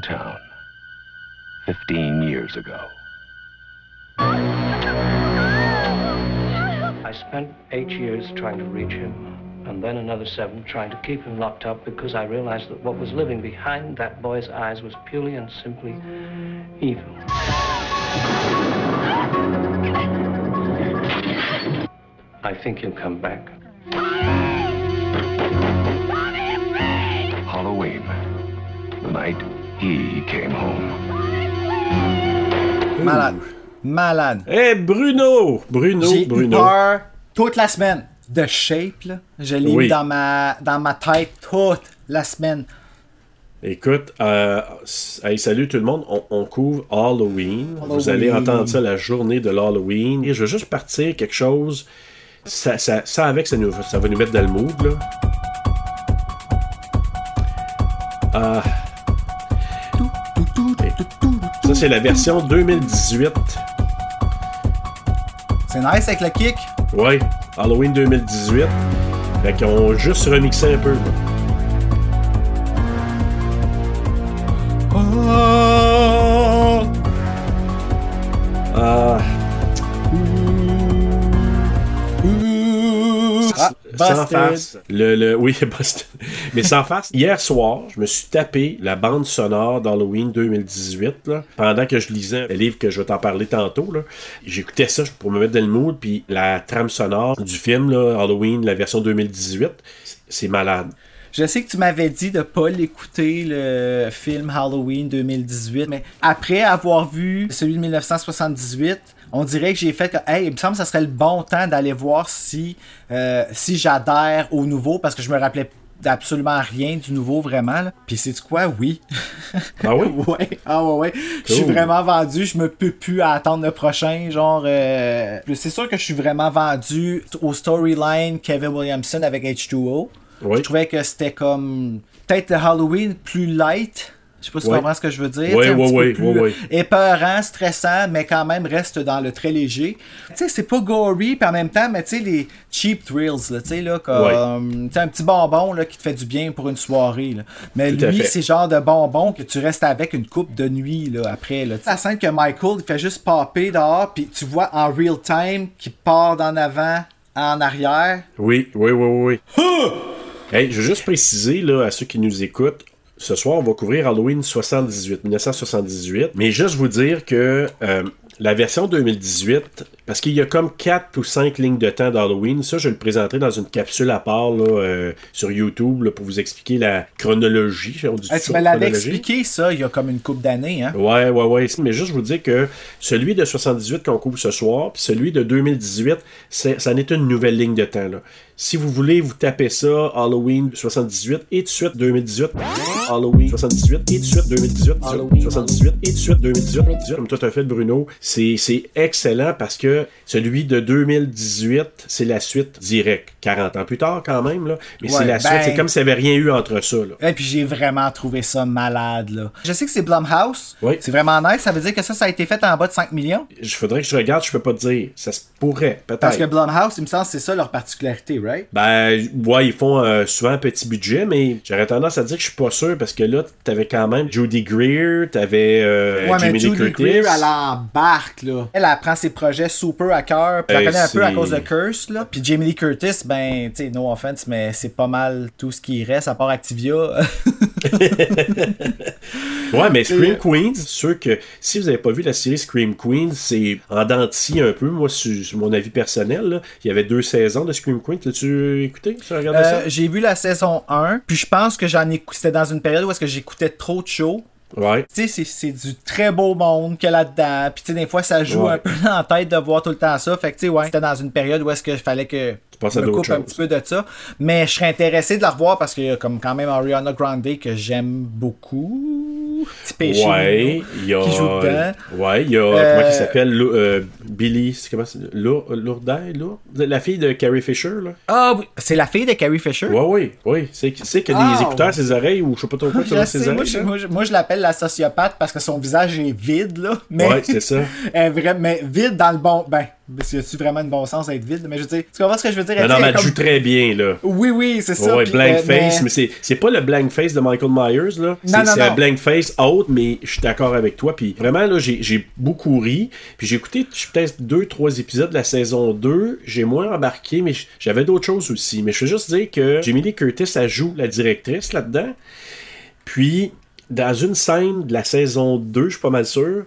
town 15 years ago. I spent eight years trying to reach him, and then another seven trying to keep him locked up because I realized that what was living behind that boy's eyes was purely and simply evil. I think he'll come back. Halloween, the night he came home. Malade. Malade. Eh, Bruno! Bruno, J'ai eu Bruno. peur toute la semaine. De Shape, là. Je l'ai Oui. mis dans ma, dans ma tête toute la semaine. Écoute, euh, hey, salut tout le monde. On, on couvre Halloween. Vous allez entendre ça la journée de l'Halloween. Et je veux juste partir quelque chose. Ça, ça, ça avec, ça, nous, ça va nous mettre dans le mood. Là. Ah. Ça, c'est la version 2018. C'est nice avec le kick. Ouais, Halloween 2018. Fait qu'ils ont juste remixé un peu. Ah. Ah, sans farce. Le, le, oui. Mais sans farce. Hier soir, je me suis tapé la bande sonore d'Halloween 2018. là, pendant que je lisais le livre que je vais t'en parler tantôt. J'écoutais ça pour me mettre dans le mood. Puis la trame sonore du film, là, Halloween, la version 2018, c'est malade. Je sais que tu m'avais dit de pas l'écouter, le film Halloween 2018, mais après avoir vu celui de 1978, on dirait que j'ai fait que, hey, il me semble que ça serait le bon temps d'aller voir si, euh, si j'adhère au nouveau, parce que je me rappelais absolument rien du nouveau vraiment. là. Puis c'est quoi? Oui. Ah oui? ouais. Ah ouais, ouais. Je suis vraiment vendu. Je me peux plus à attendre le prochain. Genre, euh, c'est sûr que je suis vraiment vendu au storyline Kevin Williamson avec H2O. Oui. Je trouvais que c'était comme peut-être le Halloween plus light. Je sais pas si tu Ouais. comprends ce que je veux dire. Ouais, ouais. euh, épeurant, stressant, mais quand même reste dans le très léger. Tu sais, c'est pas gory, puis en même temps, mais tu sais, les cheap thrills, là, tu sais, là, comme tu sais, un petit bonbon là, qui te fait du bien pour une soirée. Là. Mais Tout lui, c'est genre de bonbon que tu restes avec une coupe de nuit là, après. Là. Tu sais, La scène que Michael il fait juste popper dehors, puis tu vois en real time qu'il part d'en avant en arrière. Oui, oui, oui, oui. oui. Hey, je veux juste préciser là, à ceux qui nous écoutent, ce soir, on va couvrir Halloween 78, 1978. Mais juste vous dire que euh, la version 2018, parce qu'il y a comme 4 ou 5 lignes de temps d'Halloween, ça, je le présenterai dans une capsule à part là, euh, sur YouTube là, pour vous expliquer la chronologie. On dit Hey, tu me l'avais expliqué ça il y a comme une couple d'années. Hein? Ouais, ouais, ouais. Mais juste vous dire que celui de 78 qu'on couvre ce soir, puis celui de 2018, c'est, ça n'est une nouvelle ligne de temps. Là. Si vous voulez vous taper ça, Halloween 78 et de suite 2018, Halloween 78 et de suite 2018, Halloween. 78 et de suite 2018, 2018, comme toi t'as fait Bruno, c'est excellent parce que celui de 2018, c'est la suite directe. 40 ans plus tard quand même, là. Mais c'est la suite, ben- c'est comme s'il n'y avait rien eu entre ça. Là. Et puis j'ai vraiment trouvé ça malade là. Je sais que c'est Blumhouse. Oui. C'est vraiment nice. Ça veut dire que ça, ça a été fait en bas de 5 millions? Je faudrait que je regarde, je peux pas te dire. Ça se pourrait, peut-être. Parce que Blumhouse, il me semble que c'est ça leur particularité, right? Ben, ouais, ils font euh, souvent un petit budget, mais j'aurais tendance à dire que je suis pas sûr parce que là, t'avais quand même Judy Greer, t'avais euh, ouais, mais Jamie Lee Judy Curtis. Greer, elle embarque, là. Elle, elle prend ses projets super à cœur, puis Hey, connaît un peu à cause de Curse, là. Puis Jamie Lee Curtis, ben, tu sais, no offense, mais c'est pas mal tout ce qui reste, à part Activia. Ouais, mais Scream Queens, c'est sûr que si vous avez pas vu la série Scream Queens, c'est en denti un peu, moi, sur, mon avis personnel. là. Il y avait deux saisons de Scream Queens. L'as-tu écouté? Euh, j'ai vu la saison 1, puis je pense que j'en ai c'était dans une période où est-ce que j'écoutais trop de shows. Ouais. Tu sais, c'est- du très beau monde a là-dedans. Puis, tu sais, des fois, ça joue Ouais. un peu dans la tête de voir tout le temps ça. Fait que, tu sais, ouais, c'était dans une période où est-ce que fallait que je me coupe un petit peu de ça. Mais je serais intéressé de la revoir parce qu'il y a comme quand même Ariana Grande que j'aime beaucoup. Petit péché. Ouais, il y a. qui joue dedans. Ouais, il y a. Euh, Comment il s'appelle? Lou- euh, Billy. c'est Comment Lour- Lourdes, Lourdes? La fille de Carrie Fisher, là. Ah oui, c'est la fille de Carrie Fisher? Ouais, oui, oui. C'est c'est qu'il y a Ah, des écouteurs à ses oreilles ou je sais pas trop quoi sur ses moi, oreilles. je, moi, je- moi, je l'appelle la sociopathe parce que son visage est vide, là. Mais, Ouais, c'est ça. vrai- mais vide dans le bon. Ben, Parce que tu vraiment de bon sens d'être vide, mais je veux dire, tu comprends ce que je veux dire? Elle non, mais elle joue très bien, là. Oui, oui, c'est ça. Ouais, blank euh, face, mais- mais, c'est, pas le blank face de Michael Myers, là. C'est, Non, non, c'est un blank face haute, mais je suis d'accord avec toi. Puis vraiment, là, j'ai, beaucoup ri. Puis j'ai écouté peut-être deux, trois épisodes de la saison 2. J'ai moins embarqué, mais j'avais d'autres choses aussi. Mais je veux juste dire que Jamie Lee Curtis, elle joue la directrice là-dedans. Puis, dans une scène de la saison 2, je suis pas mal sûr,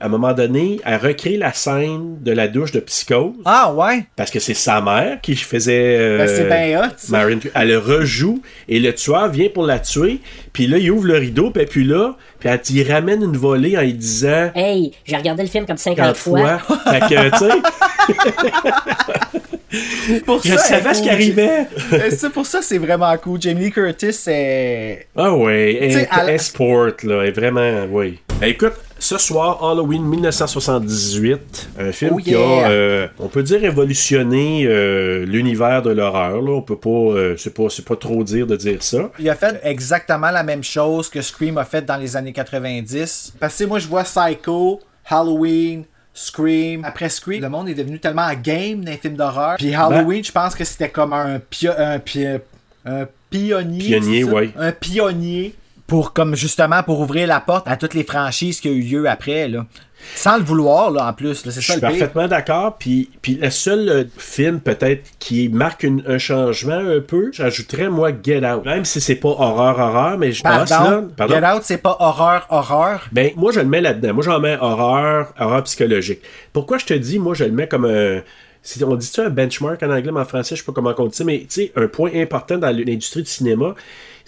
à un moment donné, elle recrée la scène de la douche de psychose. Ah, ouais. Parce que c'est sa mère qui faisait. euh, Ben, c'est bien hot, ça. Marion- elle le rejoue et le tueur vient pour la tuer. Puis là, il ouvre le rideau, puis puis là, puis elle il ramène une volée en lui disant Hey, j'ai regardé le film comme 50 50 fois. fois. fait que, tu sais, Pour je ça, savais ce qui arrivait. Euh, ça, pour ça, c'est vraiment cool. Jamie Lee Curtis, c'est. Ah ouais, elle- elle sport, là, elle est vraiment, oui. Écoute, ce soir, Halloween 1978, un film Oh qui a, euh, on peut dire, révolutionné euh, l'univers de l'horreur. Là. On peut pas, euh, c'est pas, c'est pas trop dire de dire ça. Il a fait exactement la même chose que Scream a fait dans les années 90. Parce que moi, je vois Psycho, Halloween, Scream. Après Scream, le monde est devenu tellement game dans les films d'horreur. Puis Halloween, je pense que c'était comme un, pio- un, pi- un pionnier. Pionnier, ouais. Un pionnier pour comme justement pour ouvrir la porte à toutes les franchises qui ont eu lieu après là. Sans le vouloir là en plus, Je suis parfaitement d'accord. Puis, puis le seul euh, film peut-être qui marque une- un changement un peu, j'ajouterais moi Get Out. Même si c'est pas horreur horreur, mais je pense là. Pardon? Get Out, c'est pas horreur horreur? Ben, moi, je le mets là-dedans. Moi, j'en mets horreur, horreur psychologique. Pourquoi je te dis, moi, je le mets comme un. On dit ça un benchmark en anglais, mais en français, je sais pas comment on dit ça, mais tu sais, un point important dans l'industrie du cinéma,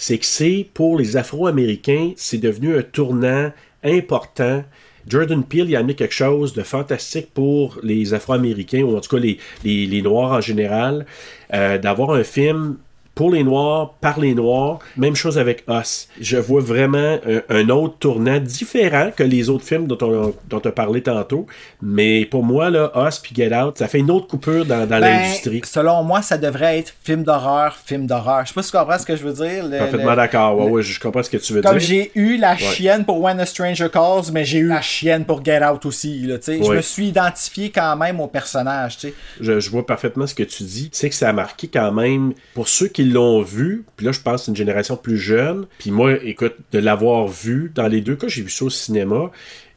c'est que c'est pour les Afro-Américains, c'est devenu un tournant important. Jordan Peele a amené quelque chose de fantastique pour les Afro-Américains, ou en tout cas les, les, les Noirs en général, euh, d'avoir un film pour les Noirs, par les Noirs. Même chose avec Us. Je vois vraiment un, un autre tournant différent que les autres films dont on, dont on a parlé tantôt. Mais pour moi, là, Us puis Get Out, ça fait une autre coupure dans, dans Ben, l'industrie. Selon moi, ça devrait être film d'horreur, film d'horreur. Je sais pas si tu comprends ce que je veux dire. le- Parfaitement le- d'accord. Ouais, ouais, je comprends ce que tu veux Comme dire. j'ai eu la chienne pour When a Stranger Calls, mais j'ai eu la chienne pour Get Out aussi. Là. Je me suis identifié quand même au personnage. Je, je vois parfaitement ce que tu dis. C'est que ça a marqué quand même, pour ceux qui l'ont vu, puis là je pense que c'est une génération plus jeune, puis moi, écoute, de l'avoir vu, dans les deux cas, j'ai vu ça au cinéma,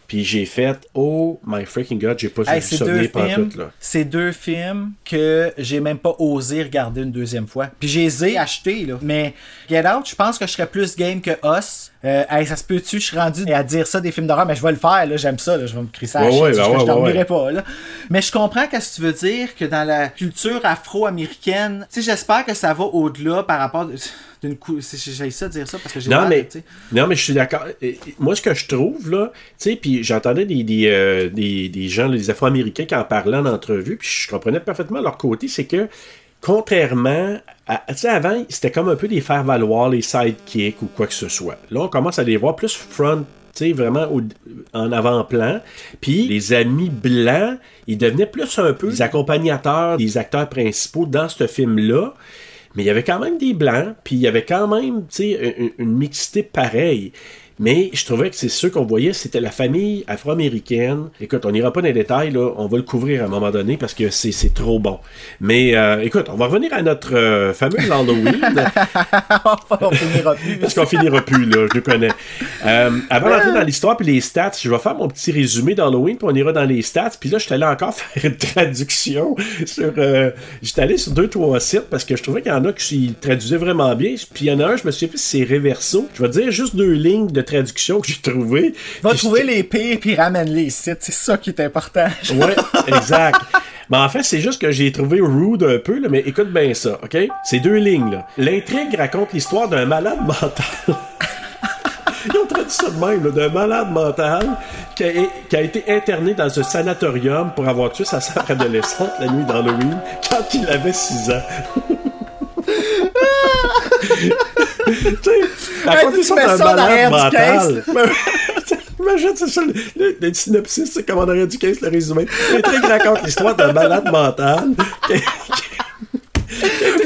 puis j'ai fait, oh my freaking god, j'ai pas Hey, vu venir films, pantoute, là. c'est deux films que j'ai même pas osé regarder une deuxième fois. Puis j'ai les ai achetés là. Mais Get Out, je pense que je serais plus game que Us. Euh, hey, ça se peut-tu, je suis rendu à dire ça des films d'horreur, mais je vais le faire, là, j'aime ça, là, je vais me crisser à la Ouais, ben je dormirai pas, là. Mais je comprends qu'est-ce que tu veux dire, que dans la culture afro-américaine, tu sais, j'espère que ça va au-delà par rapport d'une cou... J'ai ça dire ça parce que j'ai Non mal, mais, non, mais je suis d'accord. Moi, ce que je trouve, là, tu sais, puis j'entendais des, des, euh, des, des gens, des Afro-Américains qui en parlaient en entrevue, puis je comprenais parfaitement leur côté, c'est que, contrairement à. Tu sais, avant, c'était comme un peu des faire-valoir, les sidekicks ou quoi que ce soit. Là, on commence à les voir plus front. vraiment en avant-plan. Puis les amis blancs, ils devenaient plus un peu les accompagnateurs des acteurs principaux dans ce film-là. Mais il y avait quand même des blancs, puis il y avait quand même, une, une mixité pareille. Mais je trouvais que c'est ceux qu'on voyait, c'était la famille afro-américaine. Écoute, on n'ira pas dans les détails, là, on va le couvrir à un moment donné parce que c'est trop bon. Mais euh, écoute, on va revenir à notre euh, fameux Halloween. on finira plus. Parce qu'on finira plus, là, je le connais. Euh, avant d'entrer dans l'histoire puis les stats, je vais faire mon petit résumé d'Halloween, puis on ira dans les stats. Puis là, je suis allé encore faire une traduction sur... J'étais allé sur deux, trois sites parce que je trouvais qu'il y en a qui traduisaient vraiment bien. Puis il y en a un, je me plus si c'est Reverso. Je vais dire juste deux lignes de traduction que j'ai trouvées. Va trouver les pires puis ramène les sites, c'est ça qui est important. Ouais, exact. Mais en fait, c'est juste que j'ai trouvé rude un peu, là, mais écoute bien ça, OK? C'est deux lignes, là. L'intrigue raconte l'histoire d'un malade mental. Ils ont traduit ça de même, d'un malade mental qui a, qui a été interné dans un sanatorium pour avoir tué sa sœur adolescente la nuit d'Halloween quand il avait 6 ans. tu sais, raconte tu mets ça du mental. Imagine, c'est ça, le, le- le synopsis, c'est comme on aurait du 15 le résumé. L'intrigue raconte l'histoire d'un malade mental.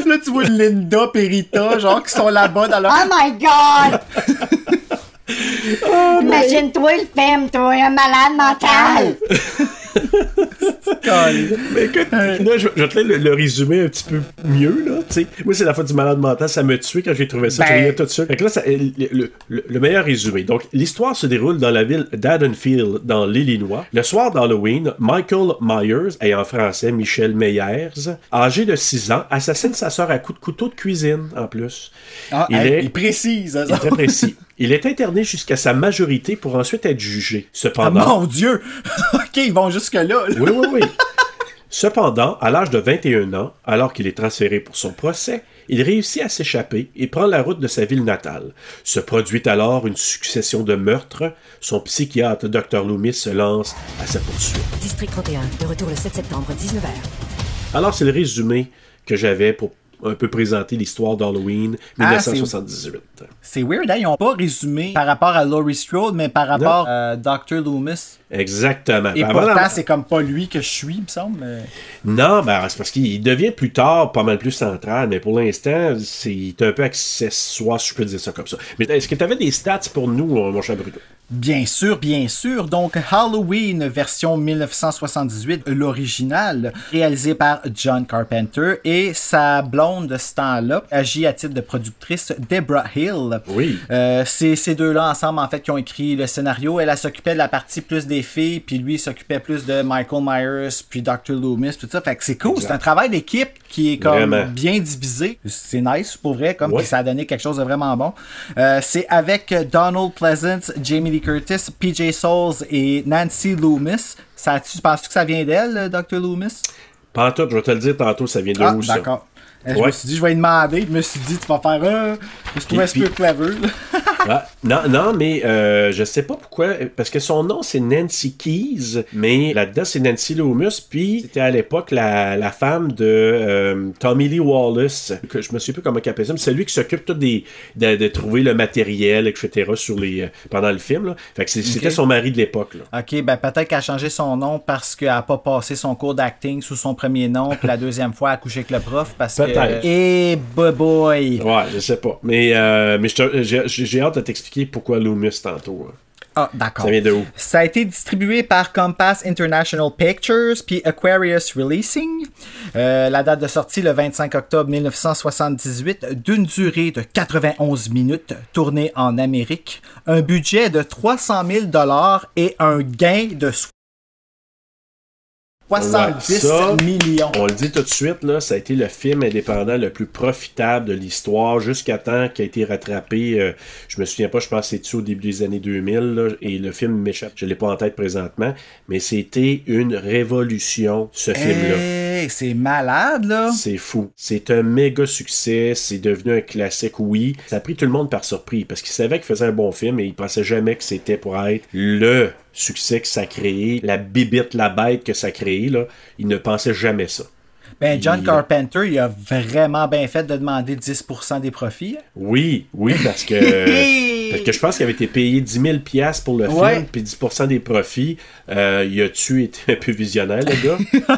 là, tu vois Linda Perita, genre, qui sont là-bas dans leur. Oh my god! Imagine-toi le film, toi, un malade mental! Mais écoute, là, je, je vais te le, le résumer un petit peu mieux, là. tu sais. Moi, c'est la faute du malade mental, ça m'a tué quand j'ai trouvé ça. Ben- Je riais tout de suite. Fait que là, ça- le, le- le- le meilleur résumé. Donc, l'histoire se déroule dans la ville d'Haddonfield, dans l'Illinois. Le soir d'Halloween, Michael Myers, et en français Michel Meyers, âgé de 6 ans, assassine sa sœur à coups de couteau de cuisine, en plus. Ah, il, hey, est, il précise. il est très précis. Il est interné jusqu'à sa majorité pour ensuite être jugé. Ah, Cependant, mon Dieu! ok, ils vont jusque-là. là. oui, oui, oui. Cependant, à l'âge de 21 ans, alors qu'il est transféré pour son procès, il réussit à s'échapper et prend la route de sa ville natale. Se produit alors une succession de meurtres. Son psychiatre, Dr. Loomis, se lance à sa poursuite. District 31, de retour le 7 septembre, 19h. Alors, c'est le résumé que j'avais pour un peu présenter l'histoire d'Halloween Ah, c'est- 1978. C'est weird, hein? Ils n'ont pas résumé par rapport à Laurie Strode, mais par rapport à Dr. Loomis. Exactement. Et Ben, pourtant, c'est comme pas lui que je suis, il me semble. mais- Non, ben, c'est parce qu'il devient plus tard pas mal plus central, mais pour l'instant, c'est un peu accessoire, si je peux dire ça comme ça. Mais est-ce que tu avais des stats pour nous, euh, mon cher Bruno? Bien sûr, bien sûr. Donc, Halloween, version 1978, l'original, réalisé par John Carpenter et sa blonde de ce temps-là agit à titre de productrice, Deborah Hill. Oui. Euh, c'est ces deux-là ensemble, en fait, qui ont écrit le scénario. Elle, elle s'occupait de la partie plus des filles, puis lui s'occupait plus de Michael Myers, puis Dr. Loomis, tout ça. Fait que c'est cool. C'est un travail d'équipe qui est comme Vraiment. bien divisé. C'est nice, pour vrai, comme Ouais. ça a donné quelque chose de vraiment bon. Euh, c'est avec Donald Pleasance, Jamie Lee Curtis, PJ Souls et Nancy Loomis. Ça, tu penses que ça vient d'elle, Dr. Loomis? Pas en tout, je vais te le dire tantôt, ça vient de Ah, où ça? d'accord. Euh, Je me suis dit, je vais lui demander. Je me suis dit, tu vas faire un. Je trouve un Puis- peu clever. là. Ah, non, non, mais euh, je sais pas pourquoi, parce que son nom c'est Nancy Keys, mais là-dedans c'est Nancy Loomis, puis c'était à l'époque la, la femme de euh, Tommy Lee Wallace, que je me souviens plus comment il appelait ça, mais c'est lui qui s'occupe tout des, de, de trouver le matériel, etc. sur les, euh, pendant le film. Là. Fait que c'est- c'était son mari de l'époque. Ok, ben peut-être qu'elle a changé son nom parce qu'elle a pas passé son cours d'acting sous son premier nom, puis la deuxième fois elle a couché avec le prof parce que. Peut-être. Eh, boy boy! Ouais, je sais pas. Mais, euh, mais te- j'ai hâte de t'expliquer pourquoi Loomis tantôt. hein. Ah, d'accord. Ça vient de où? Ça a été distribué par Compass International Pictures puis Aquarius Releasing. Euh, la date de sortie le 25 octobre 1978, d'une durée de 91 minutes, tournée en Amérique, un budget de 300 000 dollars et un gain de 70 ça, millions. On le dit tout de suite, là, ça a été le film indépendant le plus profitable de l'histoire jusqu'à temps qu'il a été rattrapé. euh, je me souviens pas, je pense que c'est au début des années 2000, là, et le film m'échappe, je l'ai pas en tête présentement, mais c'était une révolution, ce film-là. Hey, c'est malade, là. C'est fou. C'est un méga succès. C'est devenu un classique, oui. Ça a pris tout le monde par surprise parce qu'il savait qu'il faisait un bon film et il pensait jamais que c'était pour être le succès que ça a créé, la bibite, la bête que ça a créé. Là. Il ne pensait jamais ça. Ben, John Carpenter, il a vraiment bien fait de demander 10% des profits. Oui, oui, parce que, parce que je pense qu'il avait été payé 10 000 piastres pour le Ouais. film, puis 10% des profits. Euh, il a-tu été un peu visionnaire, le gars?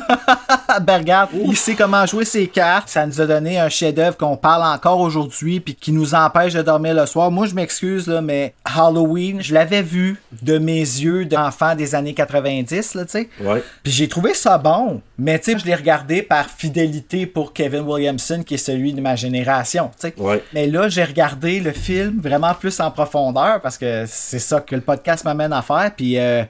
Ben regarde, il sait comment jouer ses cartes. Ça nous a donné un chef-d'œuvre qu'on parle encore aujourd'hui puis qui nous empêche de dormir le soir. Moi, je m'excuse, là, mais Halloween, je l'avais vu de mes yeux d'enfant des années 90, là, tu sais. Ouais. Puis j'ai trouvé ça bon, mais tu sais, je l'ai regardé par fidélité pour Kevin Williamson, qui est celui de ma génération, tu sais. Ouais. Mais là, j'ai regardé le film vraiment plus en profondeur parce que c'est ça que le podcast m'amène à faire. Puis euh,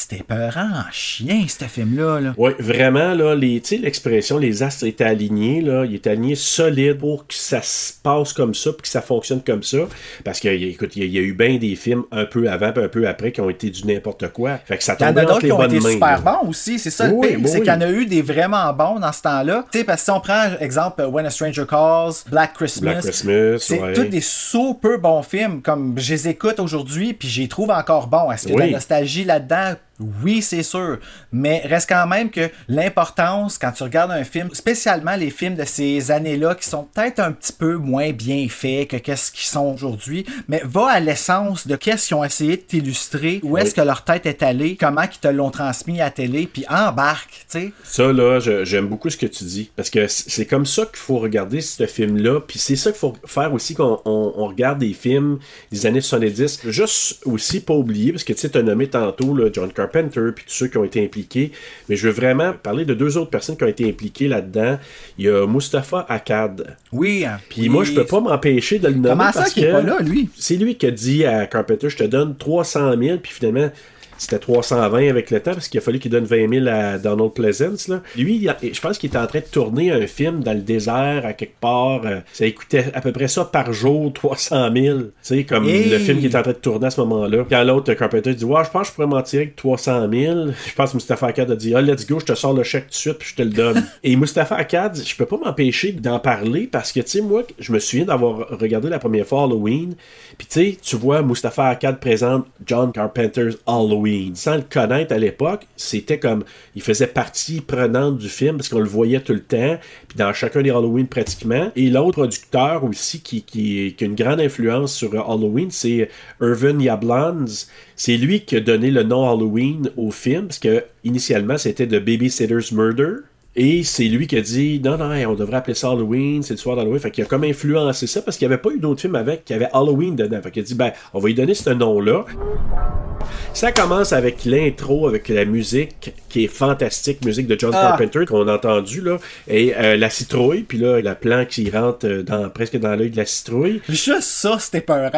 c'était peurant en chien, ce film-là. Là. Oui, vraiment, là, les, l'expression, les astres étaient alignés, là, ils étaient alignés solides pour que ça se passe comme ça, puis que ça fonctionne comme ça. Parce que, écoute, il y, a- il y a eu bien des films un peu avant, puis un peu après, qui ont été du n'importe quoi. Fait que ça Il y en tombait a entre d'autres les qui ont bonnes été mains. super là. bons aussi, c'est ça le Oui, pire, oui, c'est oui. qu'il y en a eu des vraiment bons dans ce temps-là. Tu sais, parce que si on prend exemple When a Stranger Calls, Black Christmas, Black Christmas, c'est ouais. tous des super bons films, comme je les écoute aujourd'hui, puis je les trouve encore bons. Est-ce qu'il y a de Oui. la nostalgie là-dedans? Oui, c'est sûr. Mais reste quand même que l'importance, quand tu regardes un film, spécialement les films de ces années-là qui sont peut-être un petit peu moins bien faits que qu'est-ce qu'ils sont aujourd'hui, mais va à l'essence de qu'est-ce qu'ils ont essayé de t'illustrer, où est-ce Oui. que leur tête est allée, comment ils te l'ont transmis à la télé, puis embarque, tu sais. Ça, là, j'aime beaucoup ce que tu dis. Parce que c'est comme ça qu'il faut regarder ce film-là. Puis c'est ça qu'il faut faire aussi quand on, on regarde des films des années 70. Juste aussi pas oublier, parce que tu sais, tu as nommé tantôt là, John Carpenter. Carpenter, puis tous ceux qui ont été impliqués. Mais je veux vraiment parler de deux autres personnes qui ont été impliquées là-dedans. Il y a Mustapha Akkad. Oui. hein. Puis Oui. moi, je peux pas m'empêcher de le nommer Comment ça parce que est pas là, lui? c'est lui qui a dit à Carpenter, je te donne 300 000, puis finalement, c'était 320 avec le temps, parce qu'il a fallu qu'il donne 20 000 à Donald Pleasance. Là. Lui, il a- je pense qu'il était en train de tourner un film dans le désert, à quelque part. euh, Ça coûtait à peu près ça par jour, 300 000. Tu sais, comme Hey! le film qui était en train de tourner à ce moment-là. Quand l'autre, Carpenter, dit, ouais, je pense que je pourrais m'en tirer avec 300 000. Je pense que Mustafa Akkad a dit, ah, let's go, je te sors le chèque tout de suite, puis je te le donne. Et Mustafa Akkad, je peux pas m'empêcher d'en parler, parce que, tu sais, moi, je me souviens d'avoir regardé la première fois Halloween, puis tu sais, tu vois, Mustafa Akkad présente John Carpenter's Halloween. Sans le connaître à l'époque, c'était comme, il faisait partie prenante du film, parce qu'on le voyait tout le temps, puis dans chacun des Halloween pratiquement. Et l'autre producteur aussi qui, qui, qui a une grande influence sur Halloween, c'est Irvin Yablans. C'est lui qui a donné le nom Halloween au film, parce que initialement c'était The Babysitter's Murder. Et c'est lui qui a dit non, non, on devrait appeler ça Halloween, c'est le soir d'Halloween. Fait qu'il a comme influencé ça parce qu'il n'y avait pas eu d'autres films avec qui avaient Halloween dedans. Fait qu'il a dit ben, on va lui donner ce nom-là. Ça commence avec l'intro, avec la musique qui est fantastique, musique de John Ah. Carpenter qu'on a entendu là, et euh, la citrouille, puis là la plante qui rentre euh, dans, presque dans l'œil de la citrouille. Juste ça, c'était peurant.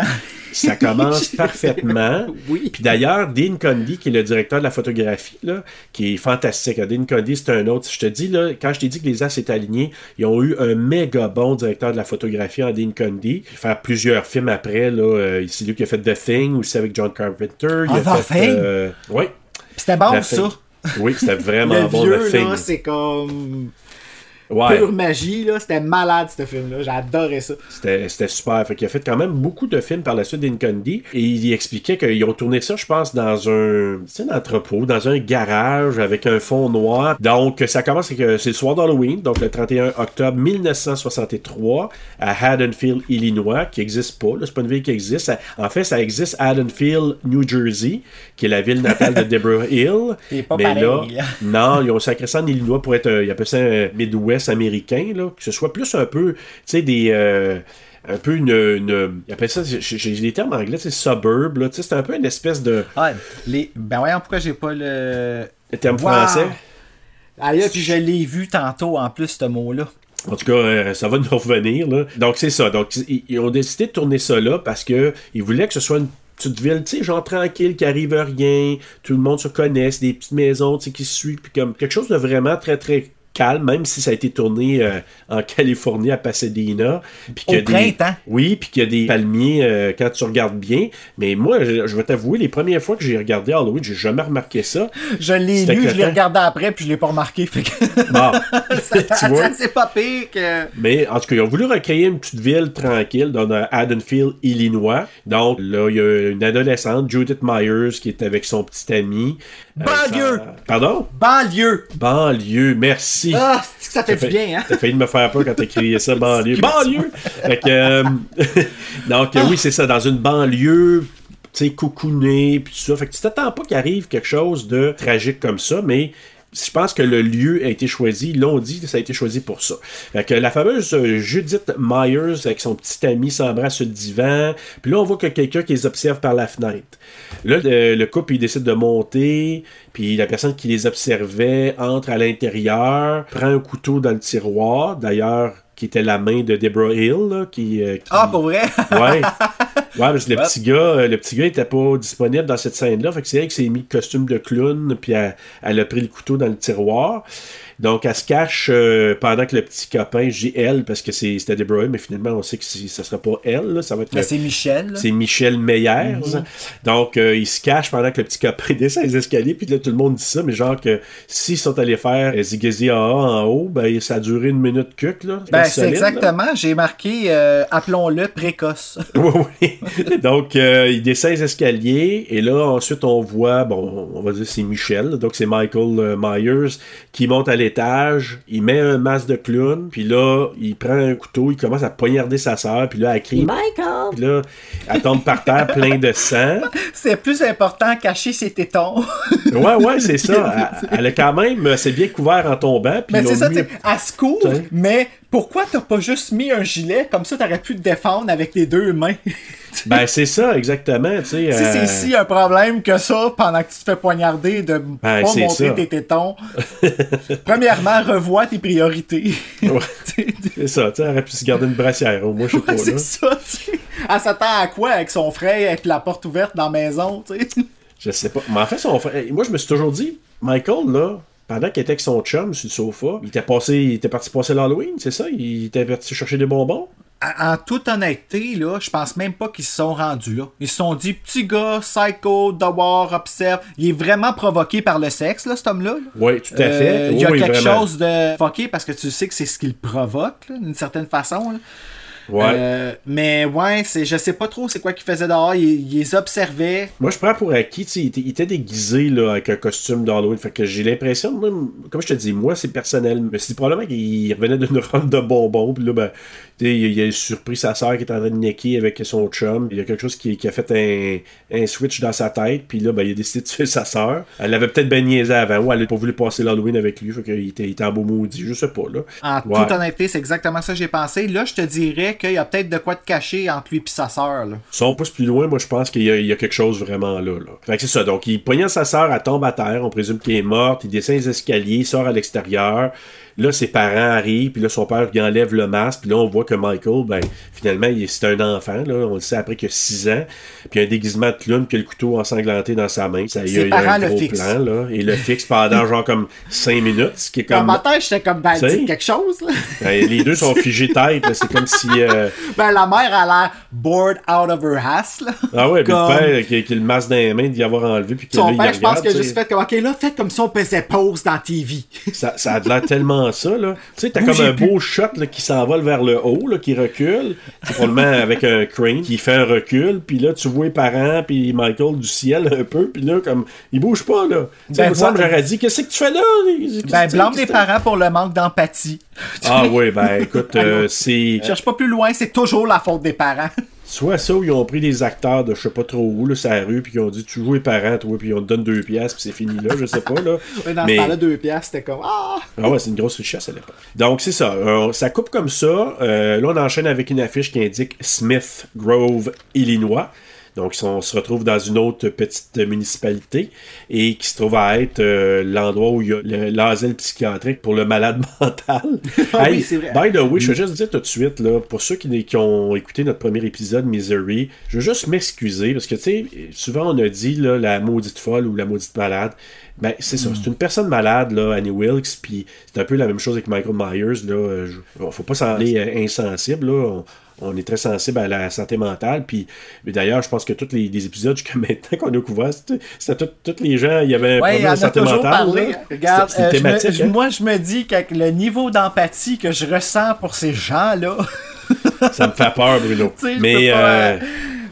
Ça commence parfaitement. Oui. Puis d'ailleurs, Dean Condy, qui est le directeur de la photographie, là, qui est fantastique. Dean Condy, c'est un autre. Je te dis, là, quand je t'ai dit que les As étaient alignés, ils ont eu un méga bon directeur de la photographie en Dean Condy. Il va faire plusieurs films après. Là, euh, c'est lui qui a fait The Thing, aussi avec John Carpenter. Il Ah, a The fait, Thing? euh, oui. Puis C'était bon, ça. Oui, c'était vraiment Le bon, vieux, The Thing. c'est comme... Ouais. Pure magie, là. C'était malade, ce film-là. J'adorais ça. C'était c'était super. Fait qu'il a fait quand même beaucoup de films par la suite d'Incondi. Et il expliquait qu'ils ont tourné ça, je pense, dans un, un entrepôt, dans un garage avec un fond noir. Donc, ça commence avec, euh, c'est le soir d'Halloween, donc le 31 octobre 1963, à Haddonfield, Illinois, qui n'existe pas. C'est pas une ville qui existe. Ça- en fait, ça existe à Haddonfield, New Jersey, qui est la ville natale de Deborah Hill. Mais pareil, là, là. non, ils ont sacré ça en Illinois pour être, euh, ils appellent ça un Midwest américain, là, que ce soit plus un peu, tu sais, des... euh, un peu une, appellent ça, j'ai les termes anglais, c'est suburb, là, tu sais, c'est un peu une espèce de... Les... Ben voyons pourquoi j'ai pas le... Le terme Wow. français. Ah là, puis je l'ai vu tantôt, en plus, ce mot-là. En tout cas, euh, ça va nous revenir. Là. Donc, c'est ça. Donc, ils, ils ont décidé de tourner ça là parce que ils voulaient que ce soit une petite ville, tu sais, genre tranquille, qui arrive à rien, tout le monde se connaisse, des petites maisons, tu sais, qui se suivent, puis comme quelque chose de vraiment très, très calme, même si ça a été tourné euh, en Californie, à Pasadena. Puis des-. Oui, puis qu'il y a des palmiers euh, quand tu regardes bien. Mais moi, je, je vais t'avouer, les premières fois que j'ai regardé Halloween, j'ai jamais remarqué ça. Je l'ai lu, je l'ai regardé après, puis je l'ai pas remarqué. Fait que... Bon, tu vois? ça, c'est pas pire que... Mais en tout cas, ils ont voulu recréer une petite ville tranquille dans Haddonfield, Illinois. Donc là, il y a une adolescente, Judith Myers, qui est avec son petit ami. Euh, Banlieue! ça- Pardon? Banlieue! Banlieue, merci. Ah, c'est que ça fait du bien, hein? T'as failli me faire peur quand t'as crié ça, banlieue. banlieue! Fait que, euh, donc, euh, oui, c'est ça, dans une banlieue, tu sais, coucounée, puis tout ça. Fait que tu t'attends pas qu'il arrive quelque chose de tragique comme ça, mais je pense que le lieu a été choisi. L'ont dit, ça a été choisi pour ça. Fait que la fameuse euh, Judith Myers avec son petit ami s'embrasse sur le divan. Puis là, on voit que quelqu'un qui les observe par la fenêtre. Là, le, le couple, décide de monter. Puis la personne qui les observait entre à l'intérieur, prend un couteau dans le tiroir. D'ailleurs, qui était la main de Deborah Hill, là, qui, euh, qui- Ah, pour vrai? Ouais. Ouais, parce que le petit gars, euh, le petit gars était pas disponible dans cette scène-là. Fait que c'est elle qui s'est mis le costume de clown, puis elle, elle a pris le couteau dans le tiroir. Donc, elle se cache euh, pendant que le petit copain, je dis elle, parce que c'est- c'était Deborah mais finalement, on sait que ça sera pas elle, là, ça va être Ben, c'est Michel. c'est Michel Meyers. Donc, euh, il se cache pendant que le petit copain descend les escaliers. Puis là, tout le monde dit ça. Mais genre que s'ils sont allés faire euh, Zigazzy AA en haut, ben ça a duré une minute cuque. Là. Ben, c'est exactement. J'ai marqué, euh, appelons-le précoce. Oui, oui. Donc, il descend les escaliers. Et là, ensuite, on voit, bon, on va dire c'est Michel. Donc, c'est Michael Myers qui monte à l'étage. Il met un masque de clown. Puis là, il prend un couteau. Il commence à poignarder sa sœur. Puis là, elle crie. Michael! Puis là, elle tombe par terre plein de sang. C'est plus important cacher ses tétons. Ouais, ouais, c'est ça. Elle, elle a quand même, c'est bien couvert en tombant. Puis Mais c'est ça, sais, elle se court, T'sais. mais pourquoi t'as pas juste mis un gilet? Comme ça t'aurais pu te défendre avec les deux mains? Ben, c'est ça, exactement. Tu sais, Si euh, c'est si un problème que ça, pendant que tu te fais poignarder, de Ben, pas c'est montrer ça. tes tétons, premièrement, revois tes priorités. Ouais. C'est ça, tu aurait pu se garder une brassière, au moins, je sais pas. C'est ça. Elle s'attend à quoi avec son frère, avec la porte ouverte dans la maison, tu sais? Je sais pas. Mais en fait, son frère- moi, je me suis toujours dit, Michael, là, pendant qu'il était avec son chum sur le sofa, il était, passé, il était parti passer l'Halloween, c'est ça? Il était parti chercher des bonbons? En en toute honnêteté, là, je pense même pas qu'ils se sont rendus là. Ils se sont dit, petit gars, psycho, devoir, observe. Il est vraiment provoqué par le sexe, là, cet homme-là. là. Oui, tout à Euh, fait. Il y a Oui, quelque vraiment. chose de fucké parce que tu sais que c'est ce qu'il provoque, d'une certaine façon. là. Ouais. Euh, mais ouais, c'est, je sais pas trop c'est quoi qu'il faisait dehors. Il, il les observait. Moi, je prends pour acquis, il était, il était déguisé là, avec un costume d'Halloween. Fait que j'ai l'impression, moi, comme je te dis, moi, c'est personnel. Mais c'est probablement qu'il revenait d'une run de bonbons. Puis là, ben, il, a surpris sa soeur qui était en train de necker avec son chum. Il y a quelque chose qui, qui a fait un, un switch dans sa tête. Puis là, ben, il a décidé de tuer sa soeur. Elle l'avait peut-être bien niaisé avant. Ou elle n'a pas voulu passer l'Halloween avec lui. Fait qu'il était, il était en beau maudit. Je sais pas, là. En Ouais. toute honnêteté, c'est exactement ça que j'ai pensé. Là, je te dirais qu'il y a peut-être de quoi te cacher entre lui et sa sœur. Si on pousse plus loin, moi je pense qu'il y, a- quelque chose vraiment là. c'est ça. Donc il poignarde sa sœur, elle tombe à terre, on présume qu'elle est morte, il descend les escaliers, il sort à l'extérieur. Là, ses parents arrivent, puis là, son père lui enlève le masque, puis là, on voit que Michael, ben, finalement, c'est un enfant, là, on le sait après qu'il a 6 ans, puis un déguisement de clown, puis le couteau ensanglanté dans sa main. Ça, il y a, Ses il y a un le gros plan, là, et le fixe pendant genre comme 5 minutes, ce qui est Dans comme... ma tête, j'étais comme, ben, quelque chose. Là. Ben, les deux sont figés tête, c'est comme si... euh, Ben, la mère a l'air bored out of her ass. Là. Ah ouais, puis Comme- le père qui, qui le masque dans les mains d'y avoir enlevé, puis que Son père, je pense tu sais. juste fait comme, ok, là, faites comme si on faisait pause dans TV. Ça, ça a de l'air tellement ça. Tu sais, t'as comme un pu- beau shot là, qui s'envole vers le haut, là, qui recule. C'est probablement avec un crane qui fait un recul. Puis là, tu vois les parents, puis Michael du ciel un peu. Puis là, comme, il bouge pas, là. Ben, me semble, j'aurais dit, qu'est-ce que tu fais là? Ben, blâme les parents pour le manque d'empathie. Ah oui, ben écoute, euh, c'est Cherche pas plus loin, c'est toujours la faute des parents. Soit ça ou ils ont pris des acteurs de je sais pas trop où, là, sur la rue, puis ils ont dit, tu joues les parents, toi, puis on te donne deux pièces, puis c'est fini là, je sais pas, là. Mais dans Mais- ce temps-là, deux piastres, c'était comme, ah! Ah ouais, c'est une grosse richesse à l'époque. Donc c'est ça. Euh, ça coupe comme ça. Euh, là, on enchaîne avec une affiche qui indique Smith Grove, Illinois. Donc on se retrouve dans une autre petite municipalité et qui se trouve à être euh, l'endroit où il y a le- l'asile psychiatrique pour le malade mental. Ah oui, c'est vrai. By the way, je veux juste dire tout de suite, là, pour ceux qui, qui ont écouté notre premier épisode, Misery, je veux juste m'excuser parce que, tu sais, souvent on a dit là, la maudite folle ou la maudite malade. Ben, c'est ça, c'est une personne malade, là, Annie Wilkes, puis c'est un peu la même chose avec Michael Myers, là. je- faut pas s'en aller euh, insensible, là. On, on est très sensible à la santé mentale, puis d'ailleurs, je pense que tous les, les épisodes jusqu'à maintenant qu'on a couvert, c'était tous les gens, il y avait un Ouais, problème de santé toujours mentale. parlé. Regarde, euh, je me- hein. moi, je me dis qu'avec le niveau d'empathie que je ressens pour ces gens-là, Ça me fait peur, Bruno. Mais pas, euh,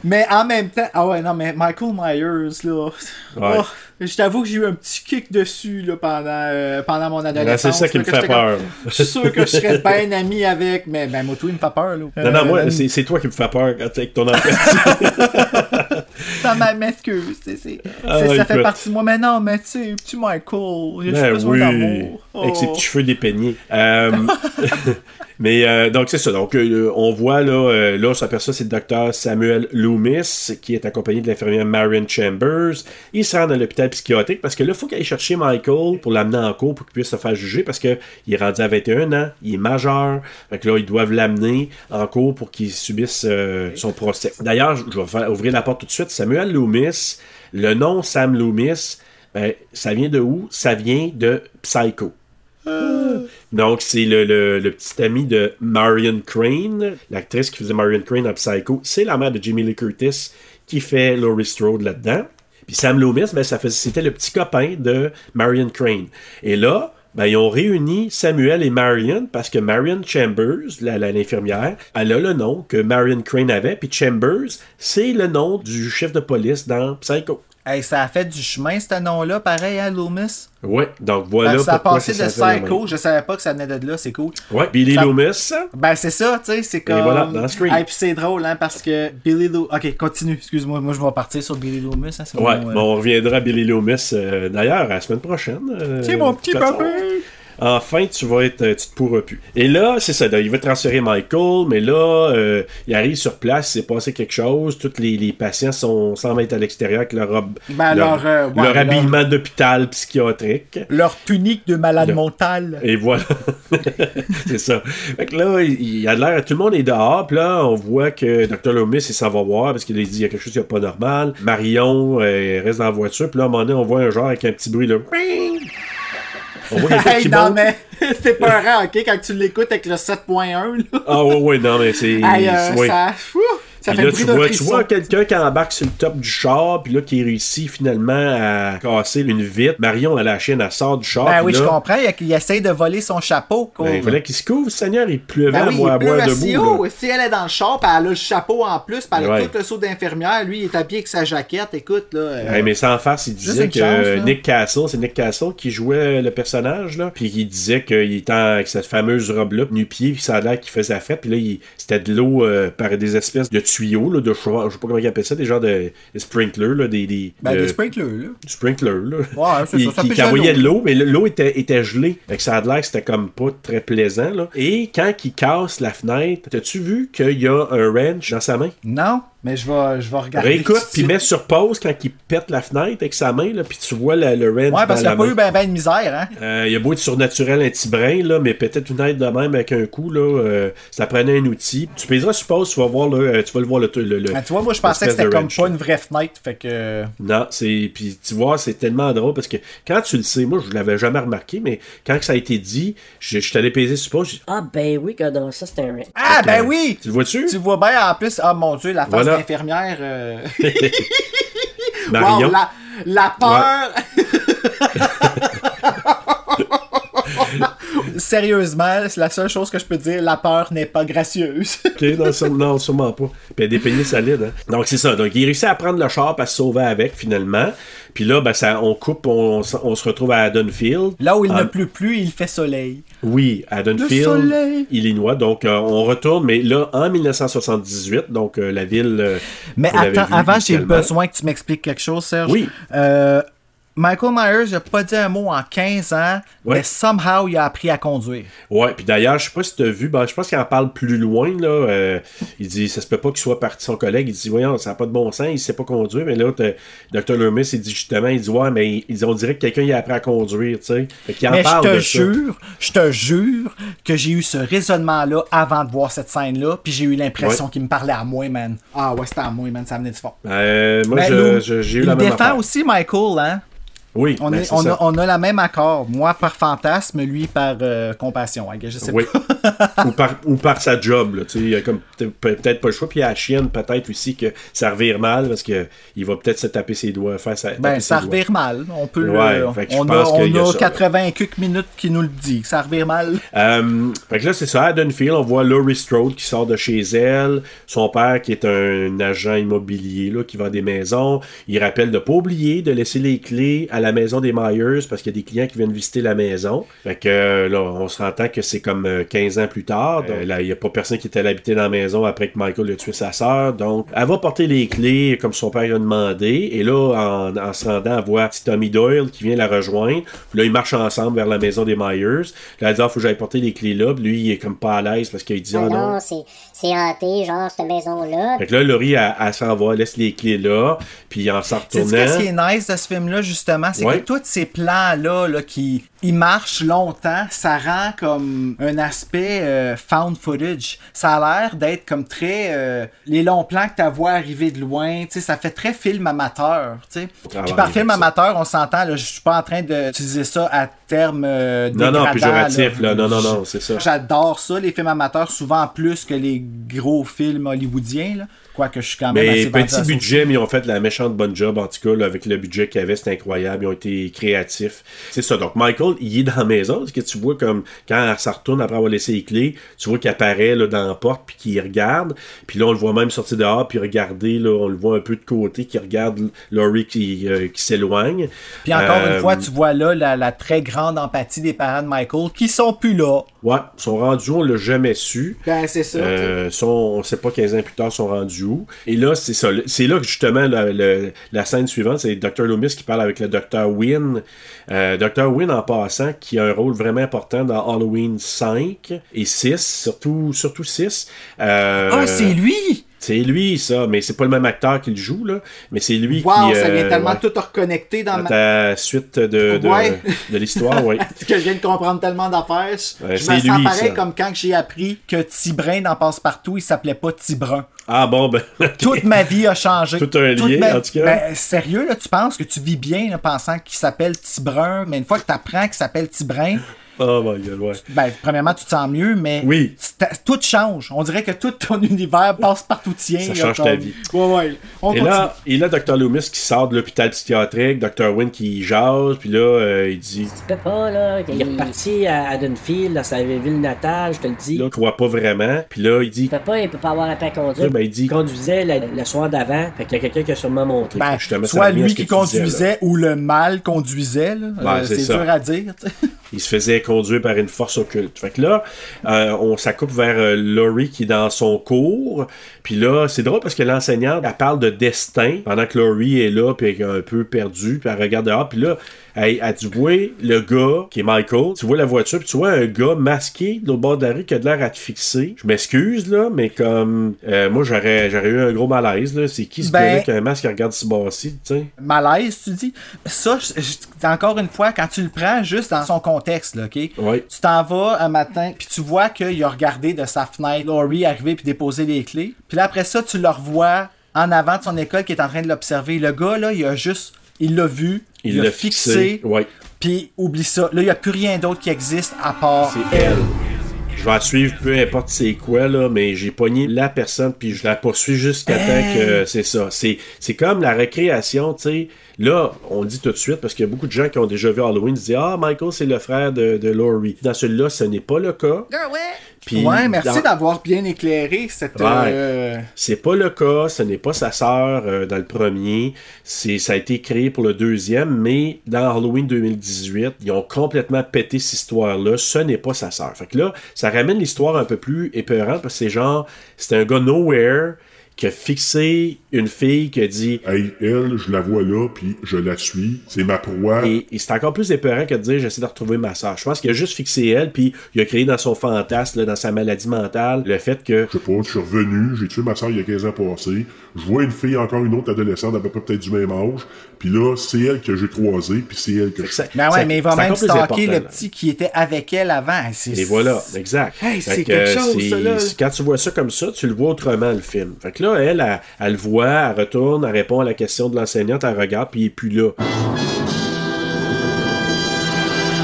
mais en même temps, ah ouais, non, mais Michael Myers, là, Ouais. oh, je t'avoue que j'ai eu un petit kick dessus, là, pendant, euh, pendant mon adolescence. c'est ça qui là, me fait comme, peur. Je suis sûr que je serais bien ami avec, mais ben, moi, tout, il me fait peur, là. Non, non, moi, Euh, c'est c'est toi qui me fais peur avec ton empathie. Ça m'excuse, c'est, c'est, Ah, ça fait partie de moi, mais non, mais tu sais, petit Michael, j'ai Ben besoin oui, d'amour. avec ses Oh. petits cheveux dépeignés. Mais euh, donc c'est ça. Donc euh, on voit là, euh, là on s'aperçoit c'est le docteur Samuel Loomis qui est accompagné de l'infirmière Marion Chambers. Il se rend à l'hôpital psychiatrique parce que là il faut qu'il aille chercher Michael pour l'amener en cours pour qu'il puisse se faire juger parce que il est rendu à 21 ans, il est majeur. Fait que là ils doivent l'amener en cours pour qu'il subisse euh, son procès. D'ailleurs je vais ouvrir la porte tout de suite. Samuel Loomis, le nom Sam Loomis. Ben, ça vient de où? Ça vient de Psycho. Donc, c'est le, petit ami de Marion Crane, l'actrice qui faisait Marion Crane à Psycho. C'est la mère de Jamie Lee Curtis qui fait Laurie Strode là-dedans. Puis Sam Loomis, ben, ça c'était le petit copain de Marion Crane. Et là, ben, ils ont réuni Samuel et Marion parce que Marion Chambers, l'infirmière, elle a le nom que Marion Crane avait. Puis Chambers, c'est le nom du chef de police dans Psycho. Hey, ça a fait du chemin, ce nom-là, pareil, à Loomis? Ouais, donc voilà Ben, ça a passé de Psycho, je savais pas que ça venait de là, c'est cool. Ouais, Billy Ça- Loomis. Ben c'est ça, tu sais, c'est comme... voilà, dans. Et puis c'est drôle, hein, parce que Billy Loomis... Ok, continue, excuse-moi, moi je vais partir sur Billy Loomis. Hein, Ouais, euh, bon, on reviendra à Billy Loomis euh, d'ailleurs la semaine prochaine. euh, C'est mon petit papa! Enfin, tu vas être, euh, tu te pourras plus. Et là, c'est ça, là, il veut transférer Michael, mais là, euh, il arrive sur place, il s'est passé quelque chose, tous les, les patients sont, semblent être à l'extérieur avec leur, robe- Ben, leur, leur, euh, ouais, leur leur- habillement d'hôpital psychiatrique. Leur tunique de malade mental. Et voilà. c'est ça. Fait que là, il il a l'air, tout le monde est dehors, puis là, on voit que Dr. Loomis, il s'en va voir parce qu'il a dit il y a quelque chose qui n'est pas normal. Marion euh, reste dans la voiture, puis là, à un moment donné, on voit un genre avec un petit bruit, là. Hey, non, mais c'était peurant, ok, quand tu l'écoutes avec le 7.1, là. Ah, ouais, ouais, non, mais c'est. Hey, euh, ouais. ça, ça Puis fait là, tu vois, tu vois quelqu'un qui embarque sur le top du char, puis là, qui réussit finalement à casser une vitre. Marion, elle a la chienne, elle sort du char. Ben oui, là, je comprends, il, il essaye de voler son chapeau. quoi. ben, il fallait qu'il se couvre, Seigneur, il pleuvait Ben à oui, boire, à debout. Si elle est dans le char, puis elle a le chapeau en plus, puis elle a Ouais. tout le saut d'infirmière, lui, il est habillé avec sa jaquette, écoute, là. euh, Ouais, mais sans face, il disait que chance. Nick Castle, c'est Nick Castle qui jouait le personnage, là. Puis il disait qu'il était avec cette fameuse robe-là, nu-pied, puis ça a l'air qu'il faisait fête. Puis là, il- c'était de l'eau euh, par des espèces de tuyaux, là, de je sais pas comment ils appellent ça, des genres de, de sprinklers, là, des. des Ben, de- des sprinklers, là. du sprinkler, là. Ouais, c'est Qui- ça, ça qui, qui envoyait de l'eau. mais l'eau était, était gelée. Fait que ça a l'air que c'était comme pas très plaisant, là. Et quand il casse la fenêtre, t'as-tu vu qu'il y a un wrench dans sa main? Non, mais je vais, je vais regarder. Réécoute, puis mets sur pause quand il pète la fenêtre avec sa main, là, puis tu vois le, le Ouais, parce qu'il la a pas main. eu ben, ben de misère, hein. Euh, il y a beau être surnaturel un petit brin, là, mais peut-être une aide de même avec un coup, là, euh, ça prenait un outil. Tu pèseras sur pause, tu vas voir, là, euh, tu vas le voir le... le, le- Ah, tu vois, moi, je pensais que c'était comme wrench, pas une vraie fenêtre, fait que. Non, c'est. Puis tu vois, c'est tellement drôle parce que quand tu le sais, moi je l'avais jamais remarqué, mais quand ça a été dit, je, je t'allais peser sur pause. j'ai dit, Ah, ben oui, que dans ça, c'était un. Ah, ben oui! Tu le vois-tu? Tu vois bien, en plus, ah mon dieu, la face Voilà. D'infirmière. euh, wow, la, la peur. Sérieusement, c'est la seule chose que je peux dire, la peur n'est pas gracieuse. Ok, non, sûrement, non, sûrement pas. Puis elle peignets solides. Hein. Donc c'est ça. Donc il réussit à prendre le char, à se sauver avec finalement. Puis là, ben, ça, on coupe, on, se retrouve à Dunfield. Là où il Ah, ne pleut plus, il fait soleil. Oui, à Dunfield. Illinois. Donc euh, on retourne, mais là en 1978, donc euh, la ville. euh, Mais attends, avant, j'ai besoin que tu m'expliques quelque chose, Serge. Oui. Euh, Michael Myers n'a pas dit un mot en 15 ans, Ouais. mais somehow il a appris à conduire. Ouais, puis d'ailleurs, je sais pas si tu as vu, ben, je pense qu'il en parle plus loin, là. euh, il dit, ça se peut pas qu'il soit parti son collègue. Il dit, voyons, ça n'a pas de bon sens, il sait pas conduire. Mais là, Dr. Loomis, il dit justement, il dit, ouais, mais il dit, on dirait que quelqu'un a appris à conduire, tu sais. Fait qu'il en Mais je te jure, je te jure que j'ai eu ce raisonnement-là avant de voir cette scène-là, puis j'ai eu l'impression qu'il me parlait à moi, man. Ah ouais, c'était à moi, man, ça venait du fond. Euh, moi, j'ai eu il la même défend affaire. aussi Michael, hein. Oui, On, ben, est- on, a, on a la même accord. Moi par fantasme, lui par euh, compassion. Guess, Je sais Oui. pas. ou, par, ou par sa job, là, peut-être pas le choix. Puis à la chienne, peut-être aussi que ça revire mal parce que il va peut-être se taper ses doigts, faire sa, Ben, ça ses doigts. revire mal. On peut le- fait on a, qu'il y a on a ça, 80 et quelques minutes qui nous le dit. Ça revire mal. Euh, fait que là, c'est ça, à Dunfield, on voit Laurie Strode qui sort de chez elle, son père qui est un agent immobilier là, qui vend des maisons. Il rappelle de pas oublier de laisser les clés à la maison des Myers parce qu'il y a des clients qui viennent visiter la maison. Fait que euh, là, on se rend compte que c'est comme euh, 15 ans plus tard. Donc, là, il n'y a pas personne qui était allé habiter dans la maison après que Michael a tué sa sœur. Donc, elle va porter les clés comme son père a demandé. Et là, en, en se rendant, elle voit petit Tommy Doyle qui vient la rejoindre. Puis là, ils marchent ensemble vers la maison des Myers. Là, elle dit, ah, faut que j'aille porter les clés là. Puis lui, il est comme pas à l'aise parce qu'il dit, ah Ah non. non, c'est c'est hanté, genre, cette maison-là. Fait que là, Laurie, elle, elle s'en va, elle laisse les clés là. Puis en s'en C'est ce qui est nice de ce film-là, justement, c'est Ouais. que tous ces plans-là, là, qui ils marchent longtemps, ça rend comme un aspect euh, found footage. Ça a l'air d'être comme très... euh, les longs plans que tu vois arriver de loin, tu sais, ça fait très film amateur, tu sais. Puis par film ça. amateur, on s'entend, là, je suis pas en train d'utiliser ça à terme euh, Non, non, péjoratif, là. Non, non, non, c'est ça. J'adore ça, les films amateurs, souvent plus que les gros films hollywoodiens, là. Quoique je suis quand même Mais assez petit ça budget, mais ils ont fait la méchante bonne job, en tout cas, là, avec le budget qu'il y avait, c'était incroyable. Ils ont été créatifs. C'est ça. Donc, Michael, il est dans la maison. Parce que tu vois, comme, quand se retourne après avoir laissé les clés, tu vois qu'il apparaît, là, dans la porte, puis qu'il regarde. Puis là, on le voit même sortir dehors, puis regarder, là, on le voit un peu de côté, qui regarde Laurie qui, euh, qui s'éloigne. Puis encore Euh, une fois, tu vois là la, la très grande empathie des parents de Michael qui sont plus là. Ouais, ils sont rendus, on l'a jamais su. Ben, c'est ça. Euh, sont, on sait pas 15 ans plus tard sont rendus Et là, c'est ça. C'est là que justement la, scène suivante, c'est Dr. Loomis qui parle avec le Dr. Dr. Wynn. Euh, Dr. Wynn, en passant, qui a un rôle vraiment important dans Halloween 5 et 6, surtout, surtout 6. Euh, Ah, c'est lui! C'est lui, ça, mais c'est pas le même acteur qui le joue, là. Mais c'est lui Wow, qui. ça vient euh, tellement ouais, tout reconnecté dans dans ma... ta suite de, de, Ouais. de l'histoire, oui. que je viens de comprendre tellement d'affaires. Ouais, je c'est me sens pareil ça. comme quand j'ai appris que Tibrin dans Passe-Partout, il s'appelait pas Tibrun. Ah bon, ben. Toute ma vie a changé. Tout un lien, ma- en tout cas. Ben, sérieux, là, tu penses que tu vis bien là, pensant qu'il s'appelle Tibrun, mais une fois que tu apprends qu'il s'appelle Tibrin, Oh my god, ouais. ben, premièrement, tu te sens mieux, mais Oui. tout change. On dirait que tout ton univers passe partout tien. Ça là, change comme- ta vie. Ouais, ouais. On Et continue. là, et là, Dr. Loomis qui sort de l'hôpital psychiatrique, Dr. Wynn qui jase, puis là, euh, il dit Tu peux pas, là. Il est reparti à Haddonfield, dans sa ville natale, je te le dis. là, il croit pas vraiment, puis là, il dit Tu peux pas, il peut pas avoir la paix conduire. là, ben, il dit Il conduisait le, le soir d'avant, fait qu'il y a quelqu'un qui a sûrement montré. Ben, justement, soit lui qui disais, conduisait ou le mal conduisait. là. Euh, c'est dur à dire. tu sais. il se faisait conduire par une force occulte. Fait que là, euh, on s'accoupe vers euh, Laurie qui dans son cours. Puis là, c'est drôle parce que l'enseignante, elle parle de destin pendant que Laurie est là, puis elle est un peu perdue, puis elle regarde dehors. Puis là, elle, elle, tu vois le gars, qui est Michael, tu vois la voiture, puis tu vois un gars masqué de l'autre bord de la rue qui a de l'air à te fixer. Je m'excuse, là, mais comme... euh, moi, j'aurais j'aurais eu un gros malaise, là. C'est qui ce Ben- gars-là qui a un masque qui regarde ce bas-ci, tu sais? malaise, tu dis? Ça, je- je- encore une fois, quand tu le prends juste dans son contexte, là, OK? Ouais. Tu t'en vas un matin, puis tu vois qu'il a regardé de sa fenêtre Laurie arriver puis déposer les clés. Puis là, après ça, tu le revois en avant de son école qui est en train de l'observer. Le gars, là, il a juste... Il l'a vu, il l'a fixé. Ouais. puis oublie ça. Là, il n'y a plus rien d'autre qui existe à part C'est elle. Je vais la suivre, peu importe c'est quoi, là, mais j'ai pogné la personne, puis je la poursuis jusqu'à temps que c'est ça. C'est, c'est comme la récréation, tu sais. Là, on dit tout de suite, parce qu'il y a beaucoup de gens qui ont déjà vu Halloween, ils disent Ah, Michael, c'est le frère de, de Laurie. Dans celui-là, ce n'est pas le cas. Puis Ouais, merci dans- d'avoir bien éclairé cette... Ouais. euh, C'est pas le cas, ce n'est pas sa sœur euh, dans le premier. C'est, ça a été créé pour le deuxième, mais dans Halloween 2018, ils ont complètement pété cette histoire-là. Ce n'est pas sa sœur. Fait que là, ça ramène l'histoire un peu plus épeurante parce que c'est genre, c'est un gars nowhere qui a fixé une fille qui a dit Hey, elle, je la vois là, puis je la suis. C'est ma proie. Et, et c'est encore plus épeurant que de dire j'essaie de retrouver ma soeur. Je pense qu'il a juste fixé elle, puis il a créé dans son fantasme, là, dans sa maladie mentale, le fait que Je sais pas, je suis revenu, j'ai tué ma soeur il y a 15 ans passés. Je vois une fille, encore une autre adolescente, à peu près peut-être du même âge. Puis là, c'est elle que j'ai croisée, puis c'est elle que je Ben ouais, ça- mais il va même stalker le là. petit qui était avec elle avant. C'est- Et voilà, exact. Hey, c'est que, quelque chose, ça, là. Quand tu vois ça comme ça, tu le vois autrement, le film. Fait que là, elle, elle, elle le voit, elle retourne, elle répond à la question de l'enseignante, elle regarde, puis il est plus là.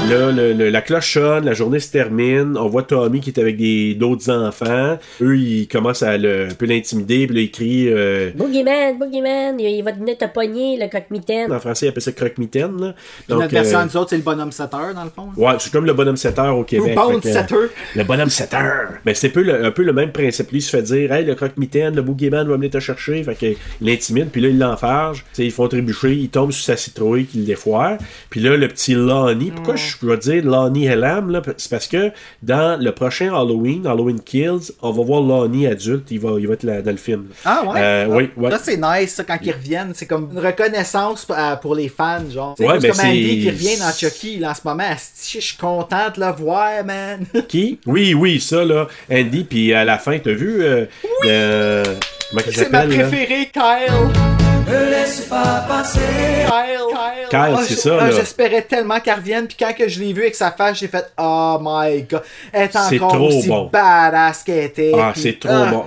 Là, le- le- la cloche sonne, la journée se termine. On voit Tommy qui est avec des d'autres enfants. Eux, ils commencent à le- un peu l'intimider. Puis là, ils crient. euh, Boogeyman, Boogeyman, il il va venir te pogner, le coq-mitaine. en français, ils appellent ça croque-mitaine. là. Notre Donc, version, euh, nous autres, c'est le bonhomme 7 heures, dans le fond. Ouais, c'est comme le bonhomme 7 heures au Québec. Que, euh, 7 heures. Le bonhomme 7 heures. Mais c'est un peu, le, un peu le même principe. Lui, il se fait dire, hey, le croque-mitaine, le boogeyman va venir te chercher. Fait qu'il l'intimide, puis là, il l'enfarge. Tu sais, ils font trébucher, il tombe sur sa citrouille qu'il défoire. Puis là, le petit Lonnie, pourquoi je dois dire Lonnie Hellam? C'est parce que dans le prochain Halloween, Halloween Kills, on va voir Lonnie adulte, il va, il va être là- dans le film. Ah ouais? Euh, oui, ouais. Là, c'est nice, ça, quand ils reviennent. C'est comme une reconnaissance euh, pour les fans, genre. C'est Ouais, ben, comme Andy c'est- qui revient dans Chucky, là, en ce moment. Je suis content de le voir, man. Qui? Oui, oui, ça, là. Andy, puis à la fin, t'as vu? Euh, euh, comment il C'est ma là? préférée, Kyle. Kyle, Kyle. Kyle, Ah, c'est je- ça, ah, là. J'espérais tellement qu'elle revienne, puis quand que je l'ai vu avec sa face, j'ai fait Oh my god. Elle est C'est encore trop aussi bon. badass qu'elle était. Ah, c'est trop ah, bon.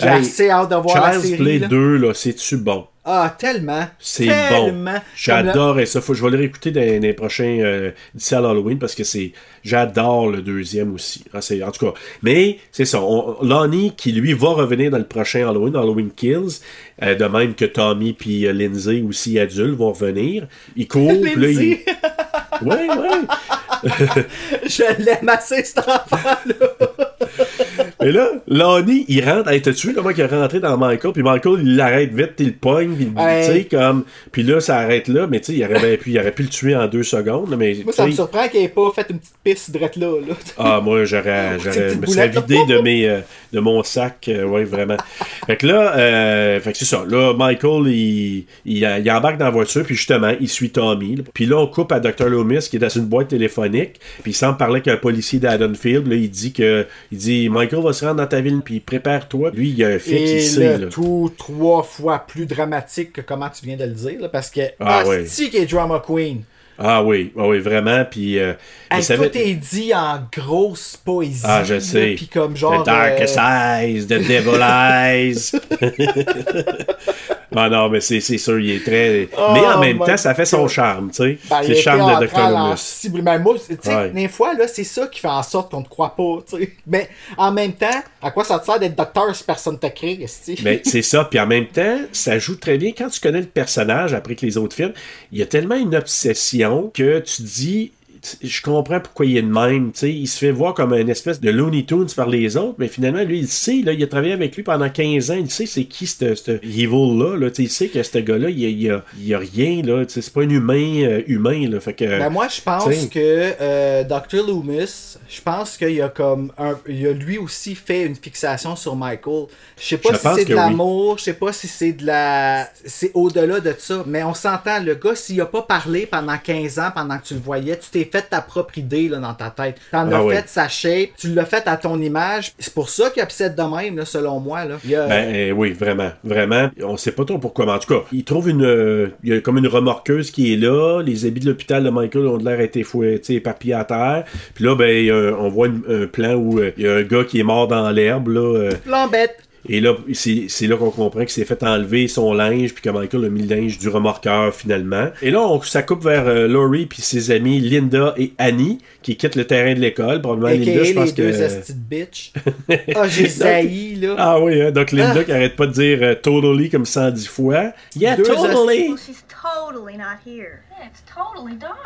J'ai Hey, assez hâte de voir la série. Play là. 2, là, c'est-tu bon? Ah, tellement. C'est bon. J'adore ça. Faut, je vais le réécouter dans, dans les prochains euh, d'ici à Halloween parce que c'est. J'adore le deuxième aussi. Ah, en tout cas. Mais c'est ça. On, Lonnie qui lui va revenir dans le prochain Halloween, Halloween Kills. euh, de même que Tommy puis euh, Lindsay aussi adultes vont revenir. Ils courent. là, ils-. Ouais, ouais. Je l'aime assez, cet enfant-là. Et là, Lonnie, il rentre. Hey, t'as-tu vu comment il est rentré dans Michael? Puis Michael, il l'arrête vite, il le pogne. Puis, tu sais, comme. Puis là, ça arrête là. Mais tu sais, il aurait, il aurait pu le tuer en deux secondes. Mais, Moi, ça me surprend qu'il ait pas fait une petite piste drette là. là. Ah, moi, j'aurais, j'aurais, me serais vidé de mes, euh, de mon sac, euh, ouais, vraiment. Fait que là, euh, fait que c'est ça. Là, Michael, il, il, il embarque dans la voiture, puis justement, il suit Tommy. là. Puis là, on coupe à Dr. Loomis, qui est dans une boîte téléphonique, puis il semble parler avec un policier d'Haddonfield. Là, il dit que, il dit, Michael va se rendre dans ta ville, puis prépare-toi. Lui, il y a un fait Et qu'il sait, là. tout trois fois plus dramatique que comment tu viens de le dire, là, parce que Ah, ouais. c'est qui est drama queen. Ah oui, ah oui, vraiment, puis... euh, il Hey, Tout est dit en grosse poésie. Ah, je sais. Puis comme genre. The darkest euh, eyes, the devil eyes. ah non, mais c'est c'est sûr, il est très. Oh mais en même my temps, ça fait son charme, tu sais. ben, c'est le charme de Dr. Loomis. cible. Mais moi, tu sais, Ouais. des fois, là, c'est ça qui fait en sorte qu'on te croit pas, tu sais. Mais en même temps, à quoi ça te sert d'être docteur si personne te crée? Mais c'est ça, puis en même temps, ça joue très bien. Quand tu connais le personnage après que les autres films, il y a tellement une obsession que tu dis. Je comprends pourquoi il est de même. tu sais. Il se fait voir comme une espèce de Looney Tunes par les autres, mais finalement, lui, il sait, là, il a travaillé avec lui pendant 15 ans, il sait c'est qui ce evil-là. Là, tu sais, il sait que ce gars-là, il il a- il a rien. là, tu sais, C'est pas un humain euh, humain. Là, fait que, Ben moi, je pense T'sais. que euh, Dr. Loomis, je pense qu'il a comme un, il a lui aussi fait une fixation sur Michael. Je sais pas si c'est de l'amour, je sais pas si c'est de la, c'est au-delà de ça. Mais on s'entend, le gars, s'il a pas parlé pendant 15 ans, pendant que tu le voyais, tu t'es fait ta propre idée là, dans ta tête. T'en Ah as oui. fait sa shape, tu l'as fait à ton image. C'est pour ça qu'il obsède de même, là, selon moi. Là. Il y a- Ben euh, oui, vraiment, vraiment. On sait pas trop pourquoi, mais en tout cas, il trouve une, euh, il y a comme une remorqueuse qui est là. Les habits de l'hôpital de Michael ont de l'air été fouettés, éparpillés à terre. Puis là, ben, a un- on voit une- un plan où euh, il y a un gars qui est mort dans l'herbe là. euh, Plan bête. Et là, c'est là qu'on comprend qu'il s'est fait enlever son linge, puis que Michael a mis le linge du remorqueur finalement. Et là, on, ça coupe vers euh, Laurie puis ses amis Linda et Annie qui quittent le terrain de l'école. Probablement AKA Linda, je pense les deux que. de bitch. Ah, j'ai zaï, là. Ah oui, hein, donc Linda Ah. qui arrête pas de dire euh, totally comme 110 fois. Yeah, Deux totally! Well, she's totally not here. It's totally dark.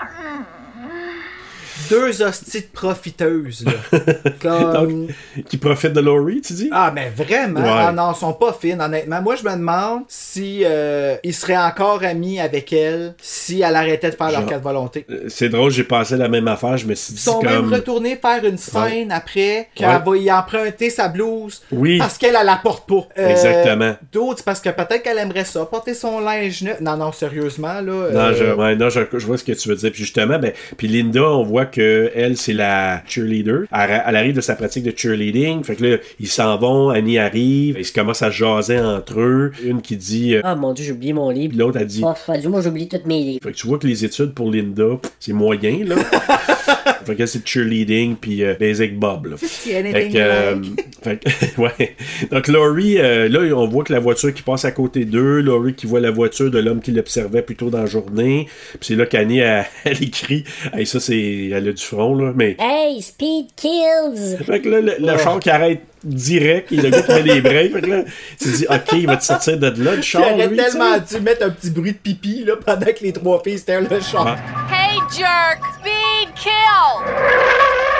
Deux hosties de profiteuses, là. Comme... Qui profite de Laurie, tu dis? Ah, mais vraiment? Ouais. Ah non, elles sont pas fines, honnêtement. Moi, je me demande si euh, il serait encore ami avec elle si elle arrêtait de faire leur Genre- quatre volontés. Euh, C'est drôle, j'ai pensé la même affaire, je me suis Ils dit sont même comme... retournés faire une scène après qu'elle Ouais. va y emprunter sa blouse Oui. parce qu'elle, elle la porte pas. Euh, Exactement. D'autres, parce que peut-être qu'elle aimerait ça, porter son linge neuf. Non, non, sérieusement, là. Non, je, non je, je vois ce que tu veux dire. Puis justement, ben, puis Linda, on voit que elle, c'est la cheerleader. Elle, elle arrive de sa pratique de cheerleading. Fait que là, ils s'en vont, Annie arrive, ils commencent à jaser entre eux. Une qui dit, euh, Ah mon dieu, j'ai oublié mon livre. l'autre a dit. Oh, fallait- moi j'oublie tous mes livres. Fait que tu vois que les études pour Linda, c'est moyen, là. fait que c'est cheerleading, puis euh, Basic Bob, là. Fait que, euh, fait que- ouais. Donc, Laurie, euh, là, on voit que la voiture qui passe à côté d'eux, Laurie qui voit la voiture de l'homme qui l'observait plus tôt dans la journée. Puis c'est là qu'Annie, elle, elle écrit. Hey, ça, c'est. Elle a du front, là. Mais. Hey, speed kills! Fait que là, le, le char qui arrête direct, et le gars qui met les breaks. Fait que là, tu te dis, OK, il va te sortir de là, le char. sais. tellement dû mettre un petit bruit de pipi là, pendant que les trois filles étaient le char. Hey, jerk! Speed kill!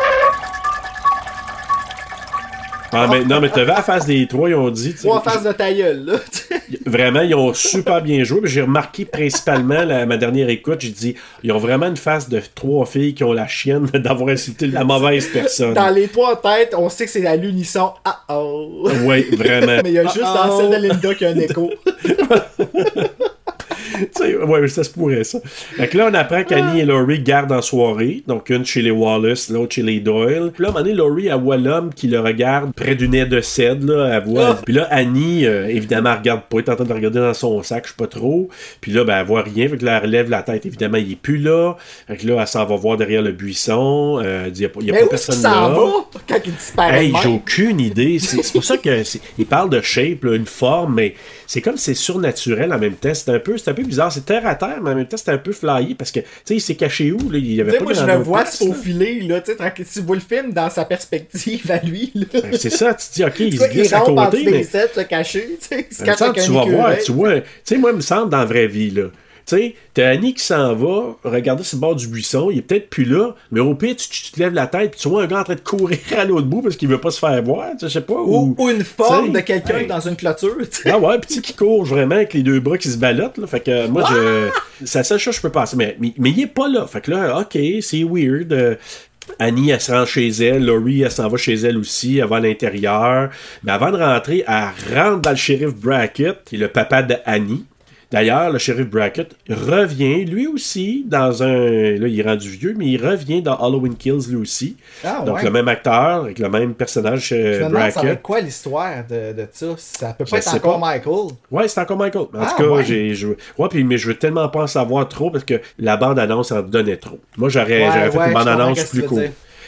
Ah, mais, non, mais t'avais la face des trois, ils ont dit. Trois faces de ta gueule, là. Vraiment, ils ont super bien joué. J'ai remarqué principalement, la- ma dernière écoute, j'ai dit, ils ont vraiment une face de trois filles qui ont la chienne d'avoir insulté la mauvaise personne. Dans les trois têtes, on sait que c'est à l'unisson. Ah oh! Oui, vraiment. Mais il y a juste Ah, dans oh. celle de Linda qui a un écho. Sais, ouais, ça se pourrait, ça. Fait que là, on apprend qu'Annie et Laurie gardent en soirée. Donc, une chez les Wallace, l'autre chez les Doyle. Puis là, à un moment donné, Laurie, elle voit l'homme qui le regarde près du nez de cèdre, là. Elle voit... Puis là, Annie, euh, évidemment, elle regarde pas. Elle est en train de regarder dans son sac, je sais pas trop. Puis là, ben, elle voit rien. Fait que là, elle relève la tête. Évidemment, il est plus là. Fait que là, elle s'en va voir derrière le buisson. Euh, il y a pas, il y a Mais pas où est-ce qu'il personne là. va quand il disparaît Hey, j'ai aucune idée. C'est pour ça que il parle de shape, là, une forme, mais c'est comme c'est surnaturel en même temps. C'est un peu, c'est un peu bizarre. C'est terre à terre, mais en même temps c'est un peu flyé parce que tu sais, il s'est caché où là? Il y avait pas moi, je le vois place, se là. faufiler, là, tu sais. Tu vois le film dans sa perspective à lui, là. Ben, C'est ça. Tu te dis ok, il se il glisse à côté, dessous mais se cacher, tu sais, il il tu vas voir, tu vois. Tu sais, moi, il me semble dans la vraie vie là. Tu sais, t'as Annie qui s'en va, regarder sur le bord du buisson, il est peut-être plus là, mais au pire, tu, tu te lèves la tête, puis tu vois un gars en train de courir à l'autre bout parce qu'il veut pas se faire voir, tu sais, je sais pas. Ou, ou une forme de quelqu'un hey. dans une clôture. tu sais. Ah ouais, sais, qui court vraiment avec les deux bras qui se ballottent, là. Fait que moi, je. C'est la seule chose que je peux passer. Mais, mais, mais il est pas là. Fait que là, ok, c'est weird. Euh, Annie, elle se rend chez elle. Laurie, elle s'en va chez elle aussi. Elle va à l'intérieur. Mais avant de rentrer, elle rentre dans le shérif Brackett, qui est le papa de Annie. D'ailleurs, le shérif Brackett revient, lui aussi, dans un. Là, il est rendu vieux, mais il revient dans Halloween Kills, lui aussi. Ah, Donc, ouais. le même acteur, avec le même personnage chez Je me demande, ça va Brackett. être quoi l'histoire de, de ça? Ça peut Je pas être encore pas. Michael. Ouais, c'est encore Michael. En Ah, tout cas, ouais. j'ai, je, ouais, puis, mais je veux tellement pas en savoir trop parce que la bande-annonce en donnait trop. Moi, j'aurais, Ouais, fait une bande-annonce plus courte.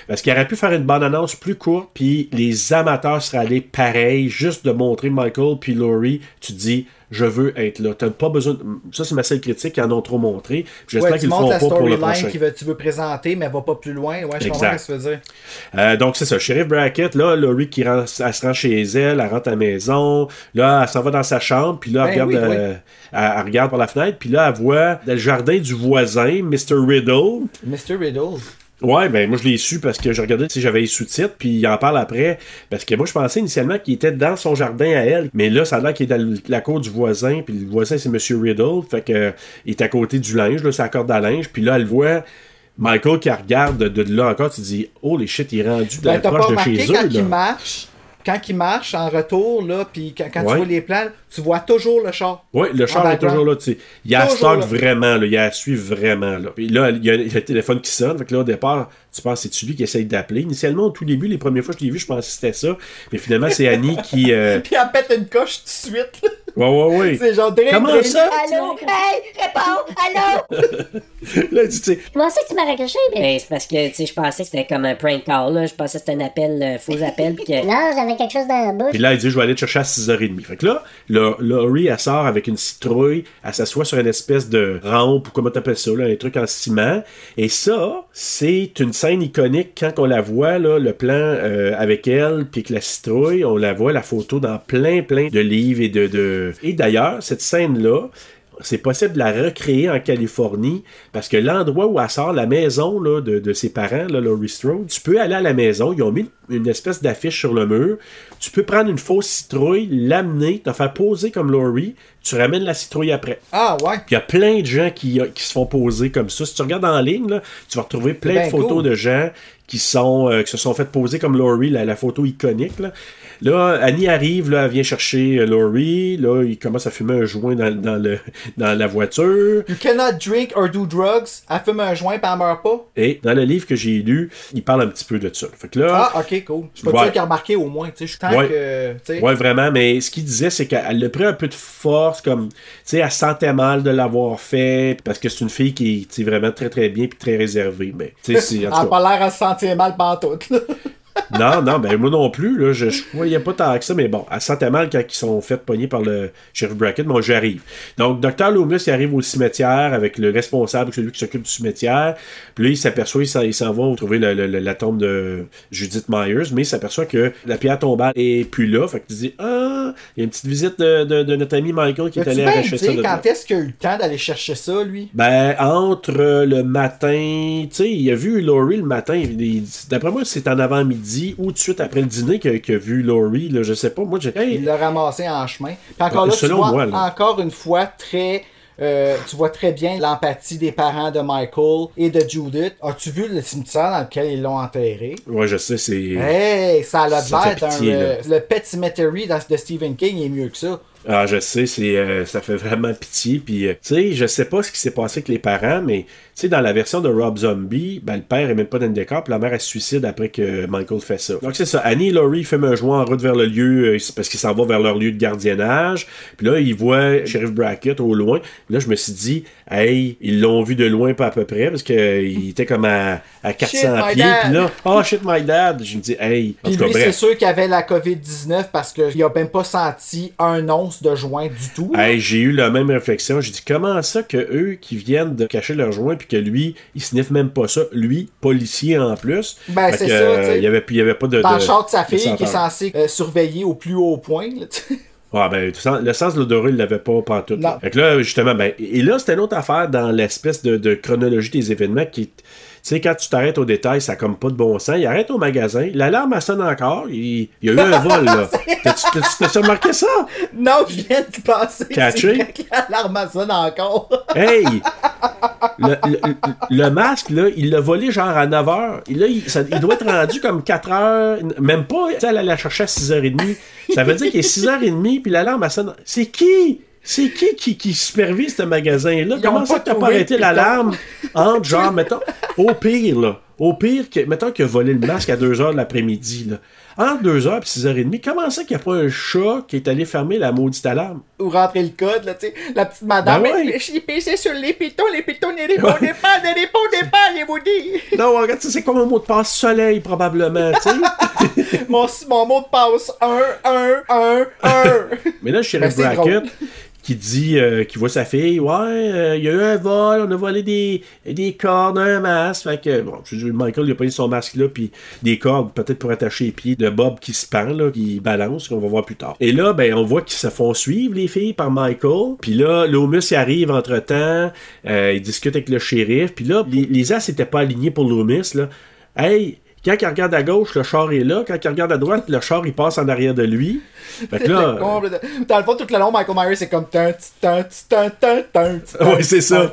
Parce qu'il aurait pu faire une bande-annonce plus courte, puis les amateurs seraient allés pareil, juste de montrer Michael puis Laurie. Tu te dis, je veux être là. T'as pas besoin. de- Ça, c'est ma seule critique, ils en ont trop montré. J'espère Ouais, qu'ils le feront pas pour le prochain. veut- tu veux présenter, mais va pas plus loin. Ouais, je comprends ce que tu veux dire. Euh, donc, c'est ça. Sheriff Brackett, là, Laurie qui rend, elle se rend chez elle, elle rentre à la maison. Là, elle s'en va dans sa chambre, puis là, elle, Ben regarde, oui, euh, elle, elle regarde par la fenêtre, puis là, elle voit le jardin du voisin, Mr. Riddle. Mr. Riddle. Ouais, ben moi je l'ai su parce que je regardais si j'avais les sous-titres, puis il en parle après. Parce que moi je pensais initialement qu'il était dans son jardin à elle, mais là ça a l'air qu'il est dans la cour du voisin, puis le voisin c'est Monsieur Riddle, fait que il est à côté du linge, là, sa corde à linge, puis là elle voit Michael qui regarde de, de là encore, tu dis oh les shit, il est rendu Ben, dans- t'as pas proche de chez quand eux. il là. marche, quand il marche en retour, là, puis quand, quand Ouais. tu vois les plans, tu vois toujours le char. Oui, le char est toujours là, tu sais. Il y a stock vraiment, là. Il y a suivre vraiment, là. Puis là, il y a le téléphone qui sonne. Fait que là, au départ, tu penses que c'est lui qui essaye d'appeler. Initialement, au tout début, les premières fois que je l'ai vu, je pensais que c'était ça. Mais finalement, c'est Annie qui. euh, Puis elle pète une coche tout de suite. Ouais, ouais, ouais. C'est genre drink, Comment drink. ça? Allô? Hey, réponds! Allô? Là, tu sais. Je pensais que tu m'as raccroché, mais. Ben, c'est parce que, tu sais, je pensais que c'était comme un prank call, là. Je pensais que c'était un appel, euh, faux appel, pis que... Non, j'avais quelque chose dans la bouche. Puis là, il dit, je vais aller te chercher à 6h30. Fait que là, là, Laurie, elle sort avec une citrouille, elle s'assoit sur une espèce de rampe, ou comment t'appelles ça, là, un truc en ciment. Et ça, c'est une scène iconique quand on la voit, là, le plan euh, avec elle, puis que la citrouille, on la voit, la photo, dans plein, plein de livres et de... de... Et d'ailleurs, cette scène-là, c'est possible de la recréer en Californie parce que l'endroit où elle sort, la maison là, de, de ses parents, là, Laurie Strode, tu peux aller à la maison, ils ont mis une espèce d'affiche sur le mur, tu peux prendre une fausse citrouille, l'amener, te faire poser comme Laurie, tu ramènes la citrouille après. Ah ouais. Il y a plein de gens qui, qui se font poser comme ça. Si tu regardes en ligne, là, tu vas retrouver plein de photos cool. de gens qui, sont, euh, qui se sont fait poser comme Laurie, la, la photo iconique. Là. Là, Annie arrive, là, elle vient chercher euh, Laurie. Là, il commence à fumer un joint dans, dans, le, dans la voiture. You cannot drink or do drugs. Elle fume un joint pis elle meurt pas. Et dans le livre que j'ai lu, il parle un petit peu de ça. Fait que là, Ah, ok, cool. Je peux Ouais. dire qu'il a remarqué au moins. Tu sais, je suis tant Ouais. que. Ouais, vraiment, mais ce qu'il disait, c'est qu'elle a pris un peu de force, comme, tu sais, elle sentait mal de l'avoir fait, parce que c'est une fille qui est vraiment très très bien puis très réservée. Mais, tu sais, c'est- Elle en a tout cas, pas l'air à se sentir mal pantoute. non, non, ben moi non plus, là, je, je voyais pas tant que ça, mais bon, elle sentait mal quand ils sont fait pogner par le sheriff Brackett, mais j'arrive. Donc, Dr. Loomis, il arrive au cimetière avec le responsable, celui qui s'occupe du cimetière, puis là, il s'aperçoit, il s'en- va trouver la tombe de Judith Myers, mais il s'aperçoit que la pierre tombale est plus là, fait qu'il dit, ah, il y a une petite visite de, de- de notre ami Michael qui est allé arracher ça quand est-ce qu'il a eu le temps d'aller chercher ça, lui? Ben, entre le matin, tu sais, il a vu Laurie le matin. D'après moi, c'est en avant-midi ou tout de suite après le dîner qu'il a, vu Laurie. Là, je sais pas. Moi, j'ai. Hey, Il l'a ramassé en chemin. Puis encore là, tu vois moi, là. encore une fois très. euh, tu vois très bien l'empathie des parents de Michael et de Judith. As-tu vu le cimetière dans lequel ils l'ont enterré? ouais, je sais, c'est. Hey, ça a l'air d'un. euh, le Pet Cemetery de Stephen King est mieux que ça. Ah, je sais, c'est, euh, ça fait vraiment pitié. Puis, euh, tu sais, je sais pas ce qui s'est passé avec les parents, mais, tu sais, dans la version de Rob Zombie, ben, le père est même pas dans le décor, puis la mère, elle se suicide après que Michael fait ça. Donc, c'est ça. Annie et Laurie fument un joint en route vers le lieu, euh, parce qu'ils s'en vont vers leur lieu de gardiennage. Puis là, ils voient Sheriff Brackett au loin. Puis là, je me suis dit, hey, ils l'ont vu de loin, pas à peu près, parce qu'il était comme à, à 400 Shit, my pieds. Puis là, oh shit, my dad. Je me dis, hey, Puis lui, c'est sûr qu'il avait la COVID-19 parce qu'il a même pas senti un once de joint du tout. Hey, j'ai eu la même réflexion. J'ai dit comment ça que eux qui viennent de cacher leur joint puis que lui, il sniffe même pas ça? Lui, policier en plus. Ben, c'est ça, tu sais. Il y avait, il y avait pas de. dans de- le char de sa de fille qui est senteur. censé euh, surveiller au plus haut point. là. Ah ben, le sens de l'odorat, il l'avait pas pantoute. Non. là. Fait que là, justement, ben, et là, c'était une autre affaire dans l'espèce de, de chronologie des événements qui. Tu sais, quand tu t'arrêtes au détail, ça comme pas de bon sens. Il arrête au magasin, l'alarme elle sonne encore, il, il y a eu un vol, là. T'as-tu remarqué ça? Non, je viens de passer. Catché? L'alarme sonne encore. Hey! Le, le- le- le masque, là, il l'a volé genre à 9h. Il, là, il, ça- il doit être rendu comme 4h, même pas. Tu sais, elle allait la chercher à 6h30. Ça veut dire qu'il est 6h30, puis l'alarme, elle sonne. C'est qui? C'est qui qui, qui supervise ce magasin-là? Comment ça que t'as pas arrêté l'alarme? Entre, genre, mettons, au pire, là, au pire, que, mettons qu'il a volé le masque à 2h de l'après-midi, là. Entre 2h et 6h30, comment ça qu'il n'y a pas un chat qui est allé fermer la maudite alarme? Ou rentrer le code, là, tu sais. La petite madame. Ben ouais. J'ai pissé sur les pitons, les pitons ne répondaient pas, ne répondaient pas, les maudits. Non, regarde, c'est comme un mot de passe soleil, probablement, tu sais. Mon, mon mot de passe 1, 1, 1, 1. Mais là, Ben, shérif c'est Brackett drôle. Qui dit, euh, qui voit sa fille, ouais, euh, il y a eu un vol, on a volé des, des cordes, un masque. Fait que, bon, Michael, il a eu son masque là, puis des cordes, peut-être pour attacher les pieds de Bob qui se pend, là, qui balance, qu'on va voir plus tard. Et là, ben, on voit qu'ils se font suivre, les filles, par Michael. Puis là, Loomis, arrive entre-temps, euh, il discute avec le shérif. Puis là, les, les as n'étaient pas alignés pour Loomis, là. Hey, quand il regarde à gauche, le char est là. Quand il regarde à droite, le char, il passe en arrière de lui. Fait que là... De- Dans le fond, tout le long, Michael Myers, c'est comme. Ouais, c'est ça.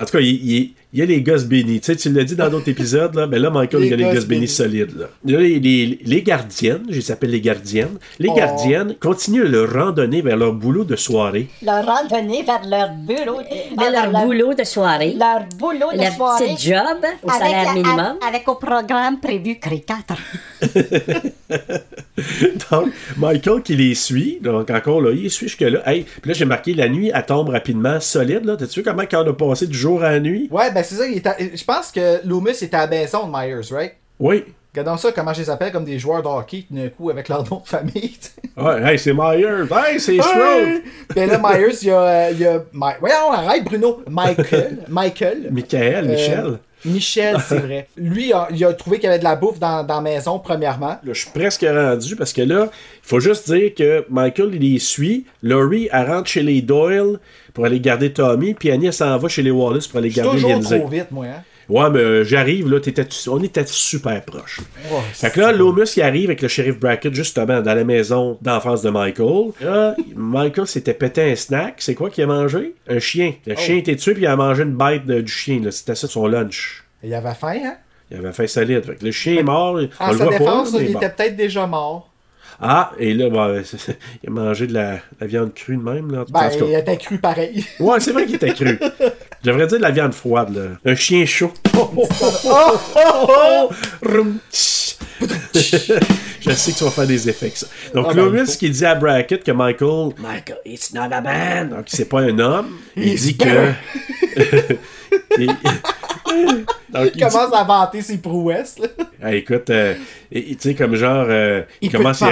En tout cas, il, il- il y a les gosses bénis. Tu sais, tu l'as dit dans d'autres épisodes, là, ben là, Michael, il y a les gosses bénis bénis. solides. Là. Il y a les, les- les gardiennes, je les appelle les gardiennes. Les Oh. gardiennes continuent leur randonnée vers leur boulot de soirée. Leur randonnée vers leur bureau. Vers leur boulot de soirée. Leur boulot de Leur soirée. petit job au avec salaire la- minimum. Avec au programme prévu CRE 4. Donc, Michael qui les suit, donc encore là, il les suit jusque-là. Hey, puis là, j'ai marqué la nuit, elle tombe rapidement, solide. là. T'as-tu vu comment on a passé du jour à la nuit? Ouais, ben c'est ça. il est à- Je pense que Loomis était à maison de Myers, right? Oui. Regardons ça, comment je les appelle comme des joueurs de hockey, tout d'un coup, avec leur nom de famille. Ouais, hey, c'est Myers. Hey, c'est Hey! Strode. Ben là, Myers, il y a. euh, il y a Voyons, arrête, Bruno. Michael. Michael. Michael, Euh, Michel. Michel, c'est vrai. Lui, il a, il a trouvé qu'il y avait de la bouffe dans, dans la maison, premièrement. Là, je suis presque rendu parce que là, il faut juste dire que Michael, il les suit. Laurie, elle rentre chez les Doyle pour aller garder Tommy. Puis Annie, elle s'en va chez les Wallace pour aller Je garder toujours Lindsay. trop vite, moi. Hein? Ouais, mais euh, j'arrive, là, on était super proches. Oh, Fait que là, Loomis, il arrive avec le shérif Brackett, justement, dans la maison d'enfance de Michael. Là, Michael s'était pété un snack. C'est quoi qu'il a mangé? Un chien. Le Oh. chien était tué, puis il a mangé une bête de- du chien. C'était ça son lunch. Il avait faim, hein? Il avait faim solide. Fait que le chien est mort. on En le sa voit défense, pas, il était peut-être déjà mort. Ah, et là, il a mangé de la, la viande crue de même. Là. Ben, il était cru pareil. Ouais, c'est vrai qu'il était cru. Je devrais dire de la viande froide, là. Un chien chaud. Rum, tch. Je sais que tu vas faire des effets avec ça. Donc, Ah, ben, Loomis faut. qui dit à Brackett que Michael, Michael, it's not a man. donc c'est pas un homme, il dit que. Il- Donc, Il il dit- commence à vanter ses prouesses. Là. Ah, écoute, euh, tu sais, comme genre, euh, il, Il commence à.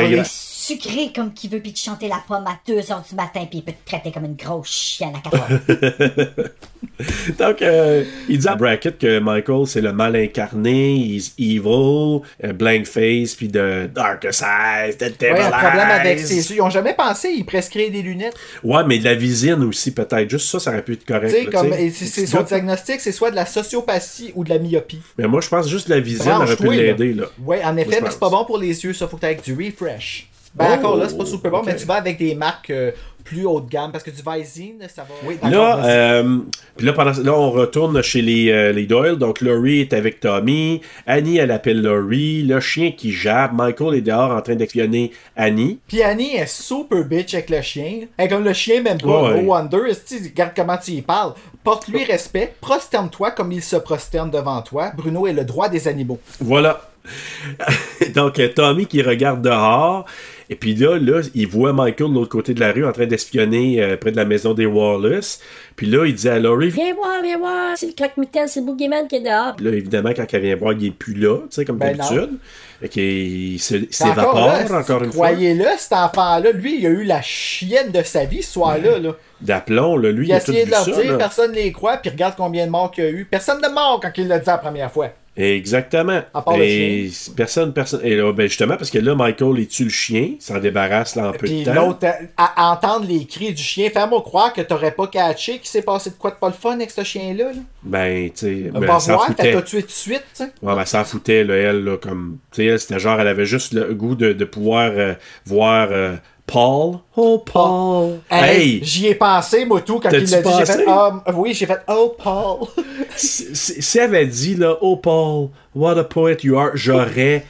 Sucré comme qui veut, puis te chanter la pomme à 2 h du matin, puis il peut te traiter comme une grosse chienne à 4 heures. Donc, euh, il dit à Brackett que Michael, c'est le mal incarné, he's evil, euh, blank face, puis de darkest eyes, the devil Ouais, un problème avec ses yeux. Ils ont jamais pensé, ils prescrivent des lunettes. Ouais, mais de la visine aussi, peut-être. Juste ça, ça aurait pu être correct. Tu sais, là, comme, tu et c'est- c'est son diagnostic, c'est soit de la sociopathie ou de la myopie. Mais moi, je pense juste que la visine aurait pu l'aider, là. Ouais, en Moi, effet, je mais c'est pas bon pour les yeux, ça. Faut que t'aies avec du refresh. Ben, Oh, encore là, c'est pas super bon, mais tu vas avec des marques euh, plus haut de gamme parce que du Visine, ça va. Oui, Là, euh, puis là, pendant, là, on retourne chez les, euh, les Doyle. Donc, Laurie est avec Tommy. Annie, elle appelle Laurie. Le chien qui jappe. Michael est dehors en train d'espionner Annie. Puis Annie est super bitch avec le chien. Elle est comme le chien, même pas. Ouais. Wonder. esti, Regarde comment tu y parles. Porte-lui respect. Prosterne-toi comme il se prosterne devant toi. Bruno est le droit des animaux. Voilà. Donc, euh, Tommy qui regarde dehors. Et puis là, là, il voit Michael de l'autre côté de la rue en train d'espionner euh, près de la maison des Wallace. Puis là, il dit à Laurie. Viens voir, viens voir. C'est le croque-mitaine, c'est le boogeyman qui est dehors. Puis là, évidemment, quand elle vient voir, il est plus là, tu sais, comme Ben d'habitude. Fait qu'il s'évapore là, encore, une fois. Croyez-le, cet enfant-là, lui, il a eu la chienne de sa vie ce soir-là. Là. D'aplomb, là, lui, Il il a a tout essayé de leur ça. dire, là. personne ne les croit, puis regarde combien de morts qu'il y a eu. Personne de mort quand il l'a dit la première fois. Exactement. À part le et personne, personne. Et là, ben justement, parce que là, Michael, il tue le chien, s'en débarrasse là en peu de temps. l'autre, à, à entendre les cris du chien, fais-moi croire que t'aurais pas catché qu'il s'est passé de quoi de pas le fun avec ce chien-là. Là. Ben, tu sais, ben, Va elle s'en voir, t'as tué tout de suite, tu sais. Ouais, ben, s'en foutait, là, elle, là, comme. Tu sais, c'était genre, elle avait juste le goût de, de pouvoir euh, voir euh, Paul. Oh, Paul. Hey! J'y ai pensé, moi, tout, quand il l'a dit. J'ai fait, ah, oui, j'ai fait, oh, Paul. si, si- si elle avait dit, là, oh, Paul, what a poet you are, j'aurais.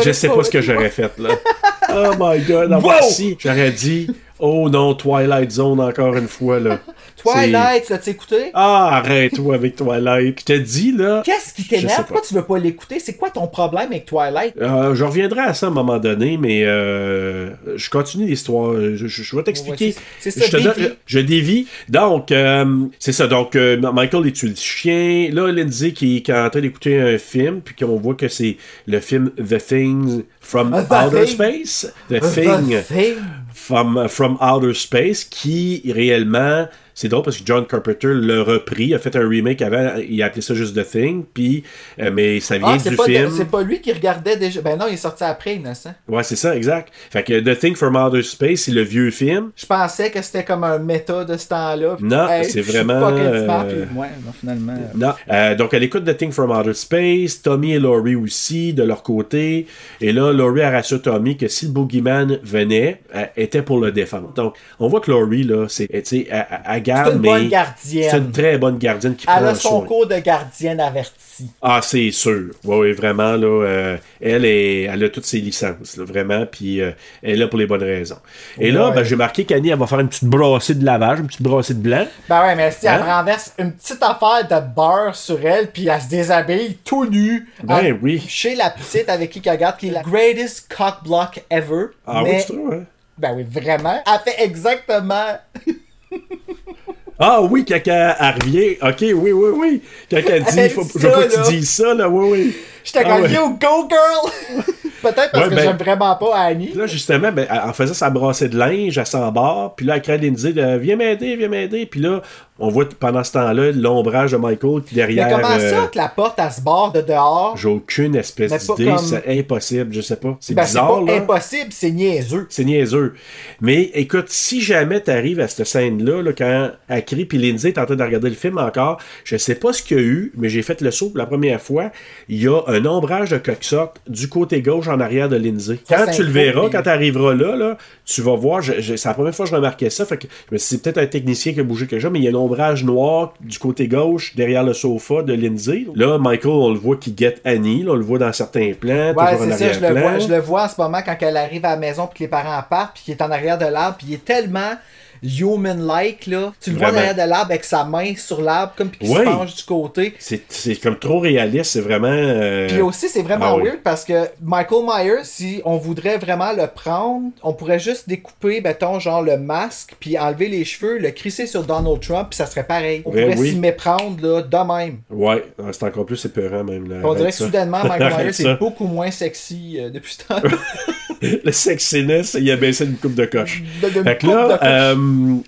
Je sais pas ce que j'aurais fait, là. Oh my god, la Wow! voici. J'aurais dit, oh non, Twilight Zone encore une fois, là. Twilight, l'as-tu écouté? Ah, arrête-toi avec Twilight. Je te dis, là. Qu'est-ce qui t'énerve? Pourquoi tu veux pas l'écouter? C'est quoi ton problème avec Twilight? Euh, je reviendrai à ça à un moment donné, mais euh, je continue l'histoire. Je, je- je vais t'expliquer. Ouais, c'est- c'est ça, je, te dévie. donne- je dévie. Donc, euh, c'est ça. Donc, Michael tue le chien? Là, Lindsay qui, qui est en train d'écouter un film, puis qu'on voit que c'est le film The Thing from The Outer Thing. Space? The, The Thing. Thing. From, from Outer Space, qui réellement, c'est drôle parce que John Carpenter l'a repris, a fait un remake avant, il a appelé ça juste The Thing, puis, euh, mais ça vient Ah, du pas, film. c'est pas lui qui regardait déjà. Ben non, il est sorti après, innocent. Ouais, c'est ça, exact. Fait que The Thing from Outer Space, c'est le vieux film. Je pensais que c'était comme un méta de ce temps-là. Non, hey, c'est vraiment, smart, euh, puis ouais, non, finalement. euh, Non. Euh, donc, elle écoute The Thing from Outer Space, Tommy et Laurie aussi, de leur côté. Et là, Laurie a rassure Tommy que si le Boogeyman venait, était pour le défendre. Donc, on voit que Laurie, là, c'est, tu sais, garde, C'est une mais bonne gardienne. C'est une très bonne gardienne qui Elle prend a son soin. cours de gardienne avertie. Ah, c'est sûr. Oui, oui, vraiment, là, euh, elle, est, elle a toutes ses licences, là, vraiment, puis euh, elle est là pour les bonnes raisons. Et là, Ouais. ben, j'ai marqué qu'Annie, elle va faire une petite brassée de lavage, une petite brassée de blanc. Ben ouais, mais si elle Hein? renverse une petite affaire de beurre sur elle, puis elle se déshabille tout nu. Ben Elle- oui. Chez la petite avec qui qu'elle regarde, qui est la greatest cock block ever. Ah mais- oui, tu trouves, hein? Ben oui, vraiment. Elle fait exactement. Ah oui, quand elle, revient. Ok, oui, oui, oui. Elle dit, faut, dit je veux ça, pas que tu dises ça, là, oui, oui. J'étais Ah comme, ouais. you go girl! Peut-être parce Ouais, que ben- j'aime vraiment pas Annie. Puis Là, justement, ben, elle- en faisant sa brassée de linge, elle s'embarre. Puis là, elle crée Lindsay de Viens m'aider, viens m'aider. Puis là, on voit pendant ce temps-là l'ombrage de Michael qui Mais derrière. comment euh, ça que la porte, elle se barre de dehors? J'ai aucune espèce Mais d'idée. comme- C'est impossible, je sais pas. C'est Ben, c'est bizarre, pas là. impossible, c'est niaiseux. C'est niaiseux. Mais écoute, si jamais t'arrives à cette scène-là, là, quand crie, puis Lindsay est en train de regarder le film encore, je sais pas ce qu'il y a eu, mais j'ai fait le saut pour la première fois. Il y a un ombrage de coxotte du côté gauche en arrière de Lindsay. Ça, Quand c'est tu le verras, quand tu arriveras là, là, tu vas voir, je- je- c'est la première fois que je remarquais ça, fait que je me suis dit, c'est peut-être un technicien qui a bougé quelque chose, mais il y a un ombrage noir du côté gauche derrière le sofa de Lindsay. Là, Michael, on le voit qui guette Annie, là, on le voit dans certains plans, Ouais, toujours en c'est ça, je le, vois, je le vois en ce moment quand elle arrive à la maison puis que les parents partent puis qu'il est en arrière de l'arbre puis il est tellement human-like là. Tu le vois arrière de l'arbre avec sa main sur l'arbre comme puis Oui. se penche du côté. C'est c'est comme trop réaliste, c'est vraiment. euh, Puis aussi, c'est vraiment ah oui. weird parce que Michael Myers, si on voudrait vraiment le prendre, on pourrait juste découper, mettons, genre le masque, puis enlever les cheveux, le crisser sur Donald Trump, puis ça serait pareil. On Ouais, pourrait oui. s'y méprendre, là, de même. Ouais, c'est encore plus épeurant même. Là, on dirait que soudainement, Michael Myers est beaucoup moins sexy euh, depuis ce temps-là. Le sexiness, il a baissé une coupe de coche. Fait que là, euh,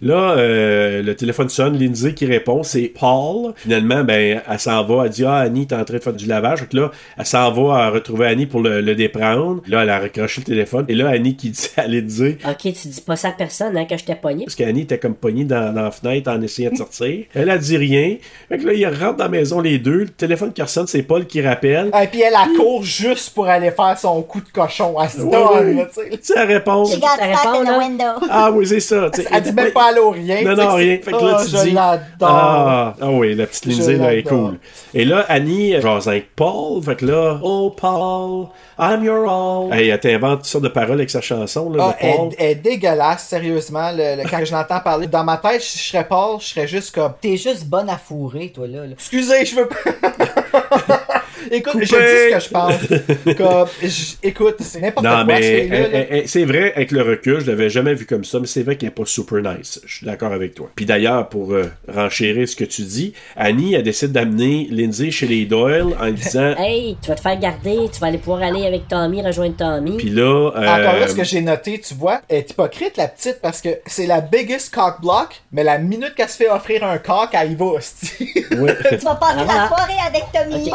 là euh, le téléphone sonne, Lindsay qui répond, c'est Paul. Finalement, ben, elle s'en va, elle dit Ah, Annie, t'es en train de faire du lavage. Fait que là, elle s'en va à retrouver Annie pour le, le déprendre. Là, elle a raccroché le téléphone. Et là, Annie qui dit à Lindsay, Ok, tu dis pas ça à personne, hein, que je t'ai pogné. parce qu'Annie était comme pognée dans, dans la fenêtre en essayant de sortir. Elle a dit rien. Fait que là, ils rentrent dans la maison les deux. Le téléphone qui ressonne, c'est Paul qui rappelle. Et puis elle, elle court juste pour aller faire son coup de cochon. Elle se Ouais, ouais. Là, tu sais. She got stuck in the là. window. Ah oui, c'est ça. Elle dit même pas allô rien. Non, non, c'est- rien. Fait que là, Ah, tu dis. Ah, ah oui, la petite Lindsay, là, est cool. Et là, Annie, genre avec Paul, fait que là, Oh, Paul, I'm your all. Hey, elle t'invente toutes sortes de paroles avec sa chanson, là, Ah, Paul. elle, est dégueulasse, sérieusement. le- le- quand je l'entends parler, dans ma tête, si je serais Paul, je serais juste comme. T'es juste bonne à fourrer, toi, là. là. Excusez, je veux pas. écoute, Coupé. je dis ce que je pense. Comme, je- écoute, c'est n'importe Non, quoi. mais là. elle- elle- c'est vrai, avec le recul, je l'avais jamais vu comme ça, mais c'est vrai qu'elle n'est pas super nice. Je suis d'accord avec toi. Puis d'ailleurs, pour euh, renchérir ce que tu dis, Annie, elle décide d'amener Lindsay chez les Doyle en disant. Hey, tu vas te faire garder, tu vas aller pouvoir aller avec Tommy, rejoindre Tommy. Puis là. euh, Encore là, ce que j'ai noté, tu vois, elle est hypocrite, la petite, parce que c'est la biggest cock block, mais la minute qu'elle se fait offrir un cock, elle y va, ouais. Tu vas passer Ah, la soirée avec Tommy.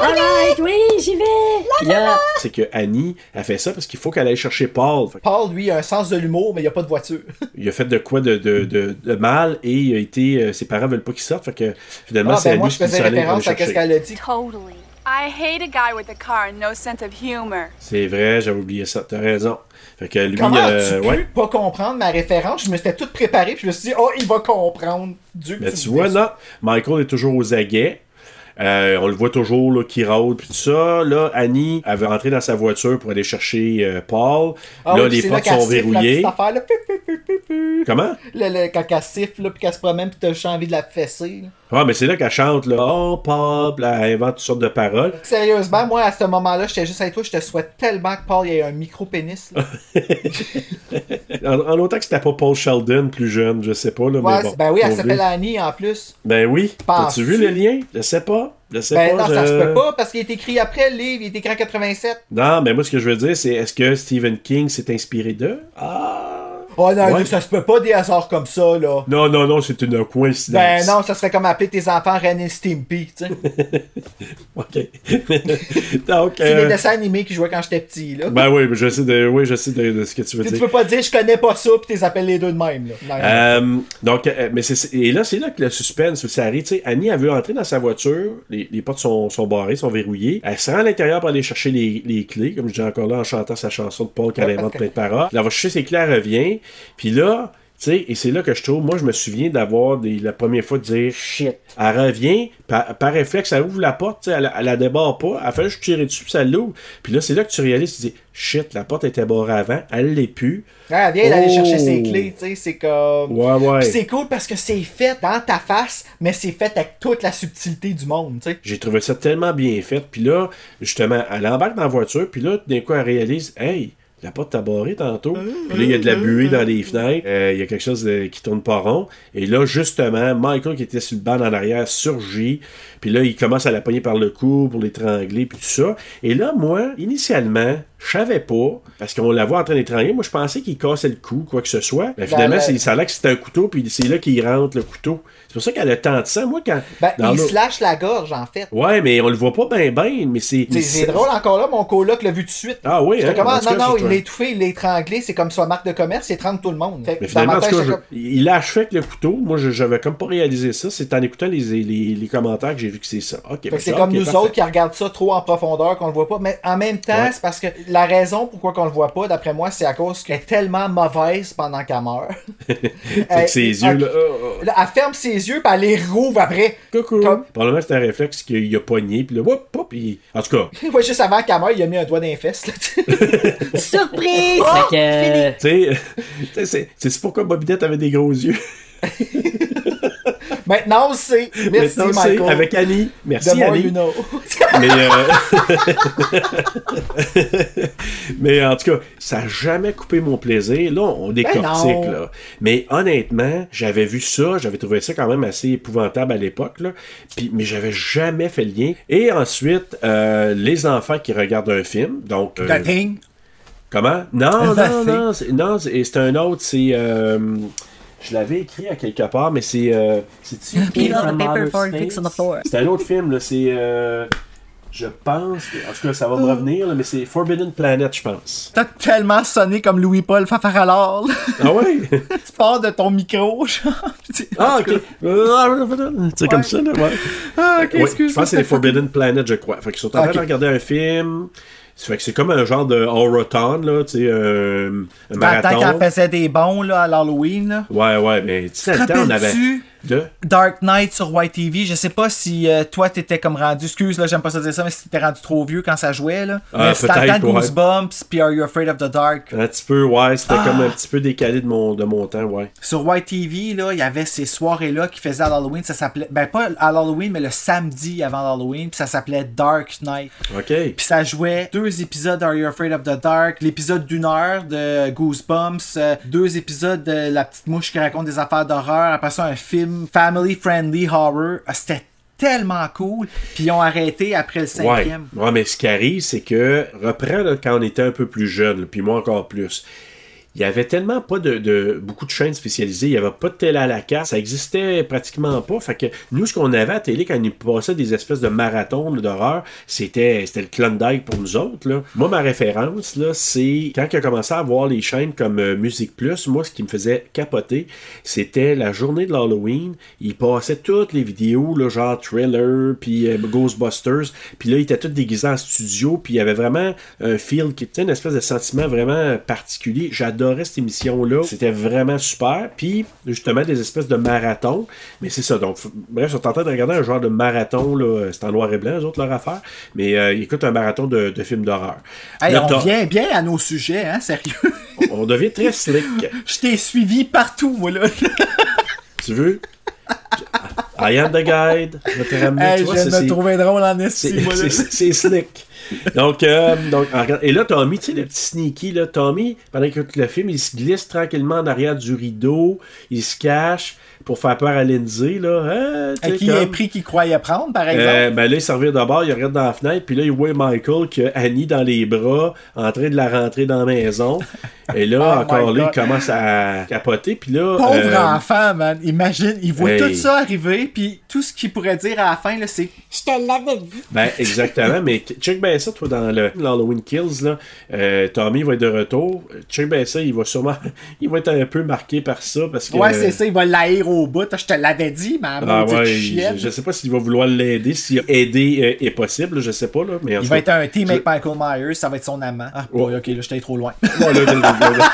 Alright. Oui, j'y vais. Là, C'est que Annie a fait ça parce qu'il faut qu'elle aille chercher Paul. Fait que Paul, lui, a un sens de l'humour, mais il n'y a pas de voiture. il a fait de quoi de, de, de, de mal et il a été. euh, ses parents veulent pas qu'il sorte. Fait que finalement, Ah, c'est ben Annie moi, je qui faisais référence à ce qu'elle a dit. Totally. I hate a guy with a car and no sense of humor. C'est vrai, j'avais oublié ça. T'as raison. Fait que lui, Comment euh, tu ouais. pu pas comprendre ma référence? Je me suis tout préparé, puis je me suis dit, oh, il va comprendre. Dieu Mais tu tu vois, non. Michael est toujours aux aguets. Euh, on le voit toujours là, qui rôde puis tout ça. Là, Annie, elle veut entrer dans sa voiture pour aller chercher euh, Paul. Ah là, oui, les portes sont la verrouillées. affaire, là. Comment? Le- le- quand elle siffle, puis qu'elle se promène, puis t'as juste envie de la fesser. Ah, mais c'est là qu'elle chante, là. Oh, Paul, elle invente toutes sortes de paroles. Sérieusement, moi, à ce moment-là, j'étais juste avec toi, je te souhaite tellement que Paul ait un micro-pénis. En, en autant que c'était pas Paul Sheldon, plus jeune, je sais pas, là. Ouais, mais bon, ben oui, elle s'appelle. Annie en plus. Ben oui. As-tu vu le lien? Je sais pas. Je sais Ben pas. non, ça se peut pas, parce qu'il est écrit après le livre, il est écrit en 87. Non, mais moi, ce que je veux dire, c'est est-ce que Stephen King s'est inspiré d'eux? Ah! Oh non, Ouais. ça se peut pas des hasards comme ça, là. Non, non, non, c'est une coïncidence. Ben non, ça serait comme appeler tes enfants Ren et Stimpy, tu sais. OK. Donc, C'est euh, les dessins animés que je jouais quand j'étais petit, là. Ben oui, je sais de, oui, je sais de, de ce que tu veux sais, tu dire. peux pas dire je connais pas ça pis t'es appelles les deux de même, là. Non, non. Euh, donc, euh, mais c'est, et là, c'est là que le suspense, ça arrive. Tu sais, Annie, elle veut entrer dans sa voiture, les, les portes sont, sont barrées, sont verrouillées. Elle se rend à l'intérieur pour aller chercher les, les clés, comme je dis encore là, en chantant sa chanson de Paul qu'elle invente plein de paroles. Elle va chercher ses clés, elle revient. Puis là, tu sais, et c'est là que je trouve, moi, je me souviens d'avoir la première fois de dire shit. Elle revient, par, par réflexe, elle ouvre la porte, tu sais, elle, elle la débarre pas, elle fait juste tirer dessus, puis ça l'ouvre. Puis là, c'est là que tu réalises, tu dis, shit, la porte était barrée avant, elle l'est plus. Ah, elle vient d'aller Oh! chercher ses clés, tu sais, c'est comme. Ouais, ouais. C'est cool parce que c'est fait dans ta face, mais c'est fait avec toute la subtilité du monde, tu sais. J'ai trouvé ça tellement bien fait. Puis là, justement, elle embarque dans la voiture, puis là, d'un coup, elle réalise, hey, la porte t'a barré tantôt. Puis là, il y a de la buée dans les fenêtres. Euh, Il y a quelque chose de- qui tourne pas rond. Et là, justement, Michael, qui était sur le banc en arrière, surgit. Puis là, il commence à la pogner par le cou pour l'étrangler, puis tout ça. Et là, moi, initialement, je savais pas, parce qu'on la voit en train d'étrangler. Moi, je pensais qu'il cassait le cou, quoi que ce soit. Mais finalement, la- c'est- ça a l'air que c'était un couteau, puis c'est là qu'il rentre le couteau. C'est pour ça qu'elle a tant de sang. Moi, quand. Ben, il se lâche la gorge, en fait. Ouais, mais on le voit pas bien, bien, mais c'est. C'est- C'est drôle encore là, mon coloc l'a vu tout de suite. Ah oui, hein, ah, non, cas, non, il l'a étouffé, il l'a étranglé, c'est comme sa marque de commerce, il étrangle tout le monde. Fait Mais finalement, ma tête, cas, il a achevé avec le couteau. Moi, je j'avais comme pas réalisé ça. C'est en écoutant les, les, les commentaires que j'ai vu que c'est ça. Ok, Fait ben, c'est comme nous parfait. autres qui regardent ça trop en profondeur qu'on le voit pas. Mais en même temps, Ouais. c'est parce que la raison pourquoi qu'on le voit pas, d'après moi, c'est à cause qu'elle est tellement mauvaise pendant qu'elle meurt. Que ses yeux, oh, oh. Là, elle ferme ses yeux puis elle les rouvre après. Coucou. Comme- Probablement, c'est un réflexe qu'il a pogné. Puis là, whoop, whoop, il- En tout cas, Ouais, juste avant qu'elle meure, il a mis un doigt dans les fesses. là. Surprise! Oh, Fait que, tu sais, tu sais, c'est- c'est pourquoi Bobinette avait des gros yeux? Maintenant, on sait. Merci, Maintenant, c'est Michael. avec Annie. Merci, Annie. Mais, euh, mais en tout cas, ça n'a jamais coupé mon plaisir. Là, on décortique. non. là. Mais honnêtement, j'avais vu ça, j'avais trouvé ça quand même assez épouvantable à l'époque. là. Puis, mais j'avais jamais fait le lien. Et ensuite, euh, les enfants qui regardent un film. Donc, euh, comment? Non, non, non. c'est- Non, c'est c'est un autre. C'est. euh, je l'avais écrit à quelque part, mais c'est. Euh. C'est un autre film, là. C'est. euh, je pense. que- en tout cas, ça va me revenir, là, mais c'est Forbidden Planet, je pense. T'as tellement sonné comme Louis-Paul Fafaralard. Ah ouais? tu pars de ton micro, genre. ah, ok. C'est comme ça, là, ouais. Ah, ok, Ouais, excuse je pense que c'est Forbidden Planet, je crois. Fait qu'ils sont en train de regarder un film. Fait que c'est comme un genre de Horathon, là, tu sais, un, un marathon. qu'elle faisait des bons là, à l'Halloween. Là. Ouais, ouais, mais tu sais, on avait. De... Dark Knight sur YTV, je sais pas si euh, toi t'étais comme rendu, excuse là, j'aime pas ça dire ça, mais si t'étais rendu trop vieux quand ça jouait là. Ah, mais c'était. Goosebumps, puis Are You Afraid of the Dark? Un petit peu, ouais, c'était Ah. comme un petit peu décalé de mon, de mon temps, ouais. Sur YTV, là, il y avait ces soirées-là qui faisaient à l'Halloween, ça s'appelait, ben pas à l'Halloween, mais le samedi avant l'Halloween, puis ça s'appelait Dark Knight. OK. Puis ça jouait deux épisodes Are You Afraid of the Dark, l'épisode d'une heure de Goosebumps, euh, deux épisodes de La Petite Mouche qui raconte des affaires d'horreur, après ça un film Family Friendly Horror. Ah, C'était tellement cool. Puis ils ont arrêté après le cinquième. ouais, mais ce qui arrive, c'est que, reprends là, quand on était un peu plus jeune, puis moi encore plus, il y avait tellement pas de, beaucoup de chaînes spécialisées, il y avait pas de télé à la carte, ça existait pratiquement pas. Fait que nous, ce qu'on avait à télé quand il passait des espèces de marathons d'horreur, c'était le Klondike pour nous autres. Là. Moi, ma référence, là, c'est quand il a commencé à voir les chaînes comme euh, Musique Plus, moi, ce qui me faisait capoter, c'était la journée de l'Halloween. Il passait toutes les vidéos, là, genre Thriller, puis euh, Ghostbusters, puis là, il était tout déguisé en studio, puis il y avait vraiment un feel qui était une espèce de sentiment vraiment particulier. Cette émission-là. C'était vraiment super. Puis, justement, des espèces de marathons. Mais c'est ça. Donc, bref, je suis en train de regarder un genre de marathon, là. C'est en noir et blanc, eux autres, leur affaire. Mais euh, ils écoutent un marathon de, de films d'horreur. Hey, on vient bien à nos sujets, hein, sérieux? on devient très slick. Je t'ai suivi partout, moi, là. Tu veux? I am the guide. Je vais te ramener. Hey, tu je me trouver drôle en estime, c'est slick. Donc, euh, donc regardant- et là, Tommy, tu sais, le petit sneaky, là, Tommy, pendant que le film, il se glisse tranquillement en arrière du rideau, il se cache pour faire peur à Lindsay, là. Hein, À qui il a comme- pris qu'il croyait prendre, par exemple? Euh, ben là, il s'en revient d'abord, il regarde dans la fenêtre, puis là, il voit Michael qui a Annie dans les bras, en train de la rentrer dans la maison. Et là, Oh encore là, il commence à capoter, puis là... Pauvre euh, enfant, man. Imagine, il voit Hey. tout ça arriver, puis tout ce qu'il pourrait dire à la fin, là, c'est Je te l'avais dit. Ben, exactement, mais check bien ça, toi, dans le l'Halloween Kills, là. Euh, Tommy va être de retour. Check bien ça, il va sûrement. Il va être un peu marqué par ça parce que. Ouais, c'est ça, il va l'haïr au bout. Je te l'avais dit, ma Ah ouais, chienne. je, je sais pas s'il va vouloir l'aider, si aider euh, est possible, je sais pas, là. Mais Il va être un team avec Michael Myers, ça va être son amant. Ah, Ouais. ouais, ok, là, j'étais trop loin. Ouais, là, là, là, là, là. Là,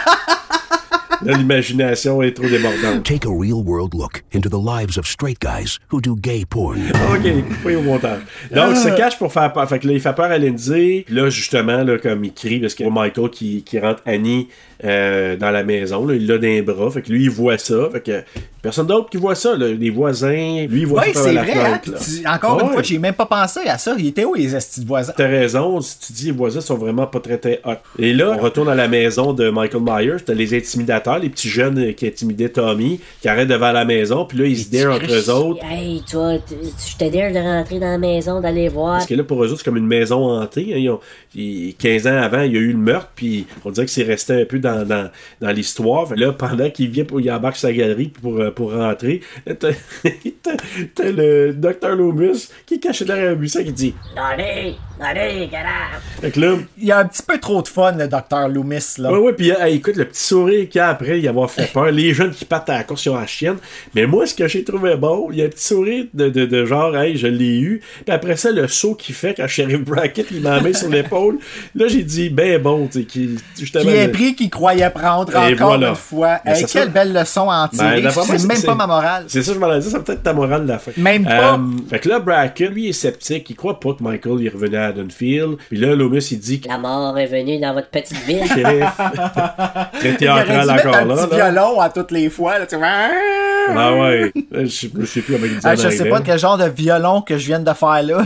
l'imagination est trop débordante. Take a real world look into the lives of straight guys who do gay porn. OK, coupé au montage. Donc, il se cache pour faire peur. Fait que là, il fait peur à Lindsay. Puis là, justement, là, comme il crie, parce qu'il y a Michael qui, qui rentre Annie euh, dans la maison. Là, il l'a dans les bras. Fait que lui, il voit ça. Fait que personne d'autre qui voit ça. là. Les voisins, lui, il voit Ouais, ça par c'est la vrai, hein, tu- Encore une fois, j'ai même pas pensé à ça. Il était où les estis de voisins? T'as raison, si tu dis les voisins sont vraiment pas très très hot. Et là, on retourne à la maison de Michael Myers, t'as les intimidateurs, les petits jeunes qui intimidaient Tommy, qui arrêtent devant la maison, puis là, ils se dèrent entre eux autres. Hey, toi, tu- je te dire de rentrer dans la maison, d'aller voir. Parce que là, pour eux autres, c'est comme une maison hantée. hein. Ils ont- ils- 15 ans avant, il y a eu le meurtre, puis on dirait que c'est resté un peu dans, l'histoire. Là, pendant qu'il vient pour il embarque sa galerie pour, euh, pour rentrer, t'as le Dr. Loomis qui est caché derrière un buisson qui dit allez, get out. Fait que là, Il y a un petit peu trop de fun, le Dr. Loomis, là. Ouais, ouais, puis euh, écoute, le petit sourire qu'il y a après y avoir fait peur, les jeunes qui partent à la course, ils ont la chienne. Mais moi, ce que j'ai trouvé bon, il y a un petit sourire de, de, de genre, hey, je l'ai eu. Puis après ça, le saut qu'il fait quand Sheriff Brackett, il m'a mis sur l'épaule. Là, j'ai dit, ben bon, tu sais, qui, justement. Qui est pris qu'il croyait prendre Et encore voilà. une fois. Hey, quelle belle leçon à en Ben, tirer. moi, c'est même pas ma morale. C'est ça, je m'en ai dit, c'est peut-être ta morale de la fin. Même pas. Euh, fait que là, Bracken, lui, il est sceptique. Il croit pas que Michael il revenu à Haddonfield. Puis là, Loomis, il dit que La mort est venue dans votre petite ville. très Il théâtral encore un là. petit là. violon à toutes les fois. Là, tu sais. Ah ouais. Je sais, je sais plus comment il dit Ah, je sais pas quel genre de violon que je viens de faire là.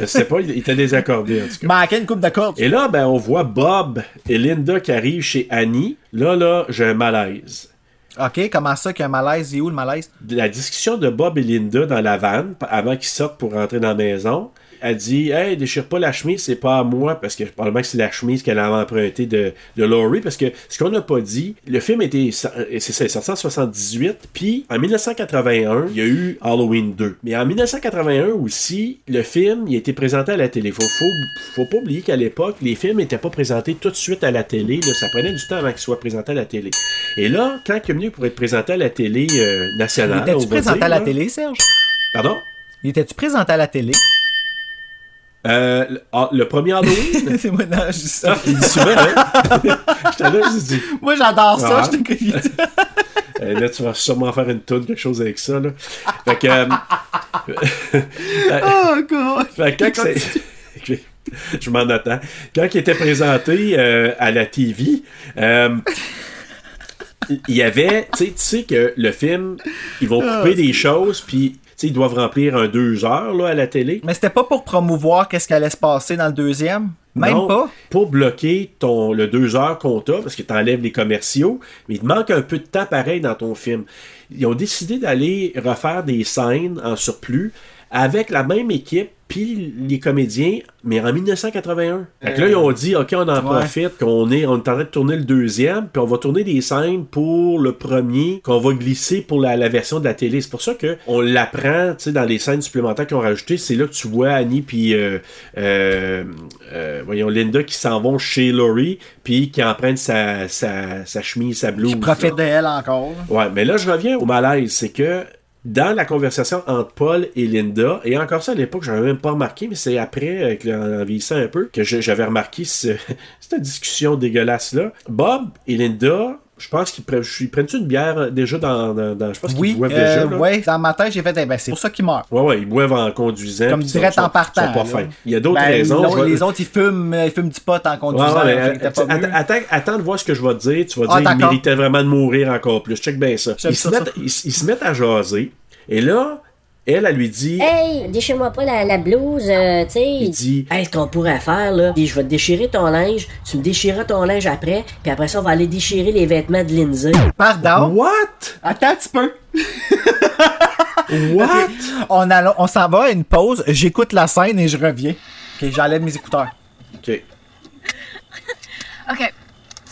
Je sais pas, il il était désaccordé en tout cas. Manquait une coupe de cordes. Et là, ben, on voit Bob et Linda qui arrivent chez Annie. Là, là, j'ai un malaise. Ok, comment ça qu'il y a un malaise? Il est où le malaise? La discussion de Bob et Linda dans la vanne, avant qu'ils sortent pour rentrer dans la maison, elle dit Hey, déchire pas la chemise, c'est pas à moi, parce que probablement que c'est la chemise qu'elle avait empruntée de, de Laurie, parce que ce qu'on n'a pas dit, le film était c'est ça, il est sorti en 78, puis en 1981, il y a eu Halloween 2. Mais en 1981 aussi, le film, il a été présenté à la télé. Faut, faut, faut pas oublier qu'à l'époque, les films n'étaient pas présentés tout de suite à la télé, là, ça prenait du temps avant qu'ils soient présentés à la télé. Et là, quand il est venu pour être présenté à la télé euh, nationale, on Était-tu va présenté dire, à la là- télé, Serge? Pardon? Il était-tu présenté à la télé? Euh, le, ah, le premier Halloween? c'est moi, non, je dis Ah, ça. il dit souvent, hein? J'étais là, je dis. Moi, j'adore ça. Ah. je te. Euh, là, tu vas sûrement faire une toune, quelque chose avec ça, là. Fait que. euh, Oh, God. fait que quand c'est. Je m'en attends. Quand il était présenté euh, à la TV, il y avait. Tu sais- que le film, ils vont couper des choses, puis. Ils doivent remplir un deux heures là, à la télé. Mais c'était pas pour promouvoir qu'est-ce qui allait se passer dans le deuxième? Même Non, pas? Pour bloquer ton, le deux heures qu'on t'a, parce que tu enlèves les commerciaux, mais il te manque un peu de temps pareil dans ton film. Ils ont décidé d'aller refaire des scènes en surplus avec la même équipe, puis les comédiens, mais en 1981. Fait que là, ils ont dit, OK, on en profite, qu'on est, on est en train de tourner le deuxième, puis on va tourner des scènes pour le premier, qu'on va glisser pour la, la version de la télé. C'est pour ça que on l'apprend, tu sais, dans les scènes supplémentaires qu'ils ont rajoutées. C'est là que tu vois Annie puis euh, euh, euh, voyons Linda qui s'en vont chez Laurie, puis qui empruntent sa, sa, sa chemise, sa blouse. Qui profite d'elle encore. Ouais, mais là, je reviens au malaise. C'est que dans la conversation entre Paul et Linda, et encore ça à l'époque, j'avais même pas remarqué, mais c'est après, le- en vieillissant un peu, que je- j'avais remarqué ce- cette discussion dégueulasse-là. Bob et Linda, je pense qu'ils pre- ils prennent une bière euh, déjà dans. dans- dans- je pense Oui, qu'ils boivent euh, déjà. là? ouais, dans ma tête, j'ai fait, eh ben, c'est pour ça qu'il meurt. Ouais, ouais, ils boivent en conduisant. Comme ils direct en partant. sont pas fins. Il y a d'autres Ben, raisons. je Les autres, ils fument, ils fument du pot en conduisant. ouais, mais, fait que t'as pas att- vu. attends, attends de voir ce que je vais te dire. Tu vas Ah, dire d'accord. méritait vraiment de mourir encore plus. Check bien ça. Ils se, mettent, ils, ils se mettent à jaser. Et là, elle, elle lui dit. Hey, déchire-moi pas la, la blouse, euh, tu sais. Il dit. Hey, ce qu'on pourrait faire, là, puis je vais te déchirer ton linge, tu me déchireras ton linge après, puis après ça, on va aller déchirer les vêtements de Lindsay. Pardon? What? Attends un petit peu. What? On, allons- on s'en va à une pause, j'écoute la scène et je reviens. Ok, j'enlève mes écouteurs. OK. Okay,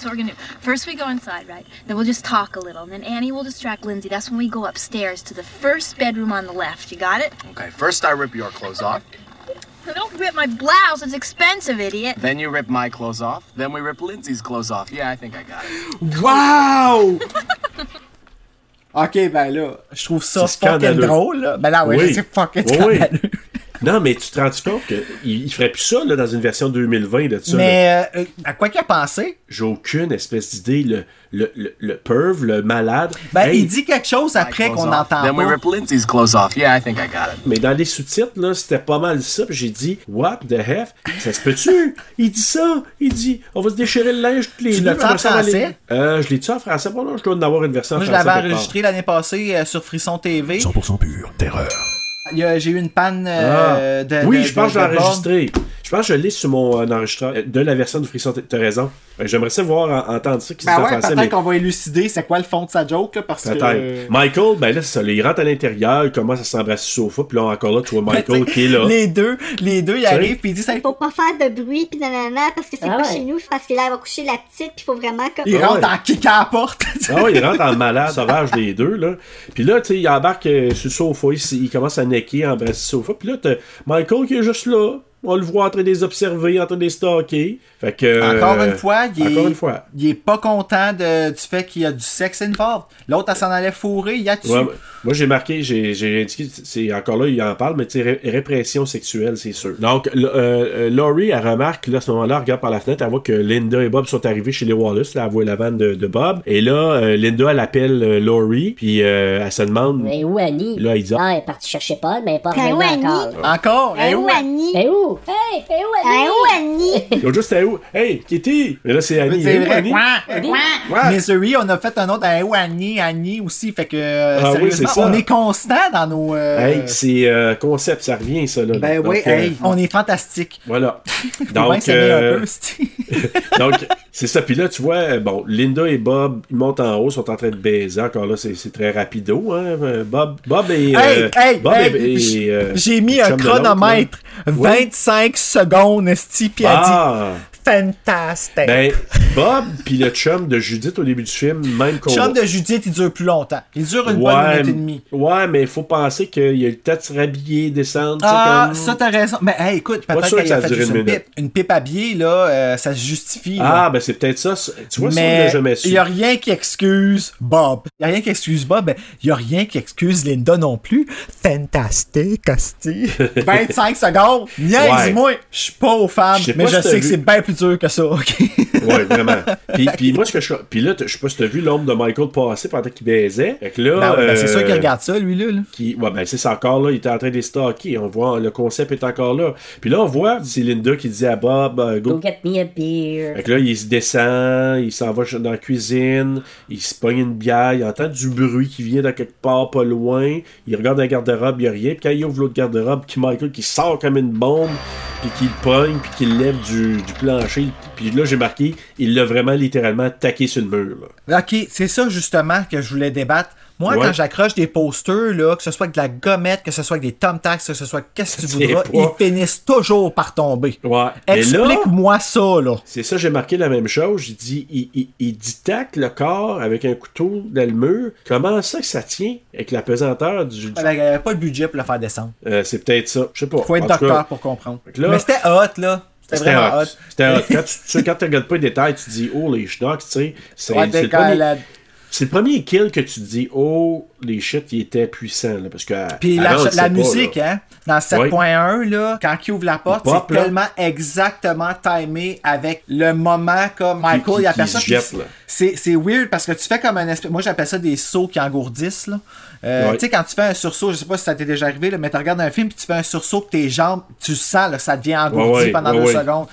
so we're gonna do. First, we go inside, right? Then we'll just talk a little. And then Annie will distract Lindsay. That's when we go upstairs to the first bedroom on the left. You got it? Okay, first I rip your clothes off, I Don't rip my blouse. It's expensive, idiot. then you rip my clothes off, then we rip Lindsay's clothes off. Yeah, I think I got it. Wow! ok, ben là, je trouve ça fucking scandaleux. drôle. Là. Ben là, ouais, Oui. je sais fucking Oui, oui. scandaleux. Non, mais tu te rends compte qu'il il ferait plus ça là, dans une version 2020 de ça. Mais euh, à quoi qu'il a pensé? J'ai aucune espèce d'idée. Le, le, le, le perv, le malade. Ben, Hey, il dit quelque chose après qu'on off. n'entend Then we rip Lindsay's clothes off. Yeah, I think I got it. Mais dans les sous-titres, là, c'était pas mal ça. Puis j'ai dit, What the F? Ça se peut-tu? Il dit ça. Il dit, on va se déchirer le linge tous les Tu deux. l'as-tu en français? Euh, je l'ai-tu en français? Bon, non, je dois en avoir une version Moi, en je français. l'avais quelque part. enregistré l'année passée euh, sur Frisson TV. 100% pur, terreur. J'ai eu une panne euh, Ah. de. oui, de- je pense que je l'ai enregistré. Je pense que je l'ai sur mon euh, enregistreur euh, de la version de Frisson. T'as raison. Euh, J'aimerais ça voir, en- entendre ça qui Ben ouais, peut-être mais- qu'on va élucider c'est quoi le fond de sa joke, là, parce que. Peut-être. Michael, ben là, c'est ça. là, il rentre à l'intérieur, il commence à s'embrasser sur le sofa, puis là, encore là, tu vois Michael qui est là. Les deux, les deux, ils arrivent puis ils disent ça. Faut pas faire de bruit pis nanana parce que c'est Ah pas ouais. chez nous, c'est parce que là elle va coucher la petite pis faut vraiment comme. Ils Ah ouais. en kick à la porte. Ah ouais, il rentre en malade sauvage les deux, là. Puis là, tu sais, il embarque euh, sur le sofa, il, il commence à necker, à embrasser le sofa. Puis là, t'as Michael qui est juste là. On le voit en train de les observer, en train de les stalker. Fait que. euh, Encore une fois, il est, Encore une fois. il est pas content de, du fait qu'il y a du sexe involved. L'autre, elle s'en allait fourrer, il y a dessus. Ouais, moi, j'ai marqué, j'ai j'ai indiqué, c'est encore là, il en parle, mais tu sais, ré- répression sexuelle, c'est sûr. Donc, l- euh, euh, Laurie, elle remarque, là, à ce moment-là, elle regarde par la fenêtre, elle voit que Linda et Bob sont arrivés chez les Wallace, là, elle voit la vanne de, de Bob. Et là, euh, Linda, elle appelle euh, Laurie, puis euh, elle se demande. Mais où Annie? Là, il dit, Ah, elle est partie chercher Paul, mais pas Ben revenue où Annie? encore. Encore? Eh où. Annie? Et où? Pérou! Hey, Pérou, Annie! Annie! Hey, Kitty! Mais là, c'est Annie. C'est vrai, Annie? Missouri, on a fait un autre à où Annie, Annie aussi. Fait que, euh, ah, on est constant dans nos. Euh, hey, c'est euh, concept, ça revient, ça. Là, ben oui, hey, on est fantastique. Voilà. Donc, Donc, c'est ça. Puis là, tu vois, bon, Linda et Bob, ils montent en haut, sont en train de baiser. Encore là, c'est très rapido. Hein? Bob, Bob et. Hey, hey, Bob hey, J'ai mis un chronomètre. 26 5 secondes, Esti, puis elle dit ah fantastique. Ben, Bob puis le chum de Judith au début du film, même qu'on. Le chum de Judith, il dure plus longtemps. Il dure une bonne Ouais, minute et demie. ouais, mais il faut penser qu'il y a le temps de se rhabiller, descendre. Ah, comme- ça, t'as raison. Mais, hey, écoute, Pas peut-être sûr que qu'il ça a fait juste une pipe. Une pipe habillée, là, euh, ça se justifie. Ah, là. ben c'est peut-être ça. Tu vois, ça, on mais jamais su. il n'y a rien qui excuse Bob. Il n'y a rien qui excuse Bob. Il n'y a rien qui excuse Linda non plus. Fantastique, Asti. 25 secondes. Niaise-moi. Je suis pas aux femmes, mais je sais que c'est bien plus dur que ça, ok? Ouais, vraiment. Puis, puis moi, ce que je. Puis là, je sais pas si t'as vu l'ombre de Michael passer pendant qu'il baisait. Fait que là. Ben ouais, ben c'est euh, sûr qu'il regarde ça, lui, là. là. Qui, ouais, ben c'est ça encore là, il était en train de les stocker. On voit, le concept est encore là. Puis là, on voit, c'est Linda qui dit à Bob, euh, go. Go get me a beer. Fait que là, il se descend, il s'en va dans la cuisine, il se pogne une bière, il entend du bruit qui vient de quelque part pas loin. Il regarde la garde-robe, il n'y a rien. Puis quand il ouvre l'autre garde-robe, qui Michael qui sort comme une bombe, puis qu'il le pogne, puis qu'il le lève du, du Puis là, j'ai marqué, il l'a vraiment littéralement taqué sur le mur. Là. Ok, c'est ça justement que je voulais débattre. Moi, Ouais. quand j'accroche des posters, là, que ce soit avec de la gommette, que ce soit avec des thumbtacks, que ce soit qu'est-ce que tu voudras, ils finissent toujours par tomber. Ouais. Explique-moi ça, là. c'est ça, j'ai marqué la même chose. J'ai dit, il, il, il ditaque le corps avec un couteau dans le mur. Comment ça que ça tient avec la pesanteur du. du- Il n'y avait pas le budget pour le faire descendre. Euh, c'est peut-être ça. Je sais pas. Faut être En tout cas, docteur pour comprendre. Là- Mais c'était hot, là. C'était vraiment hot. C'était hot. Quand tu, quand regardes pas les détails, tu dis, oh, les schnocks, tu sais. C'est Ouais, c'est le, premier- le premier kill que tu te dis, oh, les shit, il était puissant. Là, parce que, Puis la, pas, musique, là. hein, dans 7.1, là, quand il ouvre la porte, Il c'est tellement exactement timé avec le moment comme Michael, qui- il a qui jette, là. C'est c'est weird parce que tu fais comme un espèce. Moi, j'appelle ça des sauts qui engourdissent. là. Euh, Ouais. Tu sais, quand tu fais un sursaut, je sais pas si ça t'est déjà arrivé, là, mais tu regardes un film puis tu fais un sursaut que tes jambes, tu sens là, ça devient engourdi Ouais, pendant deux secondes.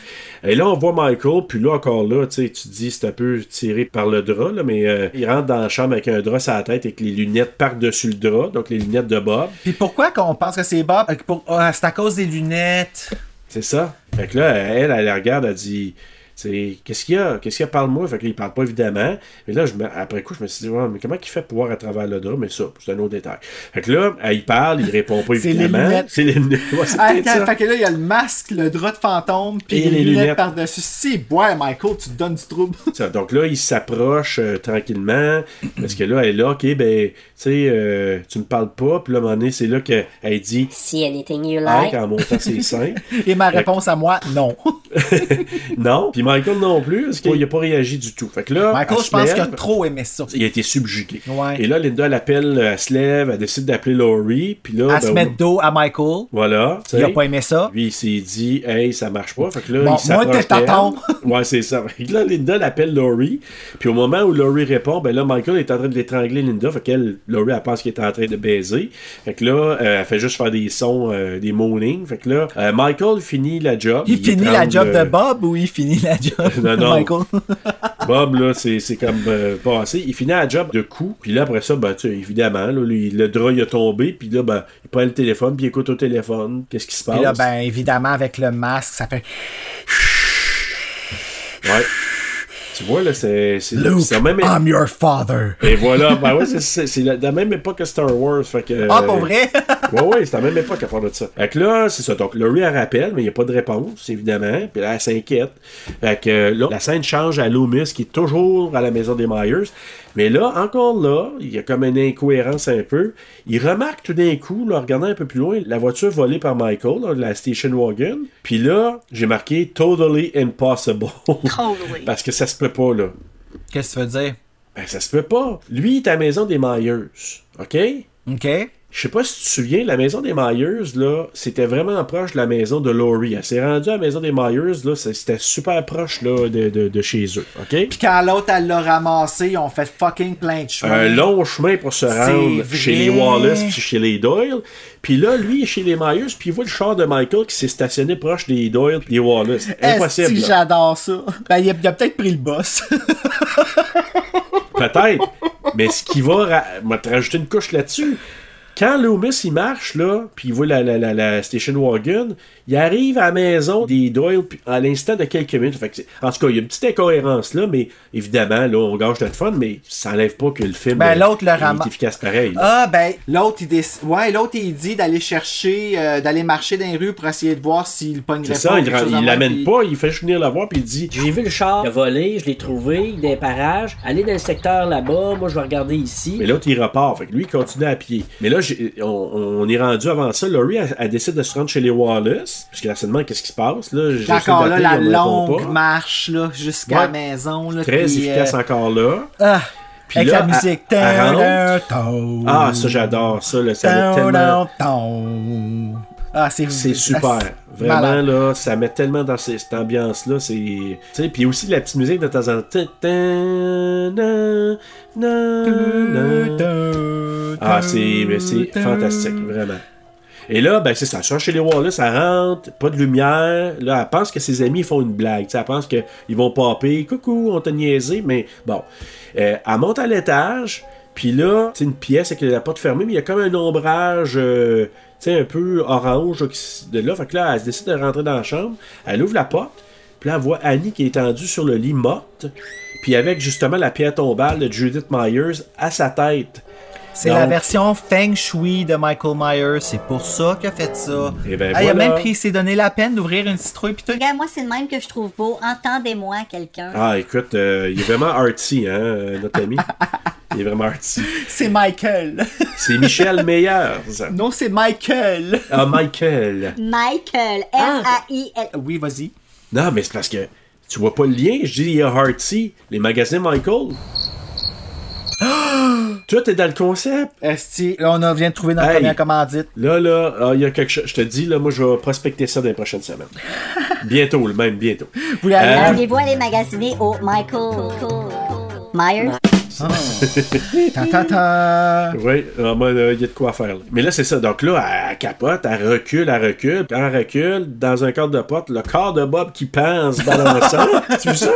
Et là, on voit Michael, puis là, encore là, tu te dis, c'est un peu tiré par le drap, là, mais euh, il rentre dans la chambre avec un drap sur la tête et que les lunettes par-dessus le drap, donc les lunettes de Bob. Puis pourquoi qu'on pense que c'est Bob? Euh, pour- ah, c'est à cause des lunettes. C'est ça. Fait que là, elle, elle, la regarde, elle dit c'est qu'est-ce qu'il y a? Qu'est-ce qu'il y a? Parle-moi. Fait que là, il parle pas évidemment. Mais là, je me- après coup, je me suis dit, ouais, mais comment il fait pour voir à travers le drap? Mais ça, c'est un autre détail. Fait que là, elle, il parle, il répond pas C'est les évidemment. lunettes. C'est les lunettes. Ouais, Ah, peut-être quand- ça. fait que là, il y a le masque, le drap de fantôme, puis Et les, les lunettes, lunettes. par-dessus. Si, ouais, Michael, tu te donnes du trouble. Ça, donc là, il s'approche euh, tranquillement. Parce que là, elle est là, ok, ben, tu sais, euh, tu me parles pas. Puis là, à un moment donné, c'est là qu'elle dit See anything you like. en montant ses seins. Et ma réponse à moi, non. non. Puis Michael non plus, parce qu'il n'a pas réagi du tout. Fait que là, Michael, elle je se pense qu'il a trop aimé ça. Il a été subjugué. Ouais. Et là, Linda, elle appelle, euh, elle se lève, elle décide d'appeler Laurie. Puis là, À ben, se mettre dos à Michael. Voilà. Il a t'sais. pas aimé ça. Lui, il s'est dit, hey, ça marche pas. Fait que là, Bon, il moi, t'es tonton. Ouais, c'est ça. Fait que là, Linda l'appelle Laurie. Puis au moment où Laurie répond, ben là, Michael est en train de l'étrangler Linda. Fait qu'elle, Laurie, elle pense qu'il est en train de baiser. Fait que là, euh, elle fait juste faire des sons, euh, des moanings. Fait que là, euh, Michael finit la job. Il, finit la job de Bob ou il finit la job Non, non. Michael? Bob, là, c'est c'est comme euh, passé. Il finit la job de coup. Puis là, après ça, ben, tu sais, évidemment, là, lui, le drap, il a tombé. Puis là, ben, il prend le téléphone, puis il écoute au téléphone. Qu'est-ce qui se passe? Puis là, ben, évidemment, avec le masque, ça fait. Ouais. Tu vois, là, c'est. c'est- Luke, la même... I'm your father. Et voilà, ben ouais, c'est- la, même époque que Star Wars. Fait que, Ah, pour vrai? ouais, ouais, c'est la même époque à part de ça. Fait que là, c'est ça. Donc, Laurie, elle rappelle, mais il n'y a pas de réponse, évidemment. Puis là, elle s'inquiète. Fait que là, la scène change à Loomis, qui est toujours à la maison des Myers. Mais là, encore là, il y a comme une incohérence un peu. Il remarque tout d'un coup, là, en regardant un peu plus loin, la voiture volée par Michael, là, la station wagon. Puis là, j'ai marqué totally impossible. Totally. Parce que ça se peut pas, là. Qu'est-ce que tu veux dire? Ben, ça se peut pas. Lui, il est à la maison des Myers. OK? OK. Je sais pas si tu te souviens, la maison des Myers, là, c'était vraiment proche de la maison de Laurie. Elle s'est rendue à la maison des Myers, là, c'était super proche, là, de, de- de chez eux. OK? Puis quand l'autre, elle l'a ramassé, ils ont fait fucking plein de choses. Un long chemin pour se rendre chez les. Wallace puis chez les Doyle. Puis là, lui, il est chez les Myers, puis il voit le char de Michael qui s'est stationné proche des Doyle puis des Wallace. Impossible. Là. j'adore ça? Ben, il a, peut-être pris le boss. Peut-être. mais ce qui va ra- m'a te rajouter une couche là-dessus. Quand Loomis il marche là, puis il voit la, la, la, la station wagon, il arrive à la maison des Doyle à l'instant de quelques minutes. Fait que c'est- en tout cas, il y a une petite incohérence là, mais évidemment, là, on gâche notre fun, mais ça enlève pas que le film Ben, euh, l'autre le est efficace pareil. là. Ah, ben, l'autre, il déc- Ouais, l'autre, il dit d'aller chercher, euh, d'aller marcher dans les rues pour essayer de voir s'il pognerait C'est pas. ça, il, il l'amène puis- pas, il fait juste venir la voir, puis il dit J'ai vu le char, il a volé, je l'ai trouvé, dans les parages. Allez dans le secteur là-bas, moi je vais regarder ici. Mais l'autre, il repart. Fait que lui, il continue à pied. Mais là, j'ai- on, on est rendu avant ça. Laurie, elle, elle décide de se rendre chez les Wallace. Parce qu'elle se demande qu'est-ce qui se passe. Là. Encore là, la longue marche, là, jusqu'à Ouais. la maison, là. Très puis, efficace euh, encore là. Ah, Puis avec là, la musique. elle- Ah, ça, j'adore ça. Là, ça tellement... Ah, c'est super. Vraiment, malade. là, ça met tellement dans cette ambiance-là. C'est. Puis aussi la petite musique de temps en temps. Ah, c'est fantastique, vraiment. Et là, ben c'est ça. Sort chez les Wallace, elle rentre, pas de lumière. Là, elle pense que ses amis font une blague. Elle pense qu'ils vont popper. Coucou, on t'a niaisé. Mais bon. Euh, elle monte à l'étage. Puis là, c'est une pièce avec la porte fermée, mais il y a comme un ombrage, euh, sais, un peu orange de là. Fait que là, elle se décide de rentrer dans la chambre. Elle ouvre la porte. Puis là, elle voit Annie qui est étendue sur le lit morte. Puis avec justement la pierre tombale de Judith Myers à sa tête. C'est la version Feng Shui de Michael Myers. C'est pour ça qu'il a fait ça. Et ben Ah, Il a même pris, s'est donné la peine d'ouvrir une citrouille. Regarde, moi, c'est le même que je trouve beau. Entendez-moi, quelqu'un. Ah, écoute, euh, il est vraiment artsy, hein, euh, notre ami. Il est vraiment artsy. C'est Michael. C'est Michel Meyers. non, c'est Michael. Ah, Michael. Michael. M-A-I-L. Oui, vas-y. Non, mais c'est parce que tu vois pas le lien. Je dis, il y a Artsy, les magasins Michael. Toi, t'es dans le concept. Esti, là, on a- vient de trouver notre Hey. première commandite. Là, là, ah, il y a quelque chose. Je te dis, là, moi, je vais prospecter ça dans les prochaines semaines. bientôt, le même, bientôt. Vous Euh, Allez-vous aller magasiner au Michael Myers? Oui, ah, moi, là, il y a de quoi faire. là. Mais là, c'est ça. Donc là, elle capote, elle recule, elle recule. Puis elle recule, dans un cadre de porte, le corps de Bob qui pense balançant. tu vois ça?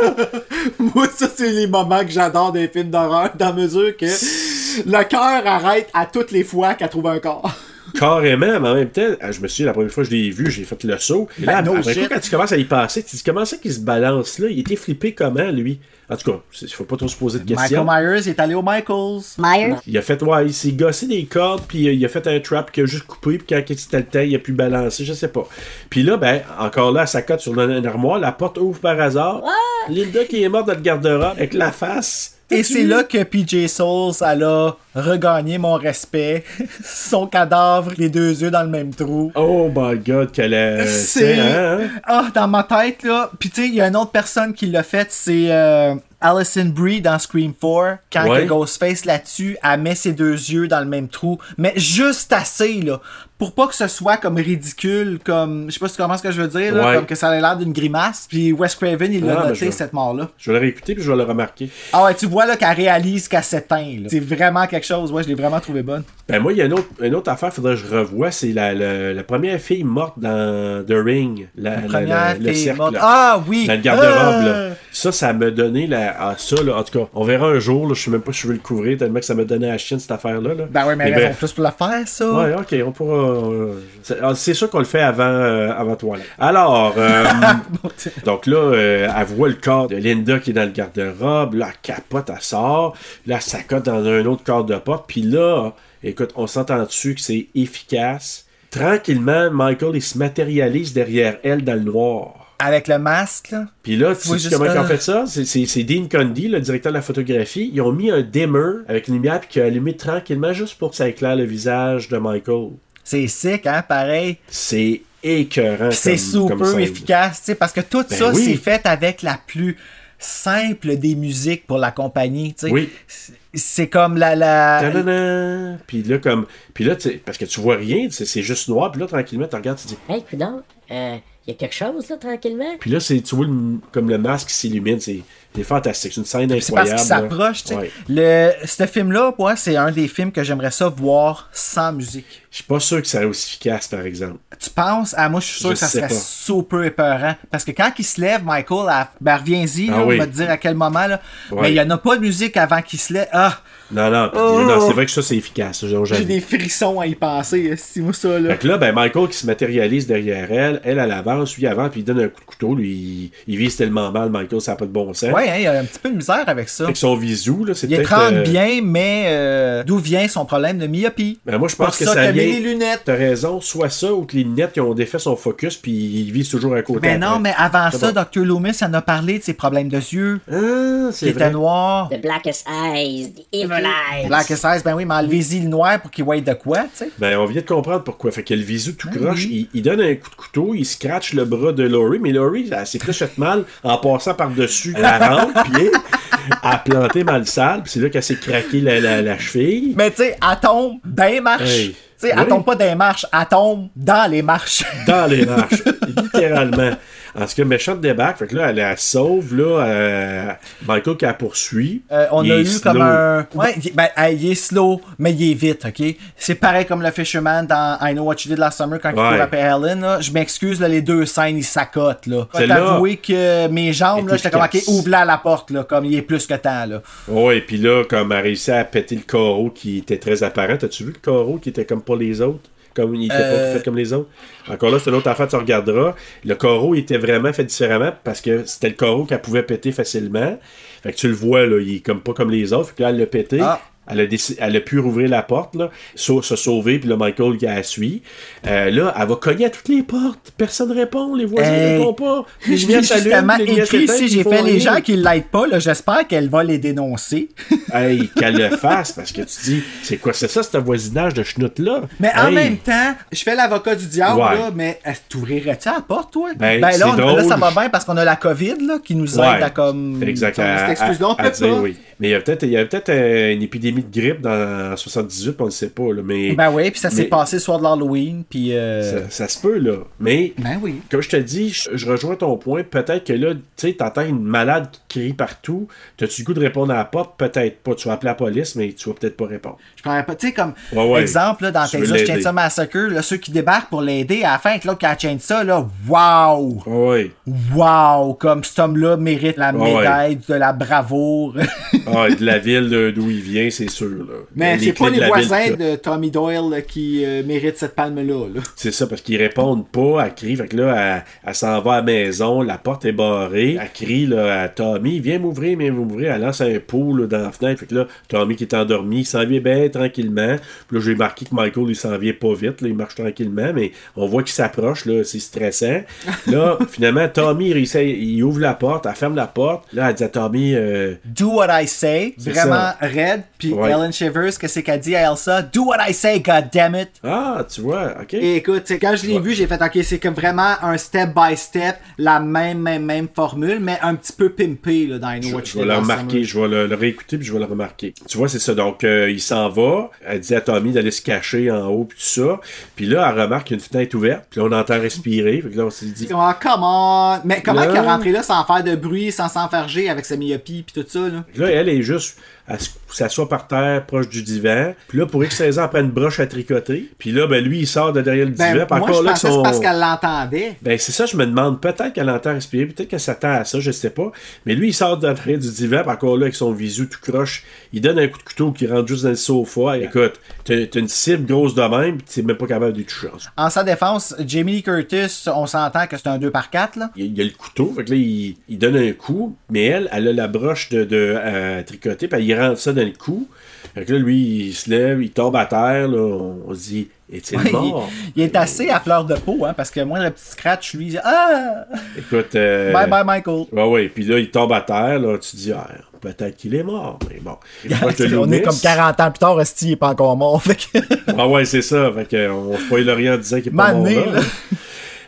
Moi, ça, c'est les moments que j'adore des films d'horreur, dans mesure que le cœur arrête à toutes les fois qu'elle trouve un corps. Carrément, mais en même temps, ah, je me souviens, la première fois que je l'ai vu, j'ai fait le saut. Et là, Ben, no après shit. coup, quand tu commences à y passer, tu dis comment ça qu'il se balance là? Il était flippé comment, lui? En tout cas, il faut pas trop se poser de questions. Michael Myers est allé au Michaels. Myers? Il a fait, ouais, il s'est gossé des cordes, puis euh, il a fait un trap qu'il a juste coupé, puis quand c'était le temps, il a pu balancer, je sais pas. Puis là, ben, encore là, ça cote sur une armoire, la porte ouvre par hasard. Linda qui est morte dans le garde-robe avec la face. Et c'est là que PJ Souls, elle a regagné mon respect. Son cadavre, les deux yeux dans le même trou. Oh my god, quelle est. C'est. hein, hein? Ah, dans ma tête, là. Puis, tu sais, il y a une autre personne qui l'a fait, c'est euh, Alison Brie dans Scream 4. Quand Ouais. que Ghostface là-dessus, elle met ses deux yeux dans le même trou. Mais juste assez, là. Pour pas que ce soit comme ridicule, comme. Je sais pas si tu comprends ce que je veux dire, là. Ouais. Comme que ça a l'air d'une grimace. Puis Wes Craven, il l'a noté, cette mort-là. Je vais le réécouter, puis je vais le remarquer. Ah ouais, tu vois, là, qu'elle réalise qu'elle s'éteint, là. C'est vraiment quelque chose. Ouais, je l'ai vraiment trouvé bonne. Ben moi, il y a une autre, une autre affaire, faudrait que je revoie, c'est la, la, la première fille morte dans The Ring. La, la- première la- le fille cercle, morte. Ah oui! Dans le garde-robe, Ah! là. Ça, ça m'a donné la. Ah, ça, là, en tout cas, on verra un jour, là, je sais même pas si je veux le couvrir, tellement que ça m'a donné à la chienne, cette affaire-là. Là. Ben ouais, mais, Mais raison plus pour la faire, ça. Ouais, ok, on pourra. euh, c'est ah, c'est sûr qu'on le fait avant, euh, avant toilette. Alors, euh, donc là, elle voit le corps de Linda qui est dans le garde-robe. Là, elle capote, elle sort. Là, ça cote dans un autre corps de porte. Puis là, écoute, on s'entend dessus que c'est efficace. Tranquillement, Michael, il se matérialise derrière elle dans le noir. Avec le masque, là. Puis là, tu sais comment ils ont fait ça? C'est- C'est c'est Dean Condy, le directeur de la photographie. Ils ont mis un dimmer avec une lumière puis qui a allumé tranquillement juste pour que ça éclaire le visage de Michael. C'est sick, hein, pareil. C'est écœurant. C'est super efficace, tu sais, parce que tout Ben ça, oui. c'est fait avec la plus simple des musiques pour la compagnie, tu sais. Oui. C'est- comme la... la... Puis là, comme. Puis là, parce que tu vois rien, c'est c'est juste noir. Puis là, tranquillement, tu regardes, tu dis. Hey, coudonc, euh, y a quelque chose, là, tranquillement? Puis là, c'est, tu vois le- comme le masque qui s'illumine. C'est c'est fantastique. C'est une scène C'est parce incroyable. qu'il là. s'approche, tu sais. Ouais. Le... Ce film-là, moi, c'est un des films que j'aimerais ça voir sans musique. Je suis pas sûr que ça serait aussi efficace, par exemple. Tu penses? Ah, moi, je suis sûr Je que ça serait pas. super épeurant. Parce que quand il se lève, Michael, à... ben, reviens-y, Ah oui. on va te dire à quel moment, là. Ouais. Mais il n'y en a pas de musique avant qu'il se lève. Ah! Non, non, Oh! non, c'est vrai que ça, c'est efficace. J'ai des frissons à y penser, si moi, ça, là. Fait que là, ben, Michael qui se matérialise derrière elle, elle, elle avance, lui avant, puis il donne un coup de couteau, lui, il, il vise tellement mal, Michael, ça n'a pas de bon sens. Ouais, hein, il y a un petit peu de misère avec ça. Avec son visu, là, c'est Il étrangle euh, bien, mais euh, d'où vient son problème de myopie? Ben moi, je pense que ça ça vient. Les lunettes. T'as raison, soit ça ou que les lunettes qui ont défait son focus puis il vise toujours à côté. Mais non, après. mais avant ça, bon. Dr. Loomis en a parlé de ses problèmes de yeux. Ah, qui c'est étaient vrai. noirs. The blackest eyes, the evil eyes. Black and Size, ben oui, mais enlevez-y le noir pour qu'il voie de quoi, tu sais. Ben, on vient de comprendre pourquoi. Fait que le visu tout Ah croche, il, il donne un coup de couteau, il scratch le bras de Laurie, mais Laurie, elle s'est fait mal en passant par-dessus la rampe, puis elle a planté mal sale, puis c'est là qu'elle s'est craqué la, la, la cheville. Mais tu sais, elle tombe marches. Hey. Sais, elle Oui. tombe pas dans les marches, elle tombe dans les marches. Dans les marches, littéralement. En ce que méchante débarque, fait que là, elle la sauve, là, euh, Michael qui la poursuit. Euh, on Il a eu slow. comme un. Ouais, il, ben, il est slow, mais il est vite, ok? C'est pareil comme le Fisherman dans I Know What You Did Last Summer quand il court après Helen. Là. Je m'excuse, là, les deux scènes, ils s'accotent. Là. Je t'avouer que mes jambes, là, j'étais comme, ok, ouvre-la la porte, là, comme il est plus que temps. Là. Ouais, puis là, comme elle a réussi à péter le carreau qui était très apparent. As-tu vu le carreau qui était comme pas les autres? Comme il était Euh. pas fait comme les autres? Encore là, c'est une autre affaire, tu regarderas. Le carreau était vraiment fait différemment parce que c'était le carreau qu'elle pouvait péter facilement. Fait que tu le vois, là, il est comme pas comme les autres. Fait que là, elle l'a pété. Ah. Elle a, elle a pu rouvrir la porte, là, se sauver, puis là, Michael qui la suit. Euh, là, elle va cogner à toutes les portes. Personne ne répond, les voisins ne Hey. répondent pas. Les s'allument, justement les écrit j'ai fait les gens qui ne l'aident pas, là, j'espère qu'elle va les dénoncer. Hey, qu'elle le fasse, parce que tu dis, c'est quoi, c'est ça, ce voisinage de schnout-là? Mais en même temps, je fais l'avocat du diable, Ouais. là, mais t'ouvrirais-tu la porte, toi? Ben, là, on- là, ça va bien parce qu'on a la COVID là, qui nous aide Ouais. à comme. Exact. Cette excuse-là, on à- peut à dire, pas. oui. Mais il y a peut-être il y a peut-être euh, une épidémie de grippe dans en 78, puis on ne sait pas. Là, mais, Ben oui, puis ça s'est passé le soir de l'Halloween, puis. euh, Ça, ça se peut, là. Mais, Ben oui. comme je te dis, je, je rejoins ton point. Peut-être que là, tu sais, t'entends une malade qui crie partout. T'as-tu le goût de répondre à la porte? Peut-être pas. Tu vas appeler la police, mais tu vas peut-être pas répondre. Je prends pas, tu sais, comme Ouais, ouais. exemple, là, dans Tu Texas. Chainsaw Massacre, là, ceux qui débarquent pour l'aider, à la fin, avec l'autre qui a ça, là, waouh! Oui. Waouh! Comme cet homme-là mérite la Ouais. médaille de la bravoure. Ah, de la ville d'où il vient, c'est sûr. Là. Mais c'est pas les ville voisins de Tommy Doyle là, qui euh, méritent cette palme-là. là. C'est ça, parce qu'ils répondent pas, elle crie, fait que là, elle, elle s'en va à la maison, la porte est barrée, elle crie là, à Tommy, viens m'ouvrir, viens m'ouvrir, elle lance un pot là, dans la fenêtre, fait que là, Tommy qui est endormi, il s'en vient bien tranquillement, puis là, j'ai marqué que Michael, il s'en vient pas vite, là, il marche tranquillement, mais on voit qu'il s'approche, là, c'est stressant. Là, finalement, Tommy, il, réussit il ouvre la porte, elle ferme la porte, là, elle dit à Tommy, euh, Do what I say, C'est vraiment raide. Puis Ouais. Ellen Shivers, qu'est-ce qu'elle dit à Elsa? Do what I say, God damn it! ah, tu vois, ok. Et écoute, c'est quand je l'ai vu, j'ai fait OK, c'est comme vraiment un step by step, la même, même, même formule, mais un petit peu pimpé là, dans Know Je, je vais le remarquer, je vais le, le réécouter puis je vais le remarquer. Tu vois, c'est ça. Donc, euh, il s'en va. Elle dit à Tommy d'aller se cacher en haut puis tout ça. Puis là, elle remarque qu'il y a une fenêtre ouverte. Puis là, on entend respirer. Puis là, on s'est dit. Oh, come on! Mais comment Là- qu'il est rentré là sans faire de bruit, sans s'enfarger avec sa myopie puis tout ça, là? Là, elle est juste. Elle s- s'assoit par terre, proche du divan. Puis là, pour X raison, elle prend une broche à tricoter. Puis là, ben, lui, il sort de derrière le Ben, divan. Puis moi, encore je là, que que son- c'est parce qu'elle l'entendait. Ben, c'est ça, je me demande. Peut-être qu'elle entend respirer, peut-être qu'elle s'attend à ça, je sais pas. Mais lui, il sort de derrière du divan, puis encore là, avec son visu tout croche, il donne un coup de couteau qui rentre juste dans le sofa. Écoute, t'as une cible grosse de même, puis t'es même pas capable de toucher. En sa défense, Jamie Lee Curtis, on s'entend que c'est un 2 par 4 là. Il, a le couteau, fait que là, il, il donne un coup, mais elle, elle a la broche de, de euh, tricoter, puis elle, il rentre ça dans le cou. Fait que là, lui, il se lève, il tombe à terre, là, on, se dit, est-il Ouais, mort? il, il est assez à fleur de peau, hein, parce que moi, le petit scratch, lui, il dit Ah! Écoute. euh, Bye bye, Michael. Ouais, ouais. Puis là, il tombe à terre, là. Tu te dis, ah, peut-être qu'il est mort. Mais bon. De on est comme 40 ans plus tard, Esti, il est pas encore mort. Fait que... Ah, ouais, c'est ça. Fait que, on spoil rien en disant qu'il est pas mort. Mané, Là. là.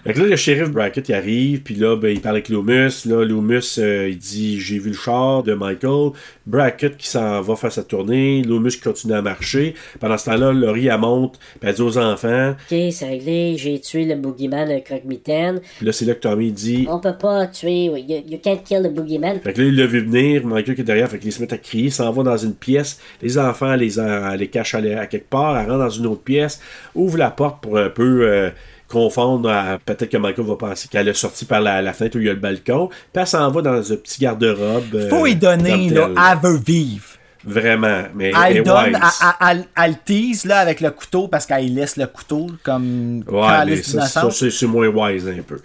Fait que là, le shérif Brackett, il arrive, puis là, ben, il parle avec Loomis. Là, Loomis, euh, il dit J'ai vu le char de Michael. Brackett qui s'en va faire sa tournée. Loomis continue à marcher. Pendant ce temps-là, Laurie, elle monte, puis elle dit aux enfants. Ok, c'est réglé, j'ai tué le boogeyman, le croque-mitaine. Là, c'est là que Tommy dit On peut pas tuer, you, you can't kill the boogeyman. Fait que là, il l'a vu venir, Michael qui est derrière, fait qu'il se met à crier, s'en va dans une pièce, les enfants les, les cachent à, à quelque part, elle rentre dans une autre pièce, ouvre la porte pour un peu euh, confondre, à- peut-être que Michael va penser qu'elle est sortie par la, la fenêtre où il y a le balcon, puis elle s'en va dans un petit garde-robe. euh, Faut y donner, là, elle veut vivre. Vraiment, mais Elle donne, wise. elle, elle- elle- elle tease là, avec le couteau parce qu'elle laisse le couteau comme Ouais, calice ça, c'est moins wise un peu.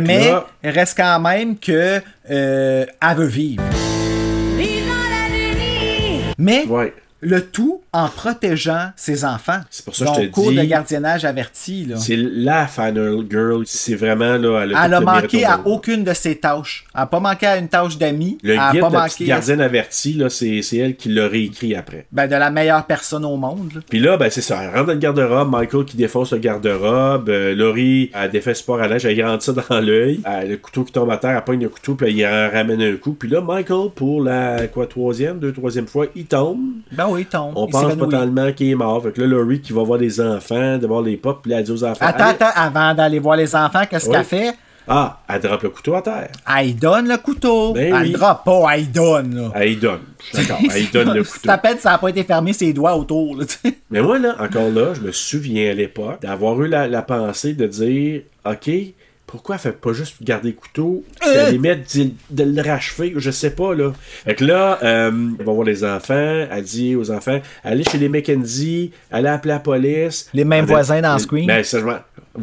Mais là, il reste quand même que euh, elle veut vivre. Mais ouais. le tout en protégeant ses enfants. C'est pour ça que je te cours dis- de gardiennage averti. C'est la final girl, c'est vraiment là, elle a, Elle manqué à aucune de ses tâches. Elle n'a pas manqué à une tâche d'amis. Le Elle guide pas de la manqué gardienne avertie, là, c'est elle qui l'a réécrit après. ben, de la meilleure personne au monde. là. Puis là, ben c'est ça. Elle rentre dans le garde-robe. Michael qui défonce le garde-robe. Euh, Laurie, elle défait sport à linge. Elle rentre ça dans l'œil. Le couteau qui tombe à terre, elle pogne le couteau, puis elle en ramène un coup. Puis là, Michael, pour la quoi, troisième, deux, troisième fois, il tombe. Ben oui, il tombe. On Il pense s'évanouit. totalement qu'il est mort. Fait que là, Laurie qui va voir les enfants, de voir les potes, puis elle dit aux enfants. Attends, Allez. attends, avant d'aller voir les enfants, qu'est-ce Oui. qu'elle fait? Ah, elle drop le couteau à terre. Elle donne le couteau. Ben elle oui. drop pas, elle donne. Là. Elle donne. D'accord. Elle donne le couteau. t'appelles, ça n'a pas été fermé ses doigts autour. Là. Mais moi, là, encore là, je me souviens à l'époque d'avoir eu la, la pensée de dire OK, pourquoi elle fait pas juste garder le couteau, à la limite, de le rachever, je sais pas, là. Fait que là, euh, on va voir les enfants, elle dit aux enfants, allez chez les Mackenzie, allez appeler la police. Les mêmes voisins dans Scream. Ben, ça, je m'en-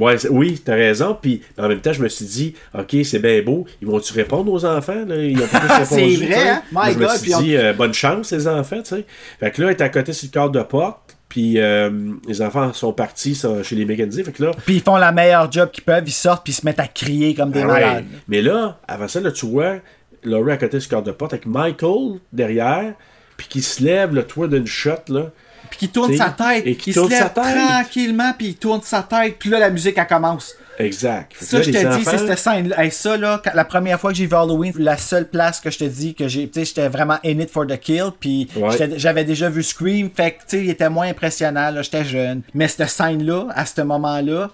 ouais, oui, t'as raison, puis en même temps, je me suis dit, ok, c'est bien beau, ils vont-tu répondre aux enfants, là? Ils ont pas tous C'est répondu, vrai, hein? My je me God, suis puis on- dit, euh, bonne chance, les enfants, tu sais. Fait que là, elle est à côté sur le cadre de porte, puis euh, les enfants sont partis ça, chez les Mackenzie, fait que là, Puis ils font la meilleure job qu'ils peuvent, ils sortent puis ils se mettent à crier comme des ah ouais. malades. Mais là, avant ça, là, tu vois Laurie à côté du cadre de porte avec Michael derrière, puis qui se lève le toit d'une shot, là. Puis qui tourne T'sais, sa tête, et qui il se tourne lève sa tête. tranquillement puis il tourne sa tête, puis là la musique elle commence. Exact. Ça, je te dis, c'est cette scène-là. Hey, ça, là, quand- la première fois que j'ai vu Halloween, la seule place que je te dis que j'ai. Tu sais, j'étais vraiment in it for the kill. Puis Ouais. j'avais déjà vu Scream. Fait que, tu sais, il était moins impressionnant. là, J'étais jeune. Mais cette scène-là, à ce moment-là,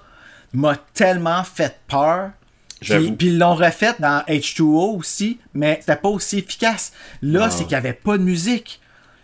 m'a tellement fait peur. Puis, puis ils l'ont refait dans H2O aussi, mais c'était pas aussi efficace. Là, Non. c'est qu'il y avait pas de musique.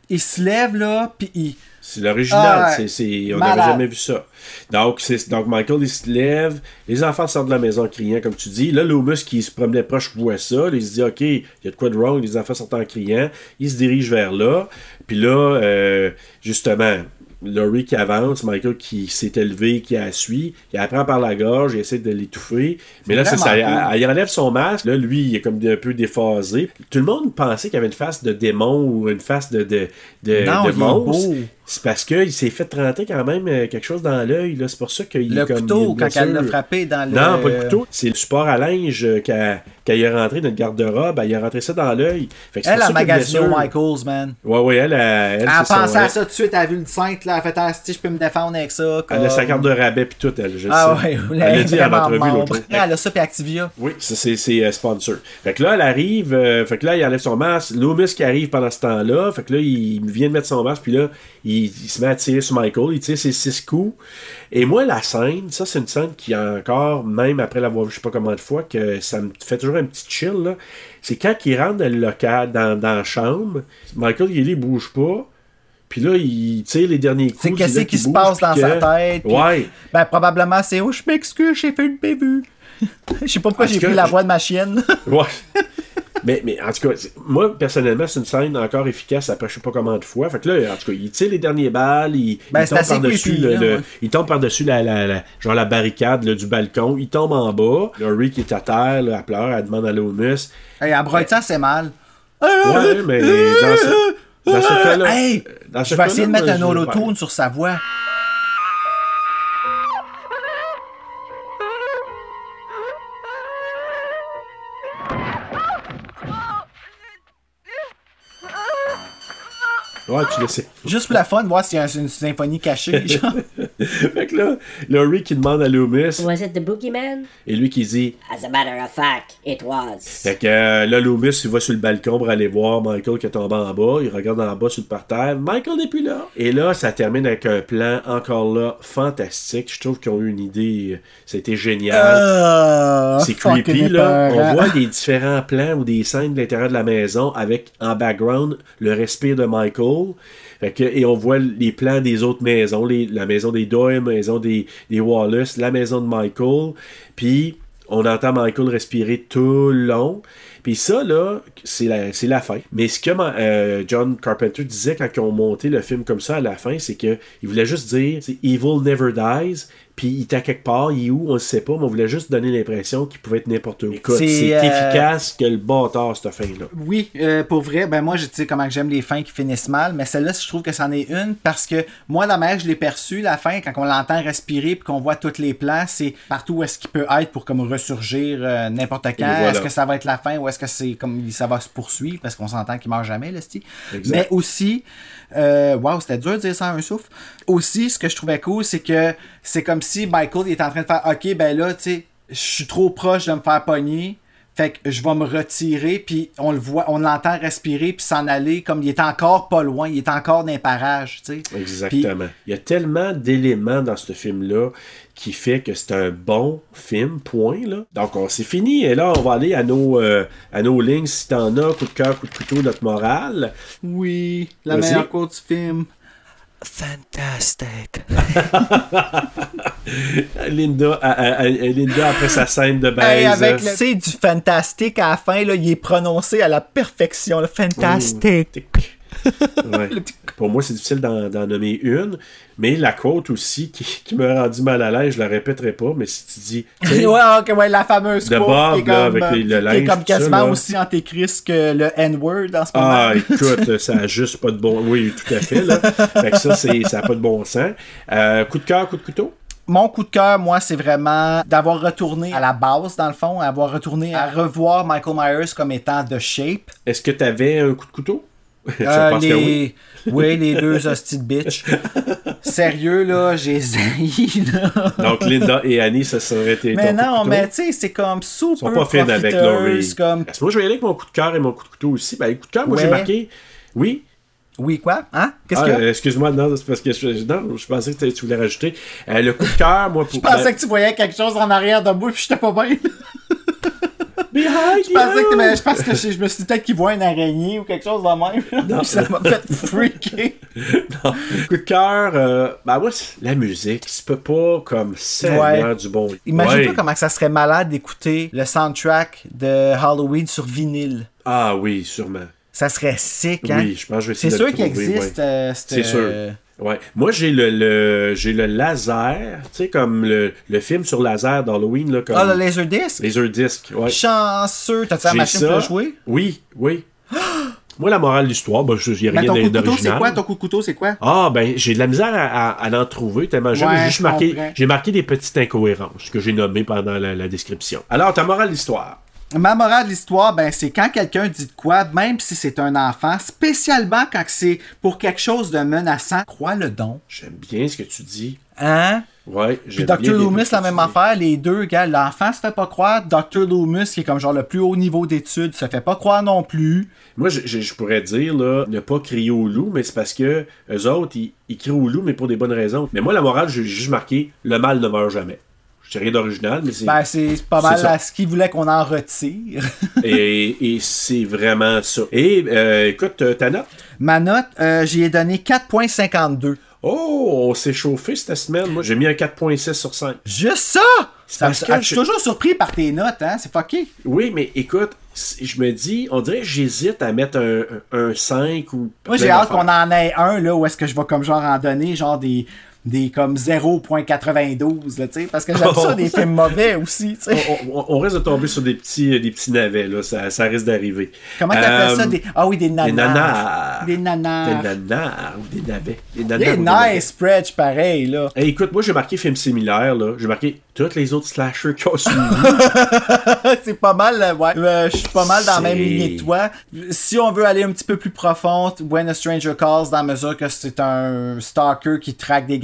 Il se lève, là, puis il. C'est l'original, Ah, c'est, c'est- on n'avait jamais vu ça. Donc, c'est, donc Michael, il se lève, les enfants sortent de la maison en criant, comme tu dis. Là, Loomis, qui se promenait proche, voit ça. Là, il se dit, OK, il y a de quoi de wrong, les enfants sortent en criant. Il se dirige vers là. Puis là, euh, justement, Laurie qui avance, Michael qui s'est élevé, qui la suit, il la prend par la gorge, il essaie de l'étouffer. Mais là, c'est ça, elle, cool. elle enlève son masque. Là, lui, il est comme un peu déphasé. Tout le monde pensait qu'il y avait une face de démon ou une face de, de, de, Non, monstre. C'est parce qu'il s'est fait rentrer quand même euh, quelque chose dans l'œil. C'est pour ça qu'il Le est comme, couteau, a une quand elle l'a frappé dans le. Non, pas le couteau. C'est le support à linge euh, qu'elle qu'elle a rentré dans le garde-robe. Elle a rentré ça dans l'œil. Elle a a une magasiné au. Michaels, man. Ouais, ouais, elle, a- elle, Elle pensait son- à ça tout de suite, elle a vu le 5, là, elle a fait ah, si je peux me défendre avec ça. Elle a sa carte de rabais puis tout, elle, je Ah sais. ouais, Elle l'a dit en vraiment entrevue membre. l'autre fois. Elle a ça puis Activia. Oui, c'est, euh, sponsor. Fait que là, elle arrive, euh, fait que là, il enlève son masque. Loomis qui arrive pendant ce temps-là. Fait que là, il vient de mettre son masque, puis là, il, il se met à tirer sur Michael. Il tire ses six coups. Et moi, la scène, ça, c'est une scène qui, encore, même après l'avoir vu je sais pas combien de fois, que ça me fait toujours un petit chill, là. C'est quand il rentre dans le local, dans, dans la chambre, Michael, il, il bouge pas. Puis là, il tire les derniers coups. C'est qu'est-ce qui se passe dans que- sa tête. Ouais. Ben, probablement, c'est Oh, je m'excuse, j'ai fait une bévue. Je sais pas pourquoi En j'ai pris la voix de ma chienne. Ouais. mais, mais en tout cas, moi, personnellement, c'est une scène encore efficace après je sais pas combien de fois. Fait que là, en tout cas, il tire les dernières balles, il, Ben, il tombe par-dessus creepy, le, là, le- ouais. il tombe par-dessus la, la, la- genre la barricade là, du balcon, il tombe en bas. Laurie qui est à terre, là, elle pleure, elle demande à Loomis. Hey, elle broye ça, c'est mal? Ouais, mais dans ce, dans ce cas-là. Hey, ce je vais essayer de mettre un holotune sur sa voix. Ouais, tu le sais. Juste pour la fun, voir s'il y a une symphonie cachée. genre. fait que là, Laurie qui demande à Loomis, Was it the boogeyman? et lui qui dit As a matter of fact, it was. Fait que euh, là, Loomis, il va sur le balcon pour aller voir Michael qui est tombé en bas. Il regarde en bas sur le parterre. Michael n'est plus là. Et là, ça termine avec un plan encore là fantastique. Je trouve qu'ils ont eu une idée. euh, C'était génial. Ah, C'est creepy, là. On voit des différents plans ou des scènes de l'intérieur de la maison avec en background le respire de Michael. Et on voit les plans des autres maisons, la maison des Doyle, la maison des, Wallace, la maison de Michael. Puis on entend Michael respirer tout le long. Puis ça, là, c'est la, fin. Mais ce que euh, John Carpenter disait quand ils ont monté le film comme ça à la fin, c'est que il voulait juste dire Evil never dies. Puis il était à quelque part, il est où, on ne sait pas, mais on voulait juste donner l'impression qu'il pouvait être n'importe où. Écoute, C'est, euh, efficace que le bâtard, cette fin-là. Oui, euh, pour vrai, ben moi, je sais comment j'aime les fins qui finissent mal, mais celle-là, je trouve que c'en est une parce que moi, la que je l'ai perçue, la fin, quand on l'entend respirer puis qu'on voit tous les plans, c'est partout où est-ce qu'il peut être pour comme ressurgir euh, n'importe quand. voilà. Est-ce que ça va être la fin ou est-ce que c'est comme ça va se poursuivre parce qu'on s'entend qu'il meurt jamais, le style. Mais aussi, euh, wow, c'était dur de dire ça à un souffle. Aussi, ce que je trouvais cool, c'est que c'est comme si Michael il est en train de faire OK, ben là, tu sais, je suis trop proche de me faire pogner. Fait que je vais me retirer, puis on le voit, on l'entend respirer, puis s'en aller, comme il est encore pas loin, il est encore dans les parages, tu sais. Exactement. Il y a tellement d'éléments dans ce film-là qui fait que c'est un bon film, point. Là. Donc, on c'est fini. Et là, on va aller à nos, euh, à nos lignes. Si t'en as, coup de cœur, coup de couteau, notre morale. Oui, la meilleure quote du film. Fantastic. Linda, à- à- à- Linda, après sa scène de Hey, baise. avec le C du fantastique à la fin, là, il est prononcé à la perfection. Le fantastic. Ouais. Pour moi, c'est difficile d'en nommer une, mais la quote aussi qui, qui m'a rendu mal à l'aise, je la répéterai pas, mais si tu dis. ouais, la fameuse De quote Bob, qui est là, comme, avec les- le euh, qui est linge, comme ça, quasiment aussi antéchrist que le N-word en ce moment. Ah, écoute, ça a juste pas de bon. Oui, tout à fait. Là. fait que ça, ça a pas de bon sens. Euh, coup de cœur, coup de couteau? Mon coup de cœur, moi, c'est vraiment d'avoir retourné à la base, dans le fond, avoir retourné à revoir Michael Myers comme étant The Shape. Est-ce que tu avais un coup de couteau? Euh, pense les... que oui. oui. les deux hosties de bitch. Sérieux, là, j'ai zaï, là. Donc, Linda et Annie, ça serait été Mais non, mais tu sais, c'est comme super Ils sont pas fines avec Laurie. comme... Parce que moi, je vais y aller avec mon coup de cœur et mon coup de couteau aussi. Ben, le coup de cœur, moi, j'ai marqué. Oui. Oui, quoi? Hein? Qu'est-ce Ah, a? euh, Excuse-moi, non, c'est parce que je, non, je pensais que tu voulais rajouter. Euh, le coup de cœur, moi, pour. Je pensais que tu voyais quelque chose en arrière de moi, puis j'étais pas bien. Je pensais que, mais je pense que je, je me suis dit peut-être qu'il voit une araignée ou quelque chose de même. Non. Puis ça m'a fait freaker. Non. Coup de cœur, euh, ben c'est- la musique, c'est peut pas comme Seigneur Ouais. du bon. Imagine Ouais. pas comment ça serait malade d'écouter le soundtrack de Halloween sur vinyle. Ah oui, sûrement. Ça serait sick, hein? Oui, je pense que je vais essayer C'est de le sûr qu'il existe. ouais. euh, C'est sûr. Ouais. Moi, j'ai le, le- j'ai le laser, tu sais, comme le, le film sur laser d'Halloween. Là, comme... Ah, le Laserdisc? Laserdisc, ouais. Chanceux. T'as-tu la machine ça. pour jouer? Oui, oui. Moi, la morale de l'histoire, ben, il n'y a rien ton de couteau, c'est d'original. quoi? Ton coup de couteau, c'est quoi? Ah, ben, j'ai de la misère à, à, à en trouver tellement. Ouais, j'ai juste marqué, j'ai marqué des petites incohérences que j'ai nommées pendant la, la description. Alors, ta morale de l'histoire. Ma morale de l'histoire, ben, c'est quand quelqu'un dit de quoi, même si c'est un enfant, spécialement quand c'est pour quelque chose de menaçant, crois-le donc. J'aime bien ce que tu dis. Hein? Ouais, Puis Dr. Loomis, la même affaire. Les deux, gars, l'enfant se fait pas croire. Dr. Loomis, qui est comme genre le plus haut niveau d'études, se fait pas croire non plus. Moi, je, je- je pourrais dire, là, ne pas crier au loup, mais c'est parce que eux autres, ils, ils crient au loup, mais pour des bonnes raisons. Mais moi, la morale, j'ai juste marqué le mal ne meurt jamais. Je rien d'original, mais c'est. Ben, c'est pas mal à ce qu'il voulait qu'on en retire. et et c'est vraiment ça. Et euh, écoute, euh, ta note? Ma note, euh, j'y ai donné 4.52. Oh, on s'est chauffé cette semaine. Moi, j'ai mis un 4.6 sur 5. Juste ça! Parce que je suis toujours surpris par tes notes, hein? C'est fucké. Oui, mais écoute, je me dis, on dirait que j'hésite à mettre un, un 5 ou. Moi, j'ai hâte qu'on en ait un, là, où est-ce que je vais comme genre en donner, genre des, des comme 0.92, là, tu sais, parce que j'aime ça, des films mauvais aussi, tu. On, on- on risque de tomber sur des petits, des petits navets, là. Ça, ça risque d'arriver. Comment t'appelles Euh, ça? Des... Ah oui, des nanars. Des nanars. Des nanars. Des nanars ou des navets. Des nanars des nice, Spread, pareil, là. Hey, écoute, moi j'ai marqué film similaire, là. J'ai marqué tous les autres slashers qui ont suivi. c'est pas mal, euh, ouais. Euh, je suis pas mal dans la même C'est- lignée que toi. Si on veut aller un petit peu plus profond, When a Stranger Calls, dans la mesure que c'est un stalker qui traque des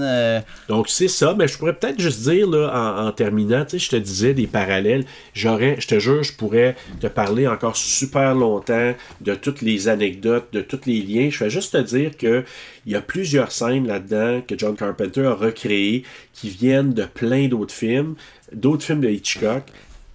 euh, Donc c'est ça, mais je pourrais peut-être juste dire là, en, en terminant, tu sais, je te disais des parallèles. J'aurais, je te jure, je pourrais te parler encore super longtemps de toutes les anecdotes, de tous les liens. Je vais juste te dire que il y a plusieurs scènes là-dedans que John Carpenter a recréées qui viennent de plein d'autres films, d'autres films de Hitchcock.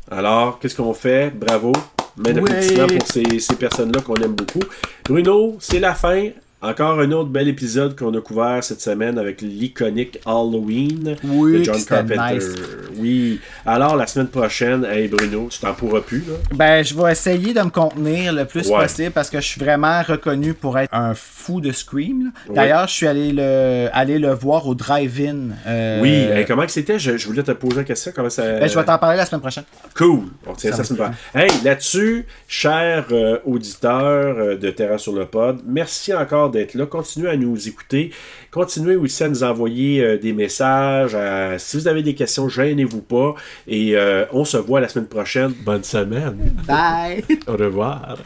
Alors, qu'est-ce qu'on fait? Bravo. D'applaudissement Oui. pour ces, ces personnes-là qu'on aime beaucoup. Bruno, c'est la fin. Encore un autre bel épisode qu'on a couvert cette semaine avec l'iconique Halloween Oui, de John Carpenter. nice. Oui. Alors, la semaine prochaine, hey Bruno, tu t'en pourras plus, là. Ben, je vais essayer de me contenir le plus Ouais. possible parce que je suis vraiment reconnu pour être un fou de Scream. Oui. D'ailleurs, je suis allé le, allé le voir au drive-in. euh, Oui. Hey, comment que c'était? Je, je voulais te poser la question. Comment ça... ben, je vais t'en parler la semaine prochaine. Cool. On tient ça, la semaine prochaine. Hey, là-dessus, chers euh, auditeurs euh, de Terra sur le pod, merci encore d'être là. Continuez à nous écouter. Continuez aussi à nous envoyer euh, des messages. à- Si vous avez des questions, gênez-vous pas. Et euh, on se voit la semaine prochaine. Bonne semaine. Bye! Au revoir.